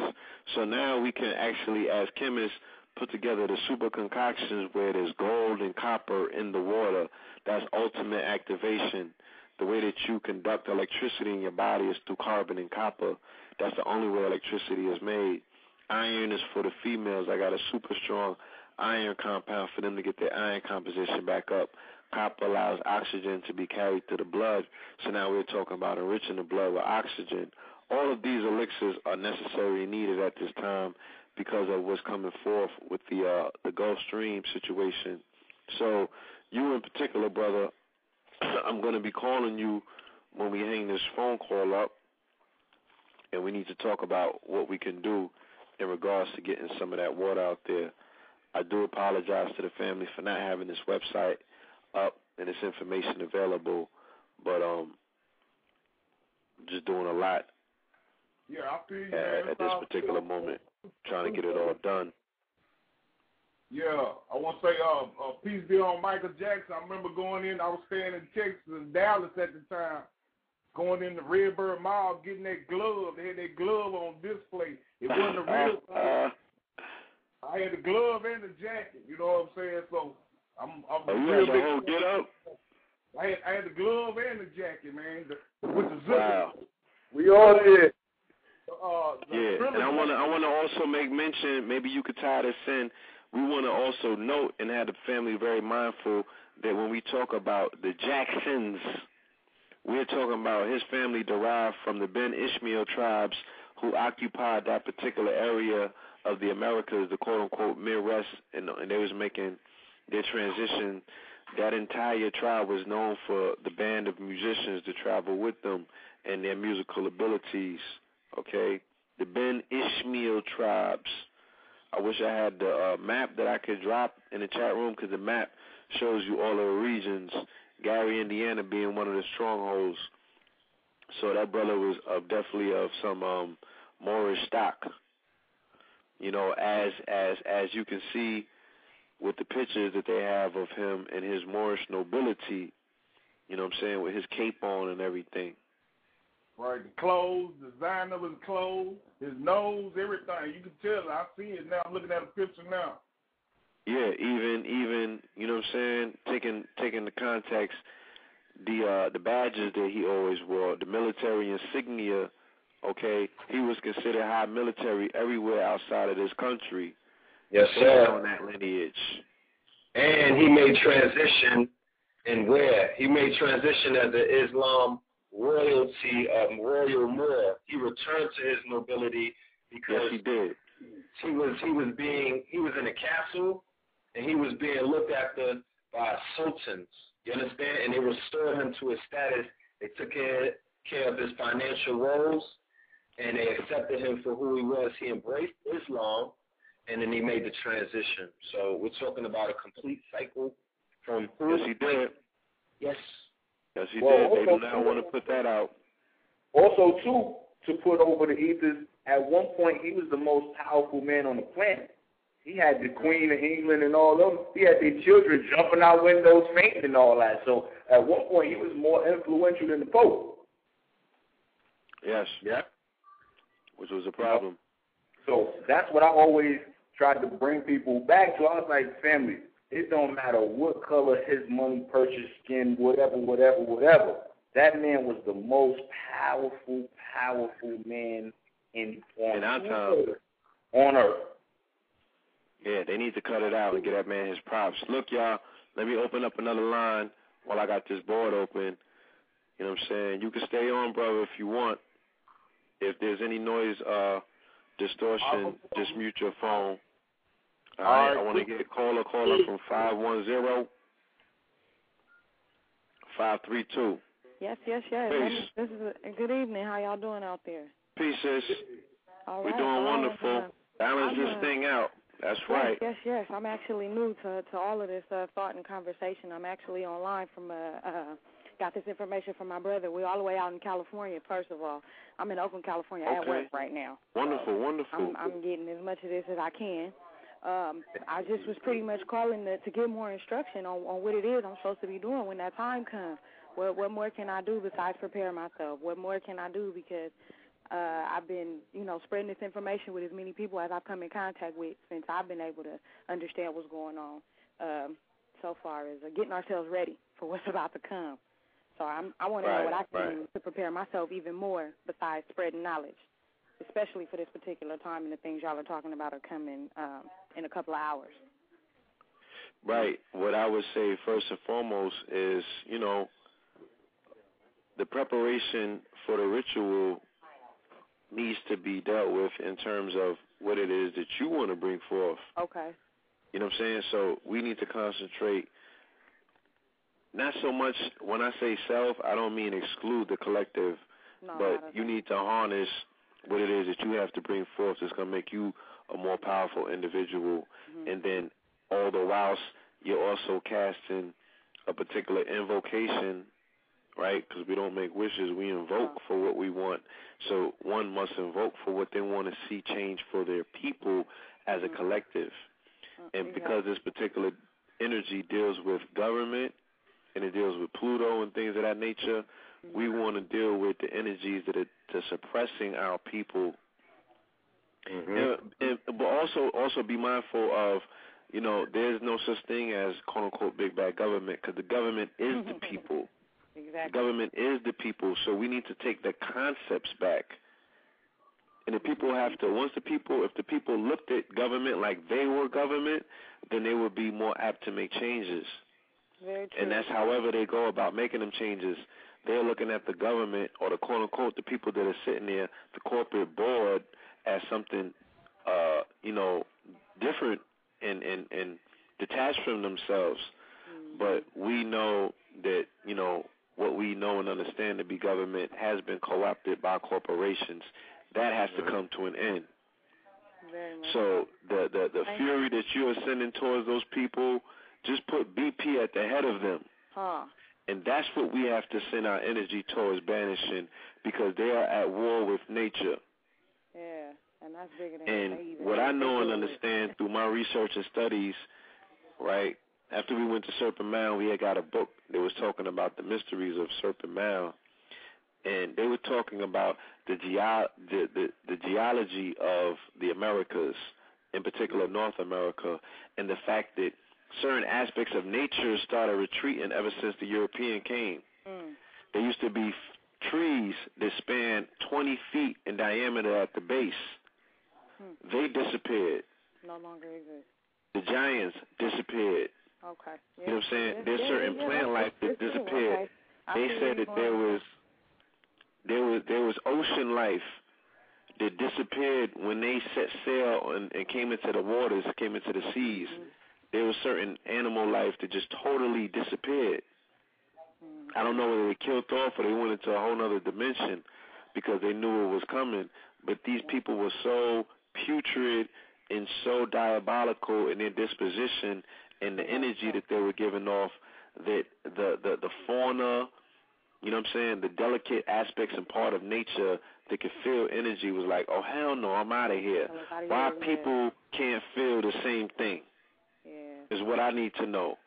So now we can actually, as chemists, put together the super concoctions where there's gold and copper in the water. That's ultimate activation. The way that you conduct electricity in your body is through carbon and copper. That's the only way electricity is made. Iron is for the females. I got a super strong iron compound for them to get their iron composition back up. Copper allows oxygen to be carried to the blood. So now we're talking about enriching the blood with oxygen. All of these elixirs are necessary and needed at this time because of what's coming forth with the uh, the Gulf Stream situation. So you in particular, brother, I'm going to be calling you when we hang this phone call up, and we need to talk about what we can do in regards to getting some of that water out there. I do apologize to the family for not having this website up and this information available, but um, just doing a lot Yeah, I feel you, at, at this particular moment, trying to get it all done. Yeah, I want to say, uh, uh, peace be on Michael Jackson. I remember going in. I was staying in Texas, Dallas at the time. Going in the Redbird Mall, getting that glove. They had that glove on display. It wasn't a real. Uh, I had the glove and the jacket. You know what I'm saying? So I'm, I'm oh, you real had the big. whole get up? I had, I had the glove and the jacket, man, the, with the zipper. Wow. We all did. Uh, the Yeah, Thriller and I want to jacket. I want to also make mention. Maybe you could tie this. We want to also note and have the family very mindful that when we talk about the Jacksons, we're talking about his family derived from the Ben Ishmael tribes who occupied that particular area of the Americas, the quote unquote Midwest, and, and they was making their transition. That entire tribe was known for the band of musicians to travel with them and their musical abilities. Okay, the Ben Ishmael tribes. I wish I had the uh, map that I could drop in the chat room because the map shows you all the regions. Gary, Indiana, being one of the strongholds. So that brother was uh, definitely of some um, Moorish stock. You know, as as as you can see with the pictures that they have of him and his Moorish nobility. You know what I'm saying with his cape on and everything. Right, the clothes, the design of his clothes, his nose, everything. You can tell. I see it now. I'm looking at the picture now. Yeah, even even you know what I'm saying, taking taking the context, the uh the badges that he always wore, the military insignia, okay, he was considered high military everywhere outside of this country. Yes, sir. on that lineage. And he made transition in where? He made transition as the Islam royalty, um, royal Moor. He returned to his nobility Yes, because he did. he was he was being he was in a castle and he was being looked after by sultans. You understand? And they restored him to his status. They took care care of his financial woes and they accepted him for who he was. He embraced Islam and then he made the transition. So we're talking about a complete cycle from who Yes, he did. Yes. Yes, he Well, did. They do not want to put that out. Also, too, to put over the ethers, at one point he was the most powerful man on the planet. He had the Queen of England and all them. He had their children jumping out windows, fainting and all that. So at one point he was more influential than the Pope. Yes. Yeah. Which was a problem. So that's what I always tried to bring people back to. I was like, family, it don't matter what color his money, purchase, skin, whatever, whatever, whatever. That man was the most powerful, powerful man in on In our time. earth. On earth. Yeah, they need to cut it out and get that man his props. Look, y'all, let me open up another line while I got this board open. You know what I'm saying? You can stay on, brother, if you want. If there's any noise, uh, distortion, just mute your phone. All right, I want to get a caller, caller from five one zero five three two. Yes, yes, yes. Peace. This is a, good evening. How y'all doing out there? Peace, sis. All We're right, doing wonderful. uh, Balance I'm, this uh, thing out. That's yes, right. Yes, yes. I'm actually new to to all of this uh, thought and conversation. I'm actually online from uh, uh got this information from my brother. We're all the way out in California. First of all, I'm in Oakland, California at work right now. Wonderful, wonderful. I'm, I'm getting as much of this as I can. Um, I just was pretty much calling to, to get more instruction on, on what it is I'm supposed to be doing when that time comes. What what more can I do besides prepare myself? What more can I do because uh, I've been you know spreading this information with as many people as I've come in contact with since I've been able to understand what's going on. Um, so far as uh, getting ourselves ready for what's about to come. So I'm, I want to know what I can right. do to prepare myself even more besides spreading knowledge especially for this particular time and the things y'all are talking about are coming um, in a couple of hours. Right. What I would say first and foremost is, you know, the preparation for the ritual needs to be dealt with in terms of what it is that you want to bring forth. Okay. You know what I'm saying? So we need to concentrate not so much when I say self, I don't mean exclude the collective, No, but you need to harness what it is that you have to bring forth that's going to make you a more powerful individual. Mhm. And then all the whilst you're also casting a particular invocation, right? Because we don't make wishes, we invoke for what we want. So one must invoke for what they want to see change for their people as a Mhm. collective. Mm, And because this particular energy deals with government and it deals with Pluto and things of that nature, we want to deal with the energies that are, that are suppressing our people mm-hmm. and, and but also also be mindful of you know there's no such thing as quote unquote big bad government because the government is the mm-hmm. people the exactly. government is the people so we need to take the concepts back and the people have to once the people if the people looked at government like they were government then they would be more apt to make changes Very true. and that's however they go about making them changes. They're looking at the government or the quote unquote the people that are sitting there, the corporate board, as something uh, you know, different and, and, and detached from themselves. But we know that, you know, what we know and understand to be government has been co opted by corporations. That has to come to an end. Very much. So the the, the fury that you are sending towards those people, just put BP at the head of them. Huh. And that's what we have to send our energy towards banishing because they are at war with nature. Yeah. And that's bigger than And what I know and understand through my research and studies, right, after we went to Serpent Mound, we had got a book that was talking about the mysteries of Serpent Mound. And they were talking about the, geo- the, the, the geology of the Americas, in particular North America, and the fact that certain aspects of nature started retreating ever since the European came. Mm. There used to be f- trees that span 20 feet in diameter at the base. Hmm. They disappeared. No longer exists. The giants disappeared. Okay. You know what I'm saying? Yeah, There's yeah, certain yeah, plant life that disappeared. Okay. They said that there was there was there was ocean life that disappeared when they set sail and, and came into the waters, came into the seas. Mm-hmm. There was certain animal life that just totally disappeared. I don't know whether they killed off or they went into a whole other dimension because they knew it was coming. But these people were so putrid and so diabolical in their disposition and the energy that they were giving off that the the, the fauna, you know what I'm saying, the delicate aspects and part of nature that could feel energy was like, oh hell no, I'm out of here. Why people can't feel the same thing. Is what I need to know.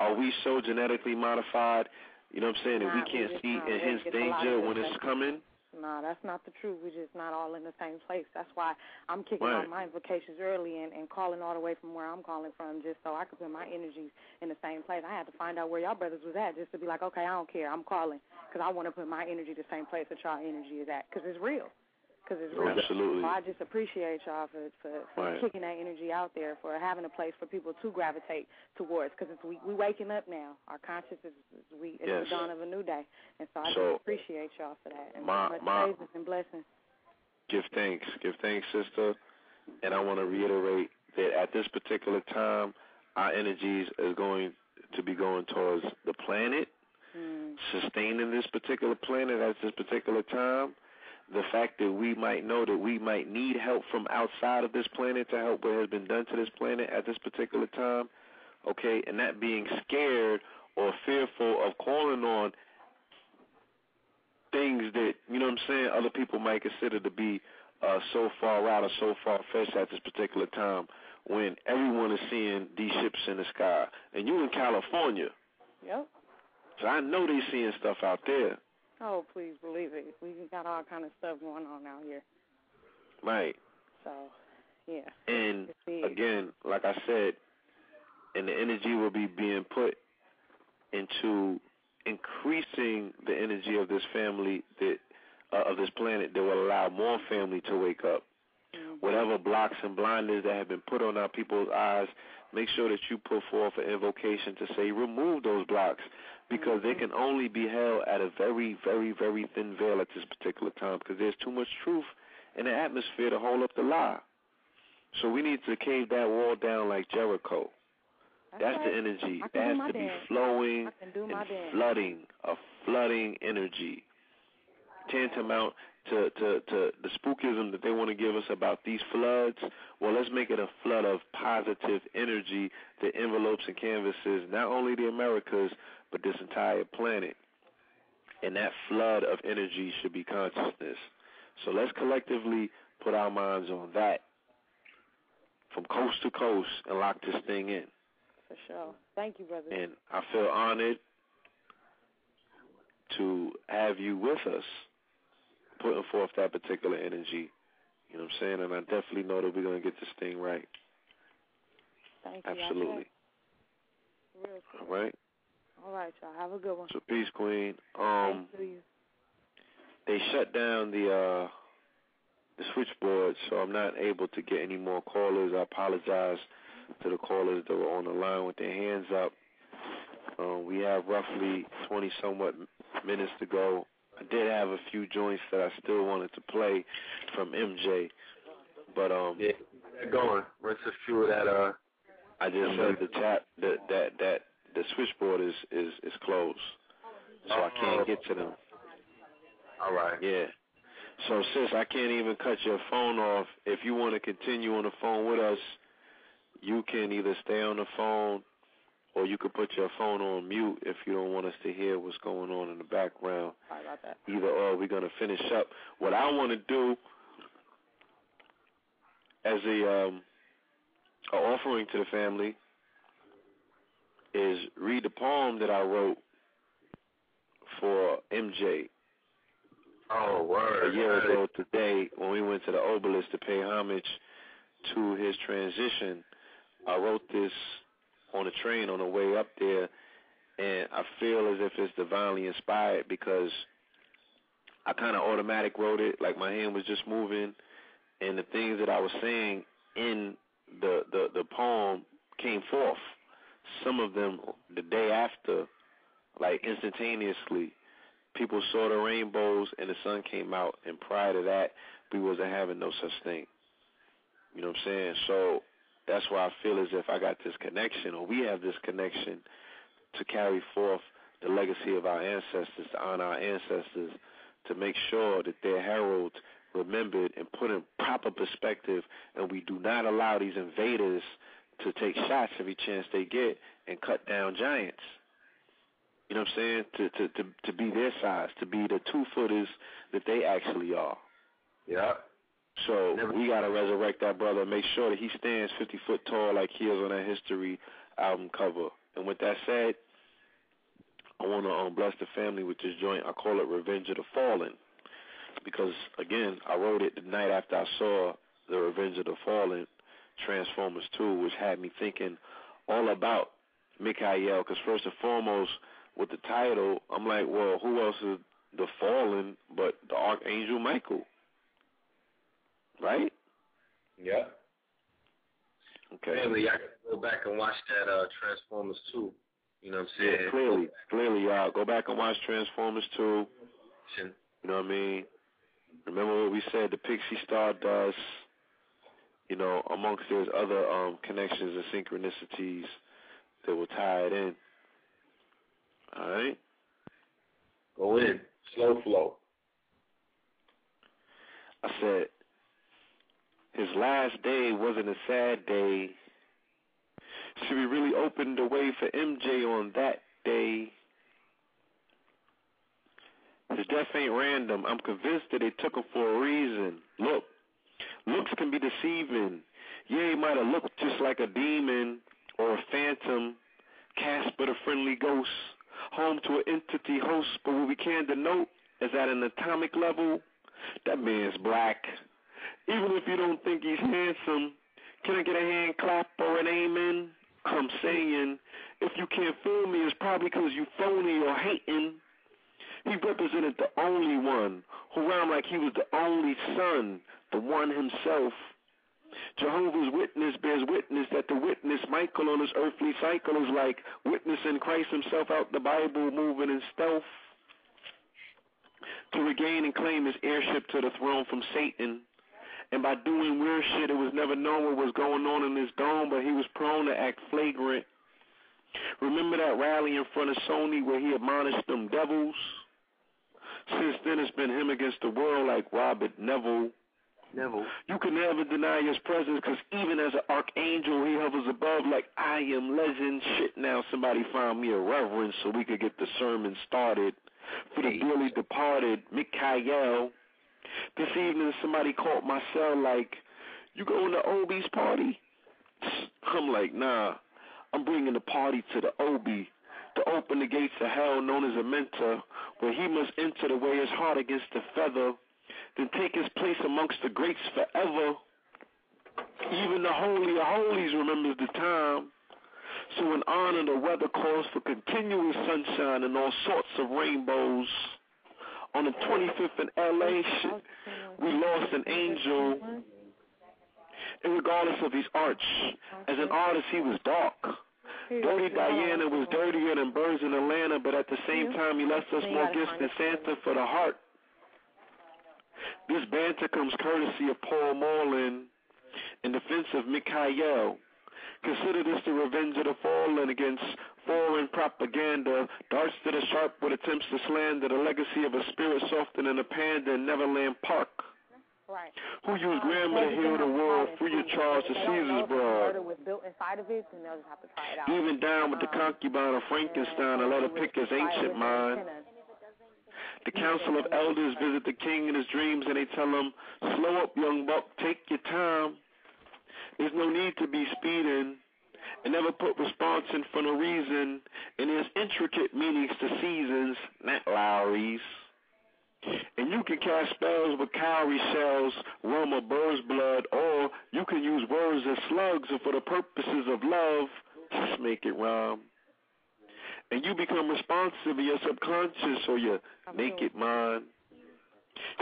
Are we so genetically modified? You know what I'm saying? That we can't see and hence get a lot danger when it's coming? No, that's not the truth. We're just not all in the same place. That's why I'm kicking Right. off my invocations early and, and calling all the way from where I'm calling from just so I could put my energies in the same place. I had to find out where y'all brothers was at just to be like, okay, I don't care. I'm calling because I want to put my energy the same place that y'all energy is at because it's real. Because it's real. Absolutely. So I just appreciate y'all for, for, for Right. kicking that energy out there, for having a place for people to gravitate towards because we we waking up now. Our consciousness is we it's Yes. the dawn of a new day, and so I So, just appreciate y'all for that. And my- much my- praises and blessings. give thanks. Give thanks, sister. And I want to reiterate that at this particular time, our energies is going to be going towards the planet, Mm. sustaining this particular planet at this particular time. The fact that we might know that we might need help from outside of this planet to help what has been done to this planet at this particular time, okay, and not being scared or fearful of calling on things that you know what I'm saying other people might consider to be uh, so far out or so far fetched at this particular time when everyone is seeing these ships in the sky. And you in California. Yep. so I know they're seeing stuff out there Oh, please believe it. We got all kind of stuff going on out here. right So, yeah. and again like I said and the energy will be being put into increasing the energy of this family that uh, of this planet that will allow more family to wake up whatever blocks and blinders that have been put on our people's eyes, make sure that you put forth an invocation to say remove those blocks because they can only be held at a very, very, very thin veil at this particular time because there's too much truth in the atmosphere to hold up the lie. So we need to cave that wall down like Jericho. That's, the energy. That has to be flowing I can do my and dance. flooding, a flooding energy. Tantamount to, to, to the spookism that they want to give us about these floods. Well, let's make it a flood of positive energy that envelopes and canvases not only the Americas, but this entire planet. And that flood of energy should be consciousness. So let's collectively put our minds on that from coast to coast and lock this thing in. For sure. Thank you, brother. And I feel honored to have you with us, putting forth that particular energy. You know what I'm saying? And I definitely know that we're going to get this thing right. Thank you. Absolutely. pray. Real All right? All right, y'all. Have a good one. So, peace, Queen. Um, you. they shut down the uh the switchboard, so I'm not able to get any more callers. I apologize to the callers that were on the line with their hands up. Um, we have roughly 20 somewhat minutes to go. I did have a few joints that I still wanted to play from MJ, but um, Yeah, get going. Rinse a few of that. Uh, I just said the chat that that that the switchboard is is is closed, so I can't get to them. all right. Yeah. So sis, I can't even cut your phone off. If you want to continue on the phone with us, you can either stay on the phone or you could put your phone on mute if you don't want us to hear what's going on in the background. Sorry about that. Either or, we're gonna finish up. What I want to do as a um a offering to the family is read the poem that I wrote for MJ Oh, word. a year ago today when we went to the obelisk to pay homage to his transition. I wrote this on the train on the way up there, and I feel as if it's divinely inspired because I kind of automatic wrote it, like my hand was just moving, and the things that I was saying in the the the poem came forth. Some of them the day after, like instantaneously people saw the rainbows and the sun came out and prior to that we wasn't having no such thing. You know what I'm saying? So that's why I feel as if I got this connection or we have this connection to carry forth the legacy of our ancestors, to honor our ancestors, to make sure that their heralds remembered and put in proper perspective and we do not allow these invaders to take shots every chance they get and cut down giants. You know what I'm saying? To to to to be their size, to be the two footers that they actually are. Yeah. So we gotta resurrect that brother and make sure that he stands 50 foot tall like he is on that History album cover. And with that said, I want to um, bless the family with this joint. I call it Revenge of the Fallen because again, I wrote it the night after I saw the Revenge of the Fallen, Transformers 2, which had me thinking all about Mikhail. Because first and foremost, with the title, I'm like, well, who else is the Fallen but the Archangel Michael? Right? Yeah. Okay. Family, I can go back and watch that uh Transformers 2. You know what I'm saying? Yeah, clearly, clearly, y'all go back and watch Transformers 2. You know what I mean? Remember what we said, the Pixie Star does, you know, amongst there's other um connections and synchronicities that will tie it in. All right? Go in. Slow flow. I said his last day wasn't a sad day. Should we really open the way for MJ on that day? His death ain't random. I'm convinced that they took him for a reason. Look, looks can be deceiving. Yeah, he might have looked just like a demon or a phantom, but a friendly ghost, home to an entity host. But what we can denote is at an atomic level, that man's black. Even if you don't think he's handsome, can I get a hand clap or an amen? I'm saying, if you can't feel me, it's probably because you phony or hating. He represented the only one who ran like he was the only son, the one himself. Jehovah's Witness bears witness that the witness Michael on his earthly cycle is like witnessing Christ himself out the Bible moving in stealth to regain and claim his heirship to the throne from Satan. And by doing weird shit, it was never known what was going on in his dome, but he was prone to act flagrant. Remember that rally in front of Sony where he admonished them devils? Since then, it's been him against the world like Robert Neville. Neville. You can never deny his presence because even as an archangel, he hovers above like I am legend. Shit, now somebody find me a reverend so we could get the sermon started. For the dearly departed, Mikhail. This evening, somebody called my cell like, you going to Obi's party? I'm like, nah. I'm bringing the party to the Obi to open the gates of hell known as Amenta, where he must enter the weigh his heart against the feather, then take his place amongst the greats forever. Even the Holy of Holies remembers the time. So in honor, the weather calls for continuous sunshine and all sorts of rainbows. On the 25th in LA, we lost an angel. And regardless of his arch, as an artist, he was dark. Dirty Diana was dirtier than birds in Atlanta, but at the same time, he left us more gifts than Santa for the heart. This banter comes courtesy of Paul Morland in defense of Mikhail. Consider this the revenge of the fallen against foreign propaganda, darts to the sharp with attempts to slander the legacy of a spirit softer than a panda in Neverland Park. Right. Who used um, grammar to heal the world free of charge to Caesar's broad. Murder was built inside of it, and they'll just have to try it out. Even down with the um, concubine of Frankenstein and let her pick his ancient mind. The council of elders visit the king in his dreams and they tell him, slow up, young buck, take your time. There's no need to be speeding and never put response in front of reason. And there's intricate meanings to seasons, not Lawry's. And you can cast spells with cowrie shells, rum or bird's blood, or you can use words as slugs or for the purposes of love. Just make it rhyme. And you become responsive in your subconscious or your naked mind.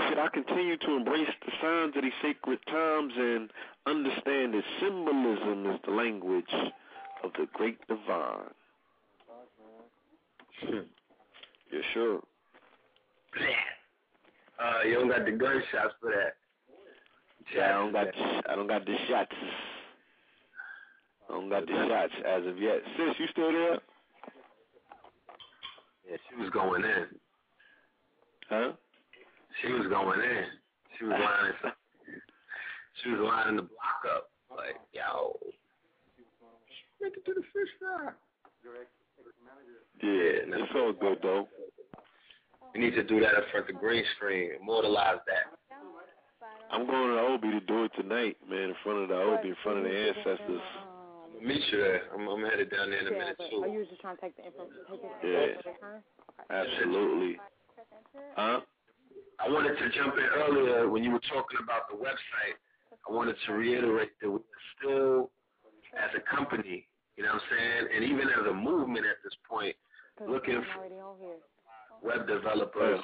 Should I continue to embrace the signs of these sacred times and understand that symbolism is the language of the great divine? yeah, sure. Uh, you don't got the gunshots for that. Yeah, I don't got I don't got the shots. I don't got the shots as of yet. Sis, you still there? Yeah, she was going in. Huh? She was going in. She was lining some, she was lining the block up. Like, yo. Make it to the fish fry. Yeah, it's all good though. You need to do that in front of the green screen. Immortalize that. I'm going to the Obi to do it tonight, man, in front of the Obi, in front of the ancestors. Meet you there. I'm, I'm headed down there in a Yeah, minute too. are you just trying to take the info, take it Yeah. return? Absolutely. Huh? I wanted to jump in earlier when you were talking about the website. I wanted to reiterate that we're still, as a company, you know what I'm saying, and even as a movement at this point, looking for already on here. web developers,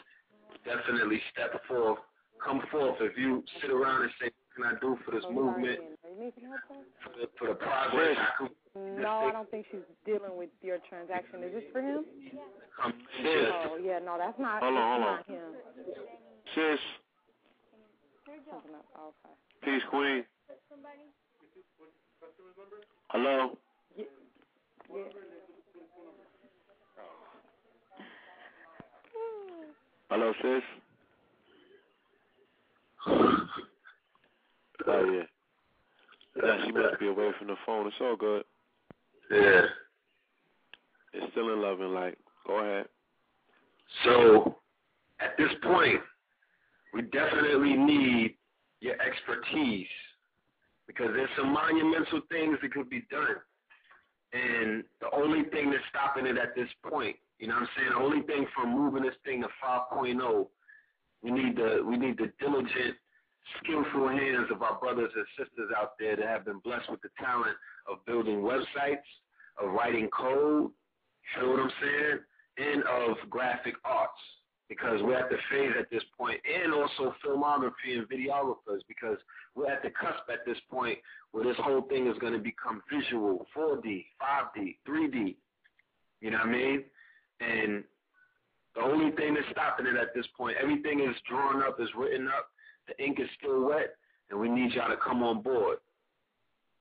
definitely step forth, come forth. If you sit around and say, can I do for this Oh, movement, in. You need some help, sir? for the, for the progress, mm, No, I don't think she's dealing with your transaction. Is this for him? come Sis, Oh, yeah, no, that's not. Hold on, hold on. not him. sis, Something else. Oh, okay. peace, queen. Hello? Yeah. Hello, sis? Oh, uh, yeah. Yeah, she must be away from the phone. It's all good. Yeah. It's still in love and light. Go ahead. So, at this point, we definitely need your expertise because there's some monumental things that could be done. And the only thing that's stopping it at this point, you know what I'm saying? The only thing from moving this thing to 5.0, we need the we need the diligent, skillful hands of our brothers and sisters out there that have been blessed with the talent of building websites, of writing code, you know what I'm saying? And of graphic arts. Because we're at the phase at this point, and also filmography and videographers, because we're at the cusp at this point where this whole thing is going to become visual, 4D, 5D, 3D. You know what I mean? And the only thing that's stopping it at this point, everything is drawn up, is written up, the ink is still wet, and we need y'all to come on board.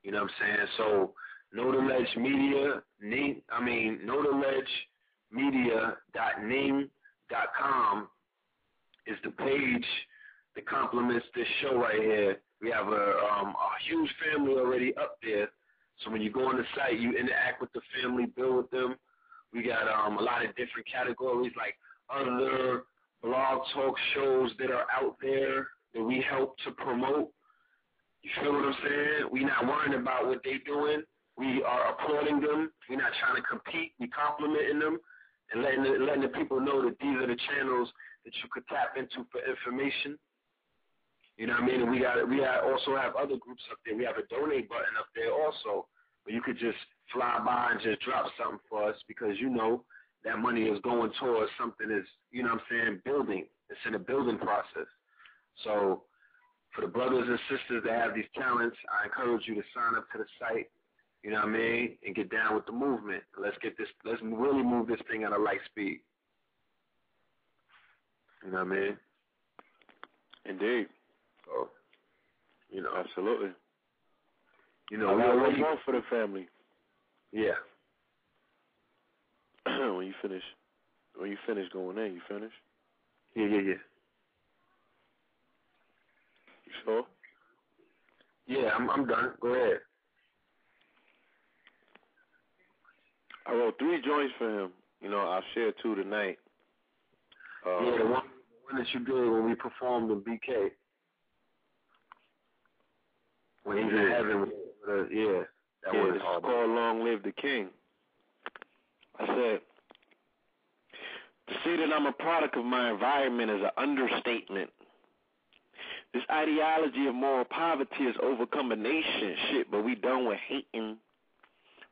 You know what I'm saying? So, Know the Ledge Media, I mean, Know the Ledge Media dot dot com is the page that complements this show right here. We have a, um, a huge family already up there. So when you go on the site, you interact with the family, build with them. We got um, a lot of different categories like other blog talk shows that are out there that we help to promote. You feel what I'm saying? We're not worrying about what they're doing. We are applauding them. We're not trying to compete. We're complimenting them and letting the, letting the people know that these are the channels that you could tap into for information. You know what I mean? And we got we also have other groups up there. We have a donate button up there also, where you could just fly by and just drop something for us because you know that money is going towards something that's you know what I'm saying building. It's in a building process. So for the brothers and sisters that have these talents, I encourage you to sign up to the site. You know what I mean? And get down with the movement. Let's get this. Let's really move this thing at a light speed. You know what I mean? Indeed. So, you know, Absolutely. you know, we already, more for the family. yeah. when you finish, when you finish going in, you finish. Yeah, yeah, yeah. You sure? Yeah, I'm I'm done. Go ahead. I wrote three joints for him. You know, I'll share two tonight. Uh, yeah, the one, one that you did when we performed in BK. When he's in Yeah. heaven. yeah, that yeah, hard. called Long Live the King. I said, to say that I'm a product of my environment is an understatement. This ideology of moral poverty has overcome a nation, shit, but we done with hating.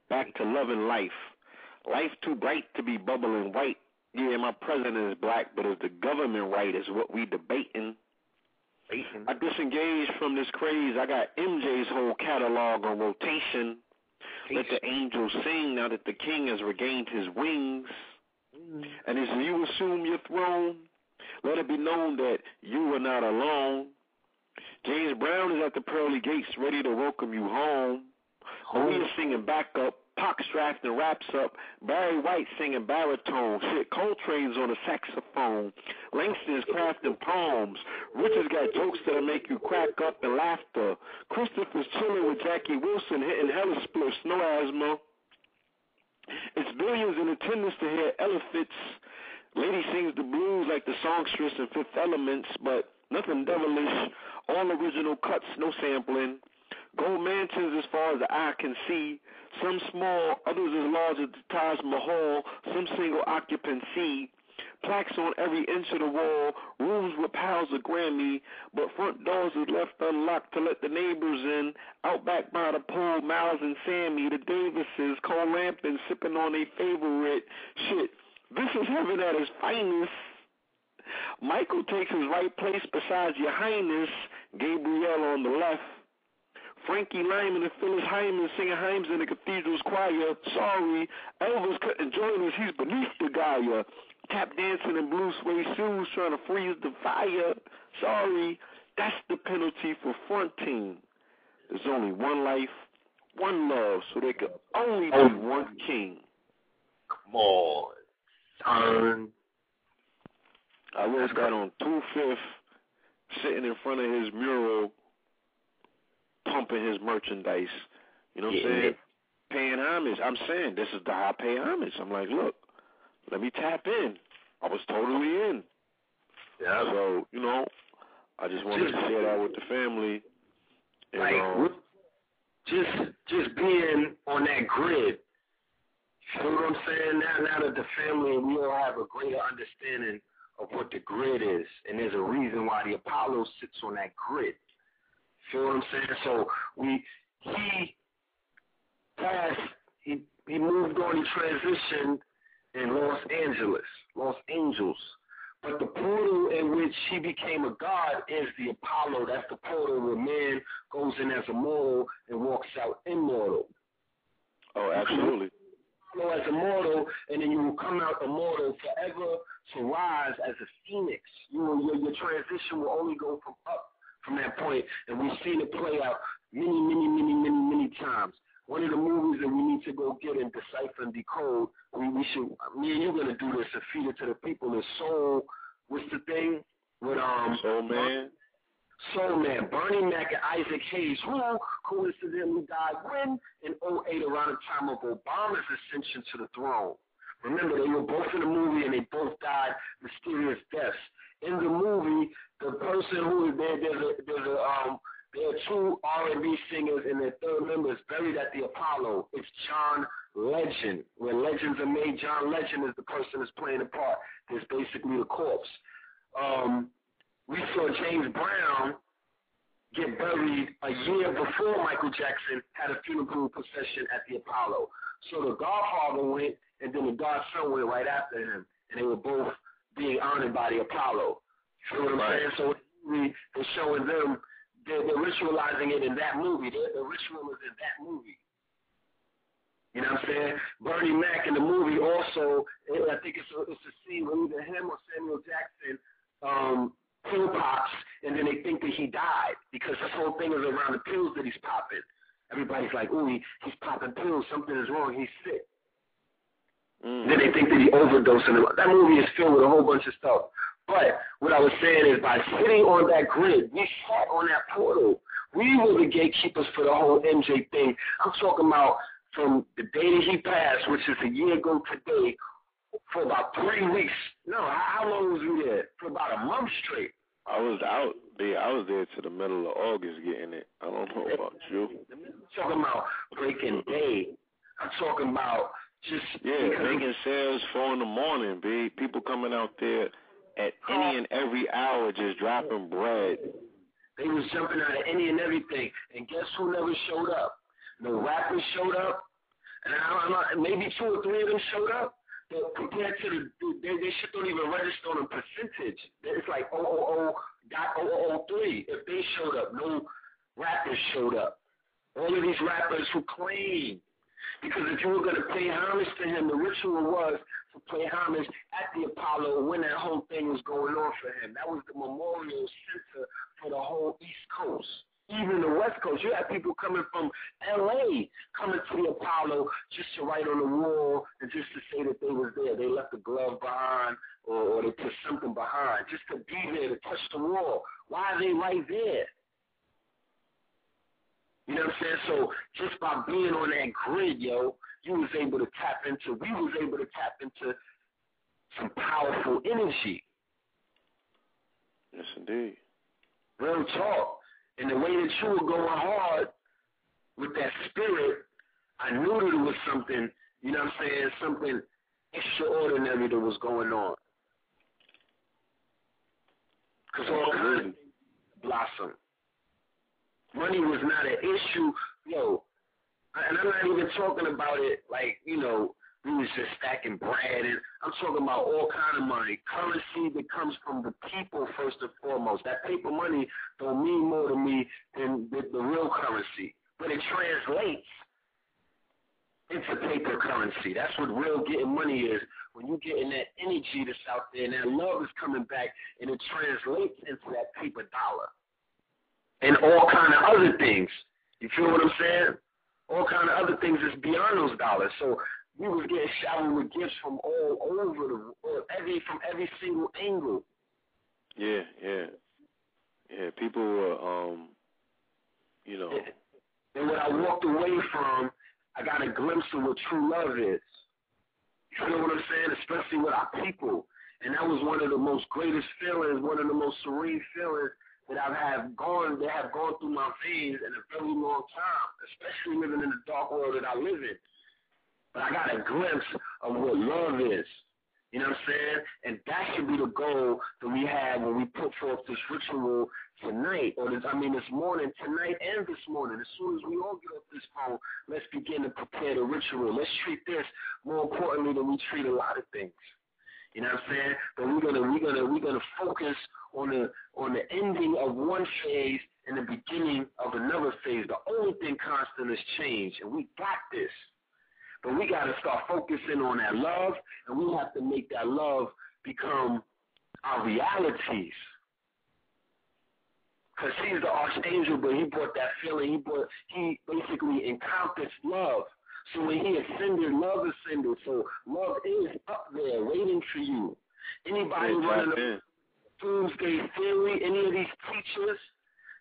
Back to loving life. Life too bright to be bubbling white. Yeah, my president is black, but is the government right is what we debating. I disengaged from this craze. I got MJ's whole catalog on rotation. Let the angels sing now that the king has regained his wings. Mm-hmm. And as you assume your throne, let it be known that you are not alone. James Brown is at the pearly gates ready to welcome you home. Maria singing backup. Pac Strafton raps up. Barry White singing baritone. Shit, Coltrane's on the saxophone. Langston's is crafting poems. Richard's got jokes that'll make you crack up in laughter. Christopher's chilling with Jackie Wilson hitting hella spliffs, no asthma. It's billions in attendance to hear elephants. Lady sings the blues like the songstress in Fifth Elements, but Nothing devilish. All original cuts, no sampling. Gold mansions as far as the eye can see. Some small, others as large as the Taj Mahal. Some single occupancy. Plaques on every inch of the wall. Rooms with piles of Grammy. But front doors is left unlocked to let the neighbors in. Out back by the pool, Miles and Sammy, the Davises, Cole Lampin sipping on their favorite shit. This is heaven at its finest. Michael takes his right place beside your highness, Gabriel on the left. Frankie Lymon and Phyllis Hyman singing hymns in the cathedral's choir. Sorry, Elvis couldn't join us, he's beneath the Gaia. Tap dancing in blue suede shoes trying to freeze the fire. Sorry, that's the penalty for fronting. There's only one life, one love, so there could only be oh. one king. Come on, son. I wrote that on two fifth, sitting in front of his mural, pumping his merchandise. You know what I'm Yeah. saying? Paying homage. I'm saying this is the high I pay homage. I'm like, look, let me tap in. I was totally in. Yeah. So you know, I just wanted to share that with the family. And, Like um, just just being on that grid. You know what I'm saying? Now now that the family and we all have a greater understanding of what the grid is, and there's a reason why the Apollo sits on that grid. Feel what I'm saying? So we he passed he he moved on, he transitioned in Los Angeles, Los Angeles. But the portal in which he became a god is the Apollo. That's the portal where man goes in as a mortal and walks out immortal. oh, absolutely. Apollo as a mortal, and then you will come out immortal forever to rise as a phoenix. You will, your, your transition will only go from up from that point, and we've seen it play out many, many, many, many, many times. One of the movies that we need to go get and decipher and decode, we, we should, me and you're going to do this and feed it to the people, is Soul, what's the thing? With, um, Soul Man. Soul Man, Bernie Mac and Isaac Hayes, who coincidentally died when? In 08, around the time of Obama's ascension to the throne. Remember, they were both in the movie and they both died mysterious deaths. In the movie, the person who is there, there's a, there's a, um, there are two R&B singers and their third member is buried at the Apollo. It's John Legend. When legends are made, John Legend is the person that's playing the part. There's basically the corpse. Um, we saw James Brown get buried a year before Michael Jackson had a funeral procession at the Apollo. So the Godfather went, and then the Godson went right after him, and they were both being honored by the Apollo. You know what I'm Right. saying? So we they're showing them, they're, they're ritualizing it in that movie. They're, the ritual is in that movie. You know what I'm saying? Bernie Mac in the movie also, I think it's a, it's a scene where either him or Samuel Jackson um, pill pops, and then they think that he died because this whole thing is around the pills that he's popping. Everybody's like, ooh, he, he's popping pills. Something is wrong. He's sick. Mm. Then they think that he overdosed. And that movie is filled with a whole bunch of stuff. But what I was saying is by sitting on that grid, we sat on that portal. We were the gatekeepers for the whole MJ thing. I'm talking about from the day that he passed, which is a year ago today, for about three weeks. No, how, how long was we there? For about a month straight. I was out there. I was there to the middle of August getting it. I don't know about you. I'm talking about breaking day. I'm talking about just Yeah, making sales four in the morning, B. People coming out there at any and every hour just dropping bread. They was jumping out of any and everything. And guess who never showed up? No rappers showed up. And I don't know, maybe two or three of them showed up. But compared to the, they, they shit don't even register on a percentage. It's like 000 dot 003 if they showed up. No rappers showed up. All of these rappers who claim. Because if you were going to pay homage to him, the ritual was to pay homage at the Apollo when that whole thing was going on for him. That was the memorial center for the whole East Coast. Even the West Coast. You had people coming from LA coming to the Apollo just to write on the wall and just to say that they was there. They left a glove behind or, or they put something behind just to be there to touch the wall. Why are they right there? You know what I'm saying? So just by being on that grid, yo, you was able to tap into, we was able to tap into some powerful energy. Yes, indeed. Real talk. And the way that you were going hard with that spirit, I knew that it was something, you know what I'm saying, something extraordinary that was going on. Because all kinds of things blossom. Money was not an issue. Yo, and I'm not even talking about it like, you know, we was just stacking bread and I'm talking about all kind of money. Currency that comes from the people first and foremost. That paper money don't mean more to me than the, the real currency. But it translates into paper currency. That's what real getting money is. When you getting that energy that's out there and that love is coming back and it translates into that paper dollar. And all kind of other things. You feel what I'm saying? All kind of other things that's beyond those dollars. So we was getting showered with gifts from all over the world, every from every single angle. Yeah, yeah, yeah. People were, um, you know, And what I walked away from, I got a glimpse of what true love is. You know what I'm saying? Especially with our people. And that was one of the most greatest feelings, one of the most serene feelings that I've have gone that have gone through my veins in a very long time, especially living in the dark world that I live in. But I got a glimpse of what love is. You know what I'm saying? And that should be the goal that we have when we put forth this ritual tonight, or this, I mean this morning, tonight and this morning. As soon as we all get off this phone, let's begin to prepare the ritual. Let's treat this more importantly than we treat a lot of things. You know what I'm saying? But we're gonna we're gonna we're gonna focus on the on the ending of one phase and the beginning of another phase. The only thing constant is change, and we got this. But we got to start focusing on that love, and we have to make that love become our realities. Because he's the archangel, but he brought that feeling. He brought, he basically encompassed love. So when he ascended, love ascended. So love is up there waiting for you. Anybody Yeah, running a doomsday theory, any of these teachers,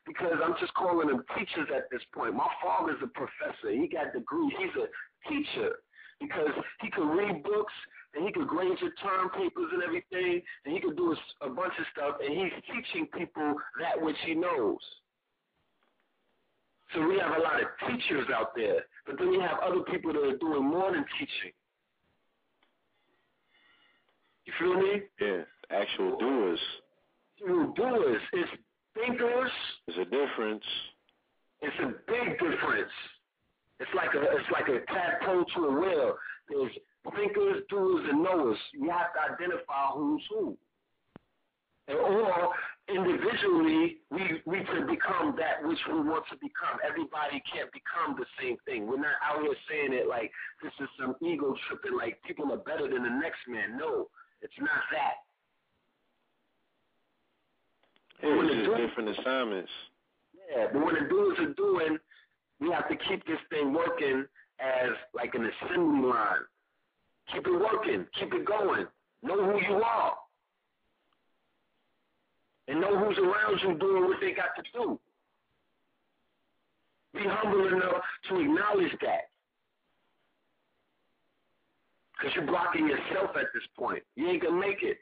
because I'm just calling them teachers at this point. My father's a professor. He got degrees. He's a teacher because he could read books and he could grade your term papers and everything, and he could do a bunch of stuff, and he's teaching people that which he knows. So we have a lot of teachers out there, but then we have other people that are doing more than teaching. You feel me? Yeah, actual doers. True doers. It's thinkers. There's a difference. It's a big difference. It's like a it's like a tadpole to a whale. There's thinkers, doers, and knowers. You have to identify who's who. And or individually, we we can become that which we want to become. Everybody can't become the same thing. We're not out here saying it like this is some ego tripping, like people are better than the next man. No, it's not that. It's just different assignments. Yeah, but when the doers are doing, we have to keep this thing working as like an assembly line. Keep it working. Keep it going. Know who you are. And know who's around you doing what they got to do. Be humble enough to acknowledge that. Because you're blocking yourself at this point. You ain't going to make it.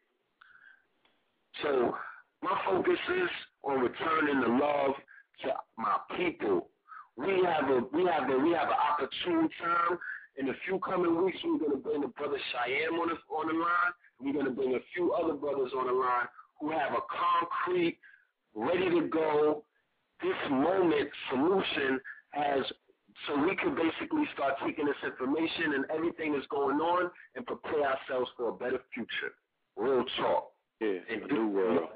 So my focus is on returning the love to my people. We have a we have a we have an opportune time. In a few coming weeks, we're gonna bring the brother Cheyenne on the on the line. We're gonna bring a few other brothers on the line who have a concrete, ready to go, this moment solution as so we can basically start taking this information and everything that's going on and prepare ourselves for a better future. Real talk. Yeah, And a do- new world.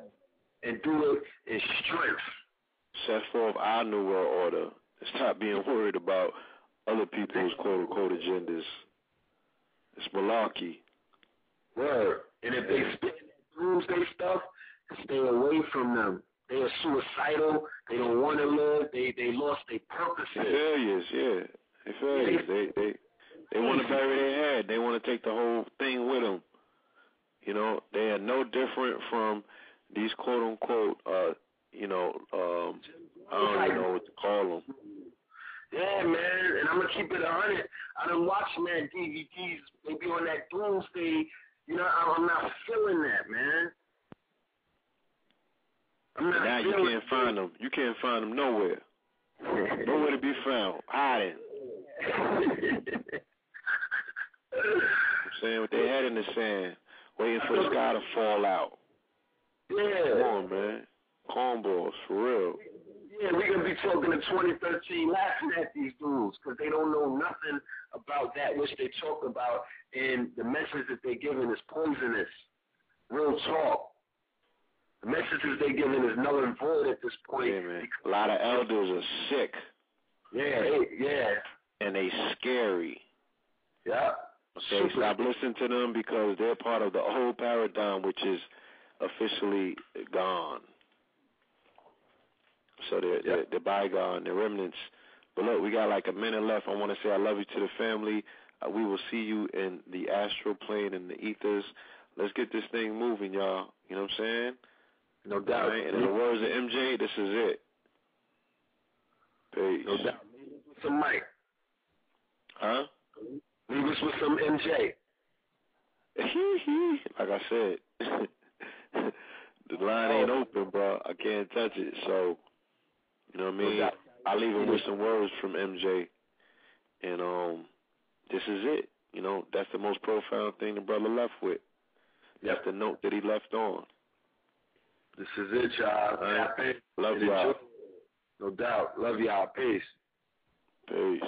And do it in strength. Set forth our new world order. Stop being worried about other people's quote unquote agendas. It's malarkey. Word. And if they spit that doomsday stuff, stay away from them. They are suicidal. They don't want to live. They they lost their They purposes. failures, yeah. They failures. They they they want to bury their head. They want to take the whole thing with them. You know, they are no different from these quote unquote, uh, you know, um, I don't even know what to call them. Yeah, man. And I'm gonna keep it a hundred. I done watched man DVDs. They be on that doomsday. You know, I'm I'm not feeling that, man. I'm not now you can't find them. You can't find them nowhere. Nowhere to be found. Hiding. I'm saying with their head in the sand, waiting for the sky to fall out. Yeah. Come on, man. Cornballs, for real. Yeah, we're going to be talking in 2013 laughing at these dudes because they don't know nothing about that which they talk about, and the message that they're giving is poisonous. Real talk. The messages they're giving is null and void at this point. Yeah. A lot of elders are sick, Yeah, they- yeah, and they scary. yeah. Okay, Super. stop listening to them because they're part of the old paradigm, which is officially gone. So they're, they're, they're bygone, they're remnants. But look, we got like a minute left. I want to say I love you to the family. Uh, we will see you in the astral plane and the ethers. Let's get this thing moving, y'all. You know what I'm saying? No doubt. right? And in the words of MJ, this is it. Peace. No doubt. Leave us with some Mike. Huh? Leave us with some MJ. like I said, the line ain't open, bro. I can't touch it. So, you know what I mean? doubt. I leave him with some words from MJ, and um, this is it. You know, that's the most profound thing the brother left with. That's the note that he left on. This is it, y'all. All right. Love y'all. No doubt. Love y'all. Peace. Peace.